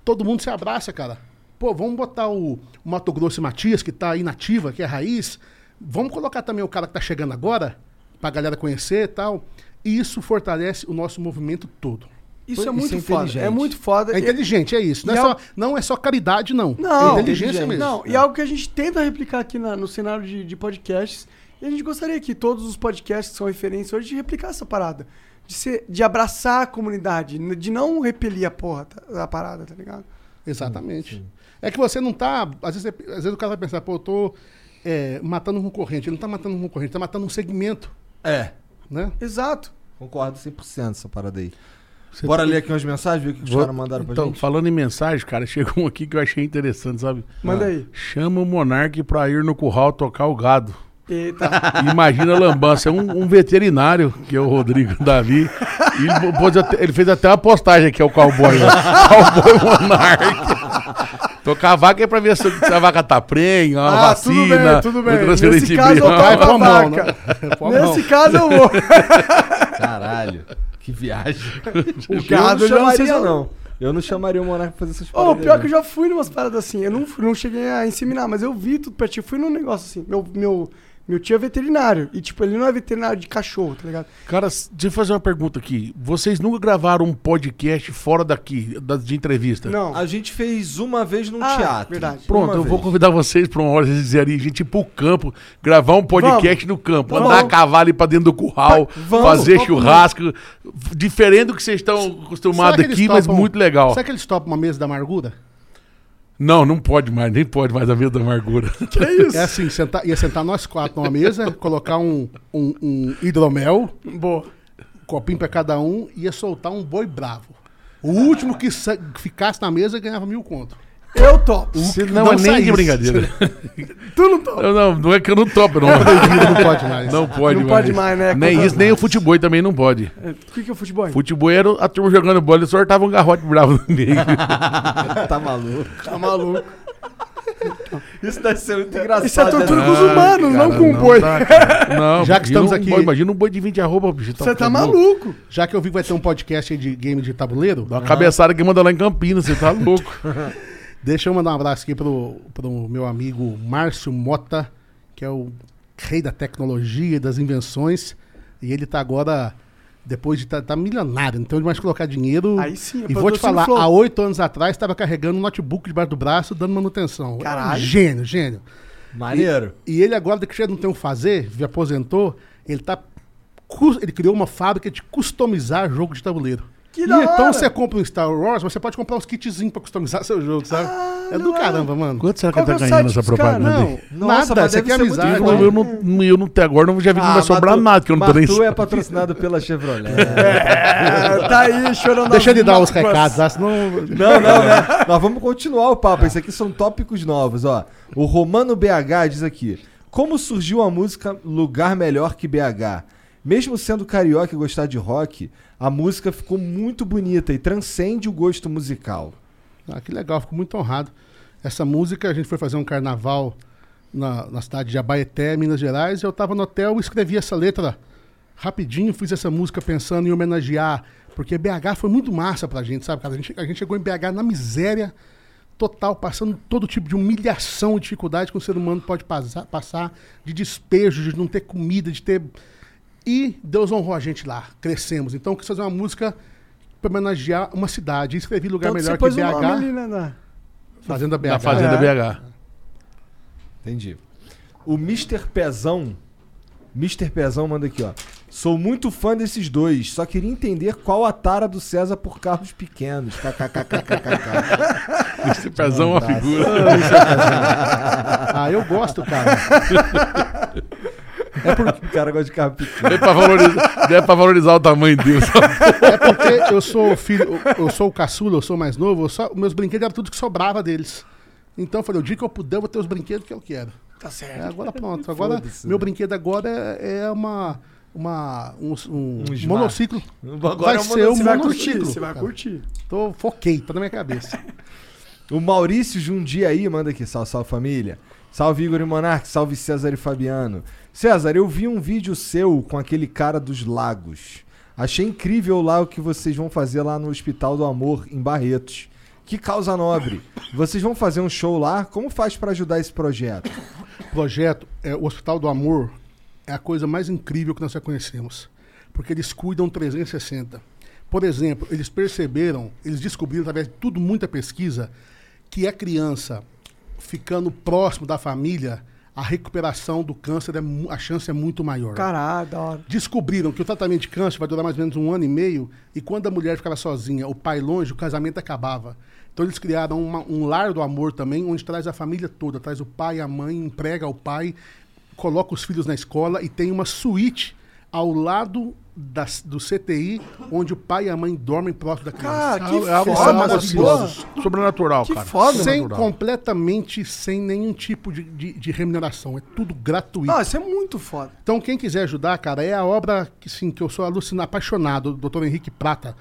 todo mundo se abraça, cara. Pô, vamos botar o, o Mato Grosso e Matias, que tá aí nativa, que é raiz. Vamos colocar também o cara que tá chegando agora, pra galera conhecer e tal. E isso fortalece o nosso movimento todo. Isso Isso é muito é foda. É muito foda. É inteligente, é isso. Não é, só, al- não é só caridade, não. Não. é inteligência mesmo. Não, e é algo que a gente tenta replicar aqui na- no cenário de, de podcasts. E a gente gostaria que todos os podcasts que são referência hoje de replicar essa parada. De, ser, de abraçar a comunidade, de não repelir a porra tá- a parada, tá ligado? Exatamente. É que você não tá. Às vezes, às vezes o cara vai pensar, pô, eu tô é, matando um concorrente. Ele não tá matando um concorrente, ele tá matando um segmento. É. Né? Exato. Concordo 100% essa parada aí. Bora ler aqui umas mensagens, ver o que os Vou- caras mandaram pra então, gente. falando em mensagem, cara, chegou um aqui que eu achei interessante, sabe? Manda aí. Chama o Monark pra ir no curral tocar o gado. Eita. Imagina a lambança. É um, um veterinário, que é o Rodrigo Davi. E ele, pôs até- ele fez até uma postagem aqui, é o cowboy. Né? Cowboy Monark. Tocar a vaca é pra ver se, a vaca tá prenha, uma Ah, tudo vacina. bem, tudo bem. uma transferência Nesse caso, eu toco a mão, vaca. né? Nesse caso eu vou. Caralho, que viagem. O gado não eu já não sei chamaria, se- não. Eu não chamaria o Monark pra fazer essas paradas. pior aí, que eu já fui numas paradas assim. Eu não, fui- não cheguei a inseminar, mas eu vi tudo pertinho. Fui num negócio assim. Meu, meu, meu tio é veterinário. E, tipo, ele não é veterinário de cachorro, tá ligado? Cara, deixa eu fazer uma pergunta aqui. Vocês nunca gravaram um podcast fora daqui, da- de entrevista? Não. A gente fez uma vez num Ah, teatro. verdade. Pronto, Uma eu vou vez. convidar vocês pra uma hora vocês dizerem, a gente ir pro campo, gravar um podcast no campo, Vamos. andar a cavalo ir pra dentro do curral, Vamos, fazer vamos. churrasco, diferente do que vocês estão Será acostumados que eles aqui, mas topam- muito legal. Será que eles topam uma mesa da amargura? Não, não pode mais, nem pode mais a mesa da amargura. Que isso? É assim, sentar, ia sentar nós quatro numa mesa, colocar um, um, um hidromel, Boa. copinho pra cada um, e ia soltar um boi bravo. O último que sa- ficasse na mesa ganhava mil conto. Eu topo. Se não não, é nem saísse. de brincadeira. Tu não topa. Eu não, não é que eu não topo, não. Não pode mais. Não pode Não mais. pode mais, né? Nem isso, nem o futebol também não pode. É, O que, que é o futebol? Futebol era a turma jogando bola, eles sortavam um garrote bravo no meio. tá maluco. Tá maluco. Isso deve ser muito engraçado. Isso é tortura né? com os humanos, não Cara, com o boi. tá. Não, Já que estamos um aqui- boi- imagina um boi de 20 arroba, bicho. Você tá louco. maluco. Já que eu vi que vai ter um podcast aí de game de tabuleiro, Dá uma cabeçada que manda lá em Campinas, você tá louco. Deixa eu mandar um abraço aqui pro, pro meu amigo Márcio Mota, que é o rei da tecnologia e das invenções. E ele tá agora, depois de estar tá, tá milionário, então ele vai colocar dinheiro. Aí sim, é E vou te falar, há oito anos atrás estava carregando um notebook debaixo do braço, dando manutenção. Caralho. Gênio, gênio. Maneiro. E ele agora, que já não tem o que fazer, já aposentou, ele tá. Ele criou uma fábrica de customizar jogo de tabuleiro. Que E da então hora. você compra um Star Wars, mas você pode comprar uns kitzinhos pra customizar seu jogo, sabe? Ah, é do caramba, mano. Quanto será que Qual tá é o ganhando essa propaganda? Não? Nossa, nada, isso aqui é amizade. Eu, eu não, eu não até agora não já vi que não vai mas sobrar nada, que eu não tô nem mas tu é patrocinado pela Chevrolet. É, tá aí chorando. Deixa ele dar os recados, ah, senão. Não, não, né? Nós vamos continuar o papo. Isso aqui são tópicos novos, ó. O Romano BH diz aqui: Como surgiu a música Lugar Melhor que BH? Mesmo sendo carioca e gostar de rock, a música ficou muito bonita e transcende o gosto musical. Ah, que legal, fico muito honrado. Essa música, a gente foi fazer um carnaval na, na cidade de Abaeté, Minas Gerais, e eu tava no hotel e escrevi essa letra rapidinho, fiz essa música pensando em homenagear, porque BH foi muito massa pra gente, sabe, cara? A gente, a gente chegou em BH na miséria total, passando todo tipo de humilhação e dificuldade que um ser humano pode passar, passar de despejo, de não ter comida, de ter. E Deus honrou a gente lá, crescemos. Então eu quis fazer uma música para homenagear uma cidade. Escrevi lugar Tanto que melhor que BH. ali, né? na- Fazenda BH. Da Fazenda É. BH. Entendi. O Mr. Pezão. Mr. Pezão manda aqui, ó. Sou muito fã desses dois, só queria entender qual a tara do César por carros pequenos. KKKKKK. Esse pezão é uma figura. Ah, eu gosto, cara. o cara gosta de carro pequeno. É pra valorizar, é pra valorizar o tamanho dele. É porque eu sou o filho, eu, sou o caçula, eu sou mais novo, só, meus brinquedos eram tudo que sobrava deles. Então eu falei, o dia que eu puder, eu vou ter os brinquedos que eu quero. Tá É, certo. agora pronto. Agora, meu né? brinquedo agora é, é uma, uma, um, um Um monociclo. Agora Vai é um ser um Você vai monociclo. curtir, você vai cara. curtir. Tô, foquei, tá na minha cabeça. O Maurício Jundiaí manda aqui, salve, salve família. Salve Igor e Monark, salve César e Fabiano. César, eu vi um vídeo seu com aquele cara dos lagos. Achei incrível lá o que vocês vão fazer lá no Hospital do Amor, em Barretos. Que causa nobre. Vocês vão fazer um show lá? Como faz pra ajudar esse projeto? projeto, é, o Hospital do Amor é a coisa mais incrível que nós já conhecemos. Porque eles cuidam 360. Por exemplo, eles perceberam, eles descobriram através de tudo, muita pesquisa, que a criança ficando próximo da família, a recuperação do câncer, é, a chance é muito maior. Caralho, da hora. Descobriram que o tratamento de câncer vai durar mais ou menos um ano e meio, e quando a mulher ficava sozinha, o pai longe, o casamento acabava. Então eles criaram uma- um lar do amor também, onde traz a família toda, traz o pai, a mãe, emprega o pai, coloca os filhos na escola e tem uma suíte ao lado das- do CTI, onde o pai e a mãe dormem próximo da criança. Cara, que É algo, maravilhoso. sobrenatural, Que cara. foda. sem Sobrenatural. completamente sem nenhum tipo de, de- de remuneração. É tudo gratuito. Não, isso é muito foda. Então, quem quiser ajudar, cara, é a obra que, sim, que eu sou alucinado, apaixonado, do Dr. Henrique Prata.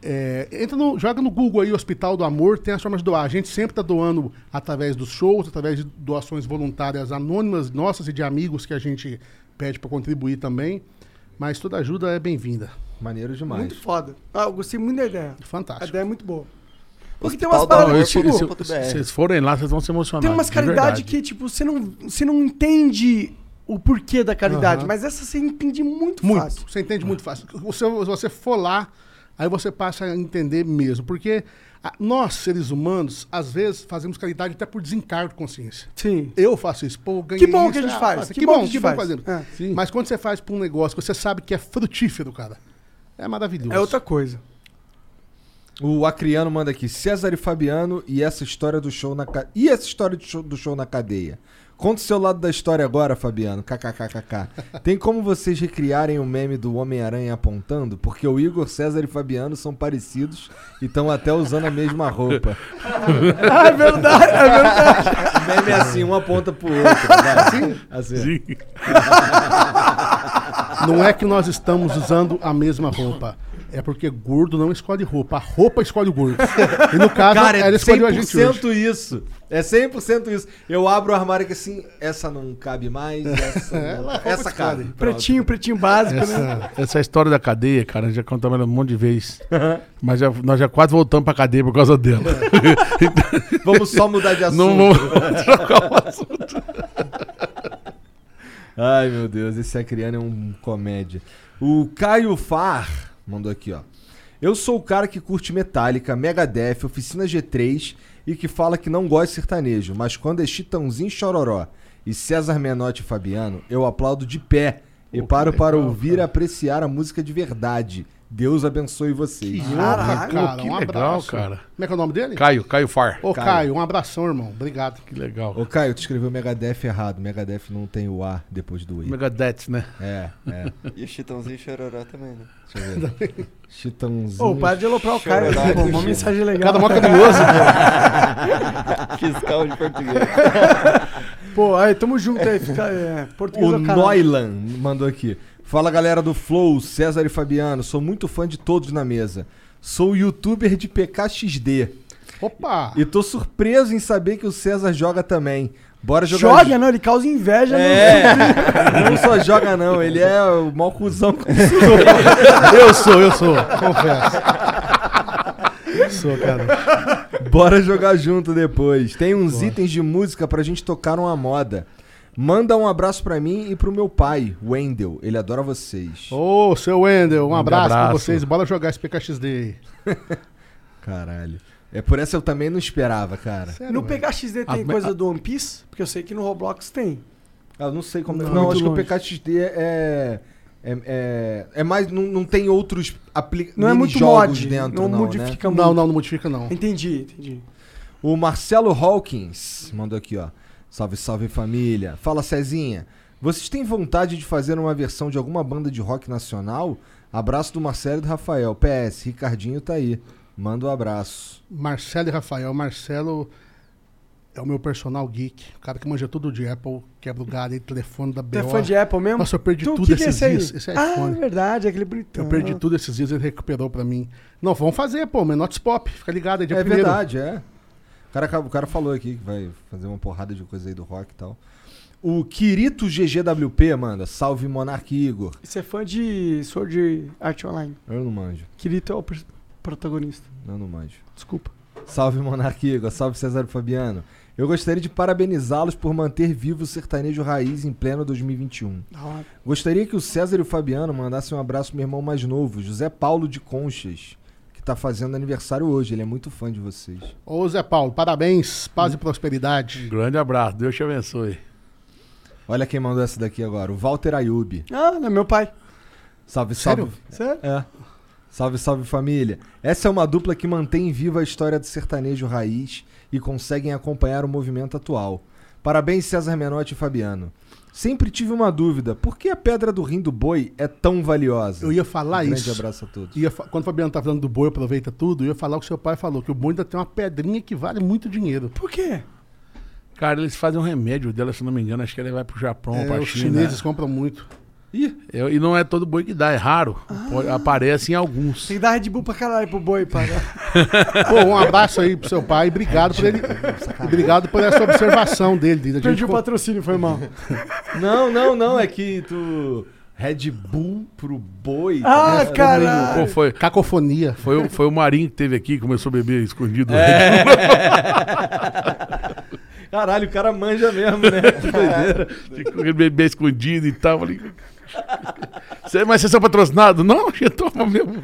É, entra no, joga no Google aí, Hospital do Amor, tem as formas de doar. A gente sempre está doando através dos shows, através de doações voluntárias anônimas nossas e de amigos que a gente pede para contribuir também. Mas toda ajuda é bem-vinda. Maneiro demais. Muito foda. Ah, eu gostei muito da ideia. A Fantástico. ideia é muito boa. Porque tem umas paradas, tipo, se, vocês forem lá, vocês vão se emocionar. tem umas de caridades verdade. que, tipo, você não, você não entende o porquê da caridade, Aham. mas essa você entende muito, Muito. fácil. Você entende muito fácil. Se você for lá, aí você passa a entender mesmo. Porque nós, seres humanos, às vezes fazemos caridade até por desencargo de consciência. Sim. Eu faço isso, pô, ganhei Que bom isso, que a gente ah, faz, faço. que bom que a gente faz. fazendo. É. Sim. Mas quando você faz pra um negócio que você sabe que é frutífero, cara, é maravilhoso. É outra coisa. O Acriano manda aqui, César e Fabiano e essa história do show na ca... E essa história do show, do show na cadeia? Conta o seu lado da história agora, Fabiano. KKKKK. Tem como vocês recriarem o meme do Homem-Aranha apontando? Porque o Igor, César e Fabiano são parecidos e estão até usando a mesma roupa. Ah, é verdade, é verdade. O meme é assim, um aponta pro outro. Assim? Assim. Sim. Não é que nós estamos usando a mesma roupa. É porque gordo não escolhe roupa. A roupa escolhe o gordo. E no caso, Cara, é ela escolheu a gente hoje. 100% isso. É 100% isso. Eu abro o armário que assim, essa não cabe mais, essa, não- essa cabe. Pronto. Pretinho, pretinho básico, né? Essa, essa história da cadeia, cara, já contamos ela um monte de vezes. Mas já- nós já quase voltamos pra cadeia por causa dela. Vamos só mudar de assunto. Não vamos trocar o assunto. Ai, meu Deus, esse Acriano é um comédia. O Caio Far mandou aqui, ó. Eu sou o cara que curte Metallica, Megadeth, Oficina G3 e que fala que não gosta de sertanejo, mas quando é Chitãozinho Chororó e César Menotti e Fabiano, eu aplaudo de pé e paro para ouvir e apreciar a música de verdade. Deus abençoe vocês. Caraca, cara, que um legal, abraço. cara. Como é que é o nome dele? Caio, Caio Far. Ô, Caio. Caio, um abração, irmão. Obrigado. Que legal. Ô Caio, tu escreveu Megadeth errado. Megadeth não tem o A depois do I. Megadeth, né? É, é. E o Chitãozinho e Chororó também, né? Deixa eu ver. Chitãozinho. Ô, para de aloprar o Caio. Pô, uma mensagem legal. Cada mó carinhoso, pô. Fiscal de português. Pô, aí, tamo junto aí. Fica, é, português O ao caralho. Noilan mandou aqui. Fala galera do Flow, César e Fabiano. Sou muito fã de todos na mesa. Sou youtuber de PKXD. Opa! E tô surpreso em saber que o César joga também. Bora jogar. Joga, não, ele causa inveja. É, não só joga não, ele é o mau cuzão. Eu sou, eu sou. Confesso. Eu sou, cara. Bora jogar junto depois. Tem uns itens de música pra gente tocar uma moda. Manda um abraço pra mim e pro meu pai, Wendel. Ele adora vocês. Ô, seu Wendel, um abraço, pra abraço. vocês. Bora jogar esse PKXD aí. Caralho. É por essa eu também não esperava, cara. Sério, No velho. PKXD tem A- coisa a- do One Piece? Porque eu sei que no Roblox tem. Ah, Eu não sei como. Não, Não, muito acho que longe. o PKXD é. É, é, é mais. Não, não tem outros apli- Não é muito jogos mod. dentro, não, não, modifica muito. Não, não, não modifica, não. Entendi, entendi. O Marcelo Hawkins mandou aqui, ó. Salve, salve família. Fala, Cezinha. Vocês têm vontade de fazer uma versão de alguma banda de rock nacional? Abraço do Marcelo e do Rafael. PS, Ricardinho tá aí. Manda um abraço. Marcelo e Rafael. Marcelo é o meu personal geek. O cara que manja tudo de Apple, quebra o galho aí, telefone da BO. Tu é fã de Apple mesmo? Nossa, eu perdi Tu, tudo que que é esses esse aí? dias. Esse é ah, iPhone. é verdade, aquele bonitão. Eu perdi tudo esses dias, ele recuperou pra mim. Não, vamos fazer, pô, Menotes Pop. Fica ligado aí, dia É primeiro. verdade, é. O cara, o cara falou aqui que vai fazer uma porrada de coisa aí do rock e tal. O Kirito GGWP manda, salve Monark Igor. Você é fã de Sword Art Online. Eu não manjo, Kirito é o pers- protagonista. eu não manjo. Desculpa. Salve Monark Igor, salve César Fabiano. Eu gostaria de parabenizá-los por manter vivo o sertanejo raiz em pleno 2021. Da hora. Gostaria que o César e o Fabiano mandassem um abraço pro meu irmão mais novo, José Paulo de Conchas, tá fazendo aniversário hoje. Ele é muito fã de vocês. Ô, Zé Paulo, parabéns, paz e Um prosperidade. grande abraço, Deus te abençoe. Olha quem mandou essa daqui agora, o Walter Ayub. Ah, não é meu pai. Salve, salve. Sério? É. Salve, salve família. Essa é uma dupla que mantém viva a história do sertanejo raiz e conseguem acompanhar o movimento atual. Parabéns, César Menotti e Fabiano. Sempre tive uma dúvida: por que a pedra do rim do boi é tão valiosa? Eu ia falar um grande isso. abraço a todos. Ia fa- quando o Fabiano tá falando do boi, aproveita tudo, eu ia falar o que seu pai falou, que o boi ainda tem uma pedrinha que vale muito dinheiro. Por quê? Cara, eles fazem um remédio dela, se não me engano, acho que ele vai pro Japão, É, pra os China. chineses compram muito. Ih, É, e não é todo boi que dá, é raro. Pode- aparece em alguns. Tem que dar Red Bull pra caralho pro boi, pai. Pô, um abraço aí pro seu pai, obrigado por ele. obrigado por essa observação dele. Perdi gente o patrocínio, foi mal. não, não, não. É que tu. Red Bull pro boi. Ah, ligado? caralho. Pô, foi, Cacofonia. foi, o- foi o Marinho que teve aqui, que começou a beber escondido. É. Caralho, o cara manja mesmo, né? Que doideira. Tinha que beber escondido e tal. Falei, "Cê- mas vocês são patrocinados? Não, eu toma mesmo.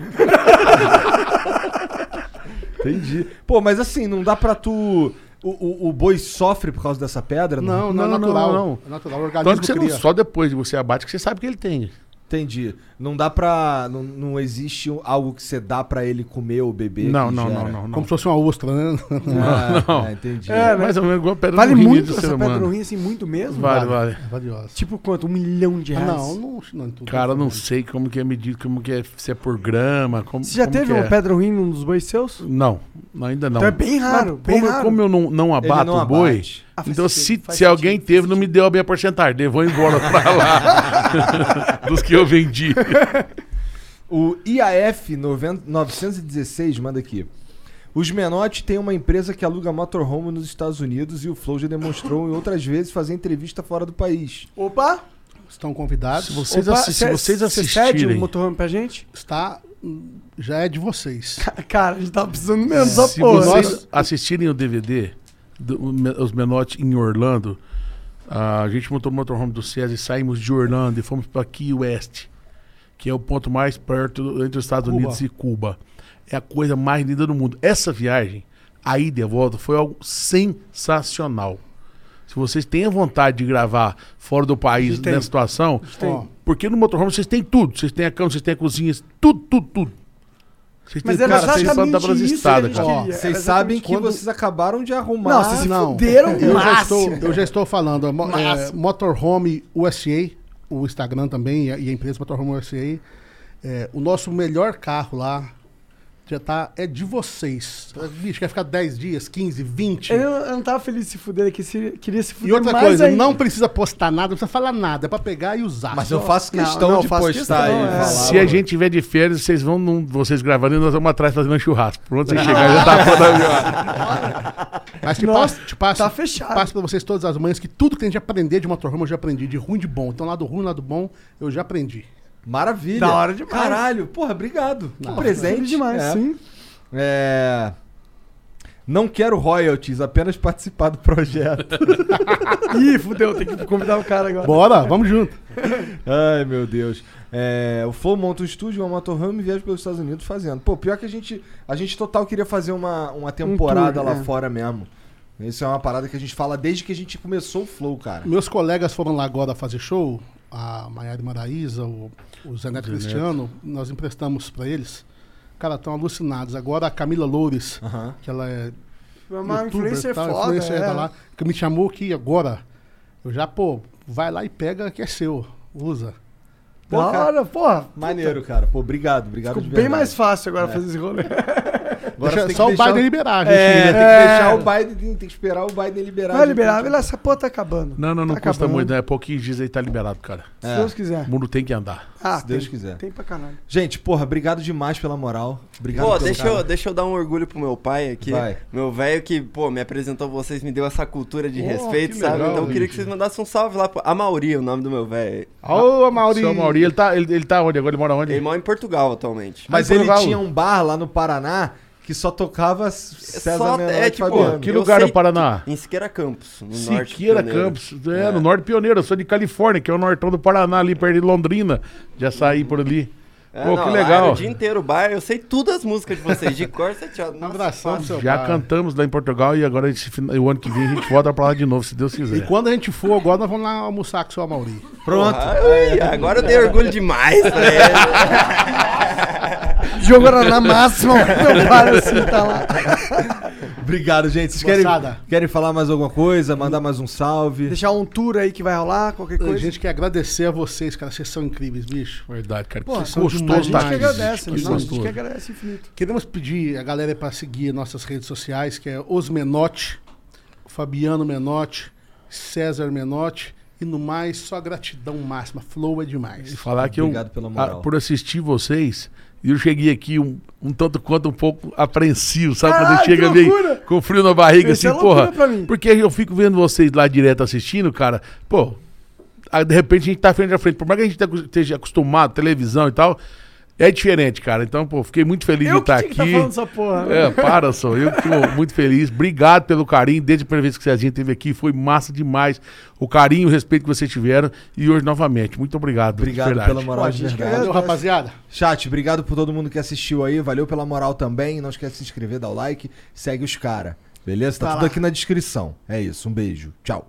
Entendi. Pô, mas assim, não dá pra tu. O, o, o boi sofre por causa dessa pedra? Não, não, é Não, não, natural. não. É natural, o organismo Tanto que você não, cria. só depois de você abate que você sabe que ele tem. Entendi. Não dá pra. Não, não existe algo que você dá pra ele comer ou beber? Não, não, não, não, não. Como se fosse uma ostra, né? Ah, não. é, entendi. É? Mais ou menos igual a pedra Vale no rim muito do essa ser pedra humano. no rim, assim, muito mesmo? Vale, vale. É valiosa. Tipo quanto? Um milhão de Ah, reais? não, não, não, tudo Cara, não sei como que é medido, como que é, se é por grama, como Você já como teve que uma é. pedra no rim num dos bois seus? Não, ainda não. Então é bem raro, bem como, raro. como eu não, não abato não o boi, abate. Ah, então sentido, se, faz se alguém sentido, teve, não me deu a minha porcentagem. Levou embora pra lá. Dos que eu vendi. O IAF 90 916 manda aqui. Os Menotti têm uma empresa que aluga motorhome nos Estados Unidos e o Flow já demonstrou em outras vezes fazer entrevista fora do país. Opa! Estão convidados. Se vocês, Opa, assi- se cê- vocês cê cede o assistirem. motorhome pra gente? Está. Já é de vocês. Cara, a gente tava precisando mesmo dessa Se porra. vocês assistirem o DVD, do- os Menotti em Orlando, a gente montou o motorhome do César e saímos de Orlando e fomos para Key West, que é o ponto mais perto entre os Estados Cuba. Unidos e Cuba. É a coisa mais linda do mundo. Essa viagem, a ida e a volta, foi algo sensacional. Se vocês têm a vontade de gravar fora do país tem. nessa situação, Ó, porque no motorhome vocês têm tudo. Vocês têm a cama, vocês têm a cozinha, tudo, tudo, tudo. Vocês Mas têm era cara, vocês podem dar pelas que cara. Vocês sabem que quando- vocês acabaram de arrumar. Não, vocês se Não, fuderam eu já, estou, eu já estou falando. é. Motorhome USA, o Instagram também e a, e a empresa Motorhome USA. é, o nosso melhor carro lá já tá. É de vocês. Bicho, quer ficar 10 dias, 15, 20. Eu, eu não tava feliz de se fuder, que se, queria se fuder E outra mais coisa, ainda. não precisa postar nada, não precisa falar nada. É pra pegar e usar. Mas eu faço Não, questão não, de faço postar questão, aí. é. Se a gente tiver de férias, vocês vão, num- vocês gravando e nós vamos atrás fazendo um churrasco. Pronto, você chegar já tá viagem. Mas te Nossa, passo, te passo, tá fechado. passo pra vocês todas as manhãs que tudo que a gente aprender de motorhome eu já aprendi, de ruim e de bom. Então, lado ruim, lado bom, eu já aprendi. Maravilha. Da hora demais. Caralho, porra, obrigado. Que Não, presente. Demais, É. sim. É. Não quero royalties, apenas participar do projeto. Ih, fudeu, tem que convidar o cara agora. Bora, vamos junto. Ai, meu Deus. É, o Flow monta um estúdio, uma motorhome e viaja pelos Estados Unidos fazendo. Pô, pior que a gente. A gente total queria fazer uma, uma temporada tour, lá é. fora mesmo. Isso é uma parada que a gente fala desde que a gente começou o Flow, cara. Meus colegas foram lá agora fazer show, a Maiara Maraíza, o, o Zé Neto Cristiano, nós emprestamos pra eles. Cara, estão alucinados. Agora a Camila Loures, Aham. que ela é Uma youtuber, influencer tal, foda, influencer é. tá lá, que me chamou aqui agora. Eu já, pô, vai lá e pega que é seu, usa. Pô, Da hora, porra. Maneiro, cara. Pô, obrigado, obrigado Ficou de bem mais fácil agora fazer esse rolê. Agora Deixa você tem só que o Biden liberar, a gente. É, tem né? que É. deixar o Biden, tem, tem que esperar o Biden liberar. Não é liberável, repente. essa porra tá acabando. Não, não, não Tá custa acabando. muito, né? Pouquinhos dias aí tá liberado, cara. Se É. Deus quiser. O mundo tem que andar. Ah, Se Deus tem, quiser. Tem pra caralho. Gente, porra, obrigado demais pela moral. Obrigado Pô, pelo deixa cara. eu, deixa eu dar um orgulho pro meu pai aqui. Vai. Meu velho que, pô, me apresentou vocês, me deu essa cultura de Oh, respeito, sabe? legal, então eu queria que vocês mandassem um salve lá pro Amauri, o nome do meu velho. Ô, Mauri. Seu Mauri, ele tá, ele, ele tá onde agora? Ele mora onde? Ele mora em Portugal atualmente. Mas ele tinha um bar lá no Paraná que só tocava César Só- Menotti é, e tipo, Fabiano. Que lugar sei no Paraná? Em Siqueira Campos, no norte. Siqueira pioneiro. Campos, é, no norte pioneiro. Eu sou de Califórnia, que é o nortão do Paraná, ali perto de Londrina. Já saí por ali. É, Pô, não, que lá era legal. o dia inteiro o bar, eu sei todas as músicas de vocês, de cor, você tinha... Um abração seu Já cantamos lá em Portugal e agora esse fin- o ano que vem a gente volta pra lá de novo, se Deus E quiser. quando a gente for agora, nós vamos lá almoçar com o seu Mauri. Pronto. Ai, agora eu dei orgulho demais pra Jogo era na máxima, meu pai assim, tá lá. Obrigado, gente. Vocês querem, Moçada. querem falar mais alguma coisa? Mandar mais um salve? Deixar um tour aí que vai rolar, qualquer A coisa. gente quer agradecer a vocês, cara. Vocês são incríveis, bicho. Verdade, cara. Pô, que são gostoso demais, a gente tá que agradece, que né? Não, a gente que agradece infinito. Queremos pedir a galera para seguir nossas redes sociais, que é Os Menotti, Fabiano Menotti, César Menotti. E no mais, só gratidão máxima. Flow é E demais. falar que Obrigado eu, pela moral. ah, por assistir vocês, eu cheguei aqui um, um tanto quanto um pouco apreensivo, sabe? Caralho, Quando chega meio loucura! com frio na barriga, Isso assim, é porra. Porque eu fico vendo vocês lá direto assistindo, cara, pô, aí, de repente a gente tá frente a frente. Por mais que a gente esteja acostumado, televisão e tal, é diferente, cara. Então, pô, fiquei muito feliz Eu de estar tinha que aqui. tá falando essa porra. né? É, para, só. Eu tô muito feliz. Obrigado pelo carinho. Desde a primeira vez que o Cezinha esteve aqui, foi massa demais. O carinho e o respeito que vocês tiveram. E hoje, novamente, muito obrigado. Obrigado verdade. pela moral Pô, de verdade. Valeu, rapaziada. Chat, obrigado por todo mundo que assistiu aí. Valeu pela moral também. Não esquece de se inscrever, dar o like. Segue os cara. Beleza? Tá Tá tudo lá. aqui na descrição. É isso. Um beijo. Tchau.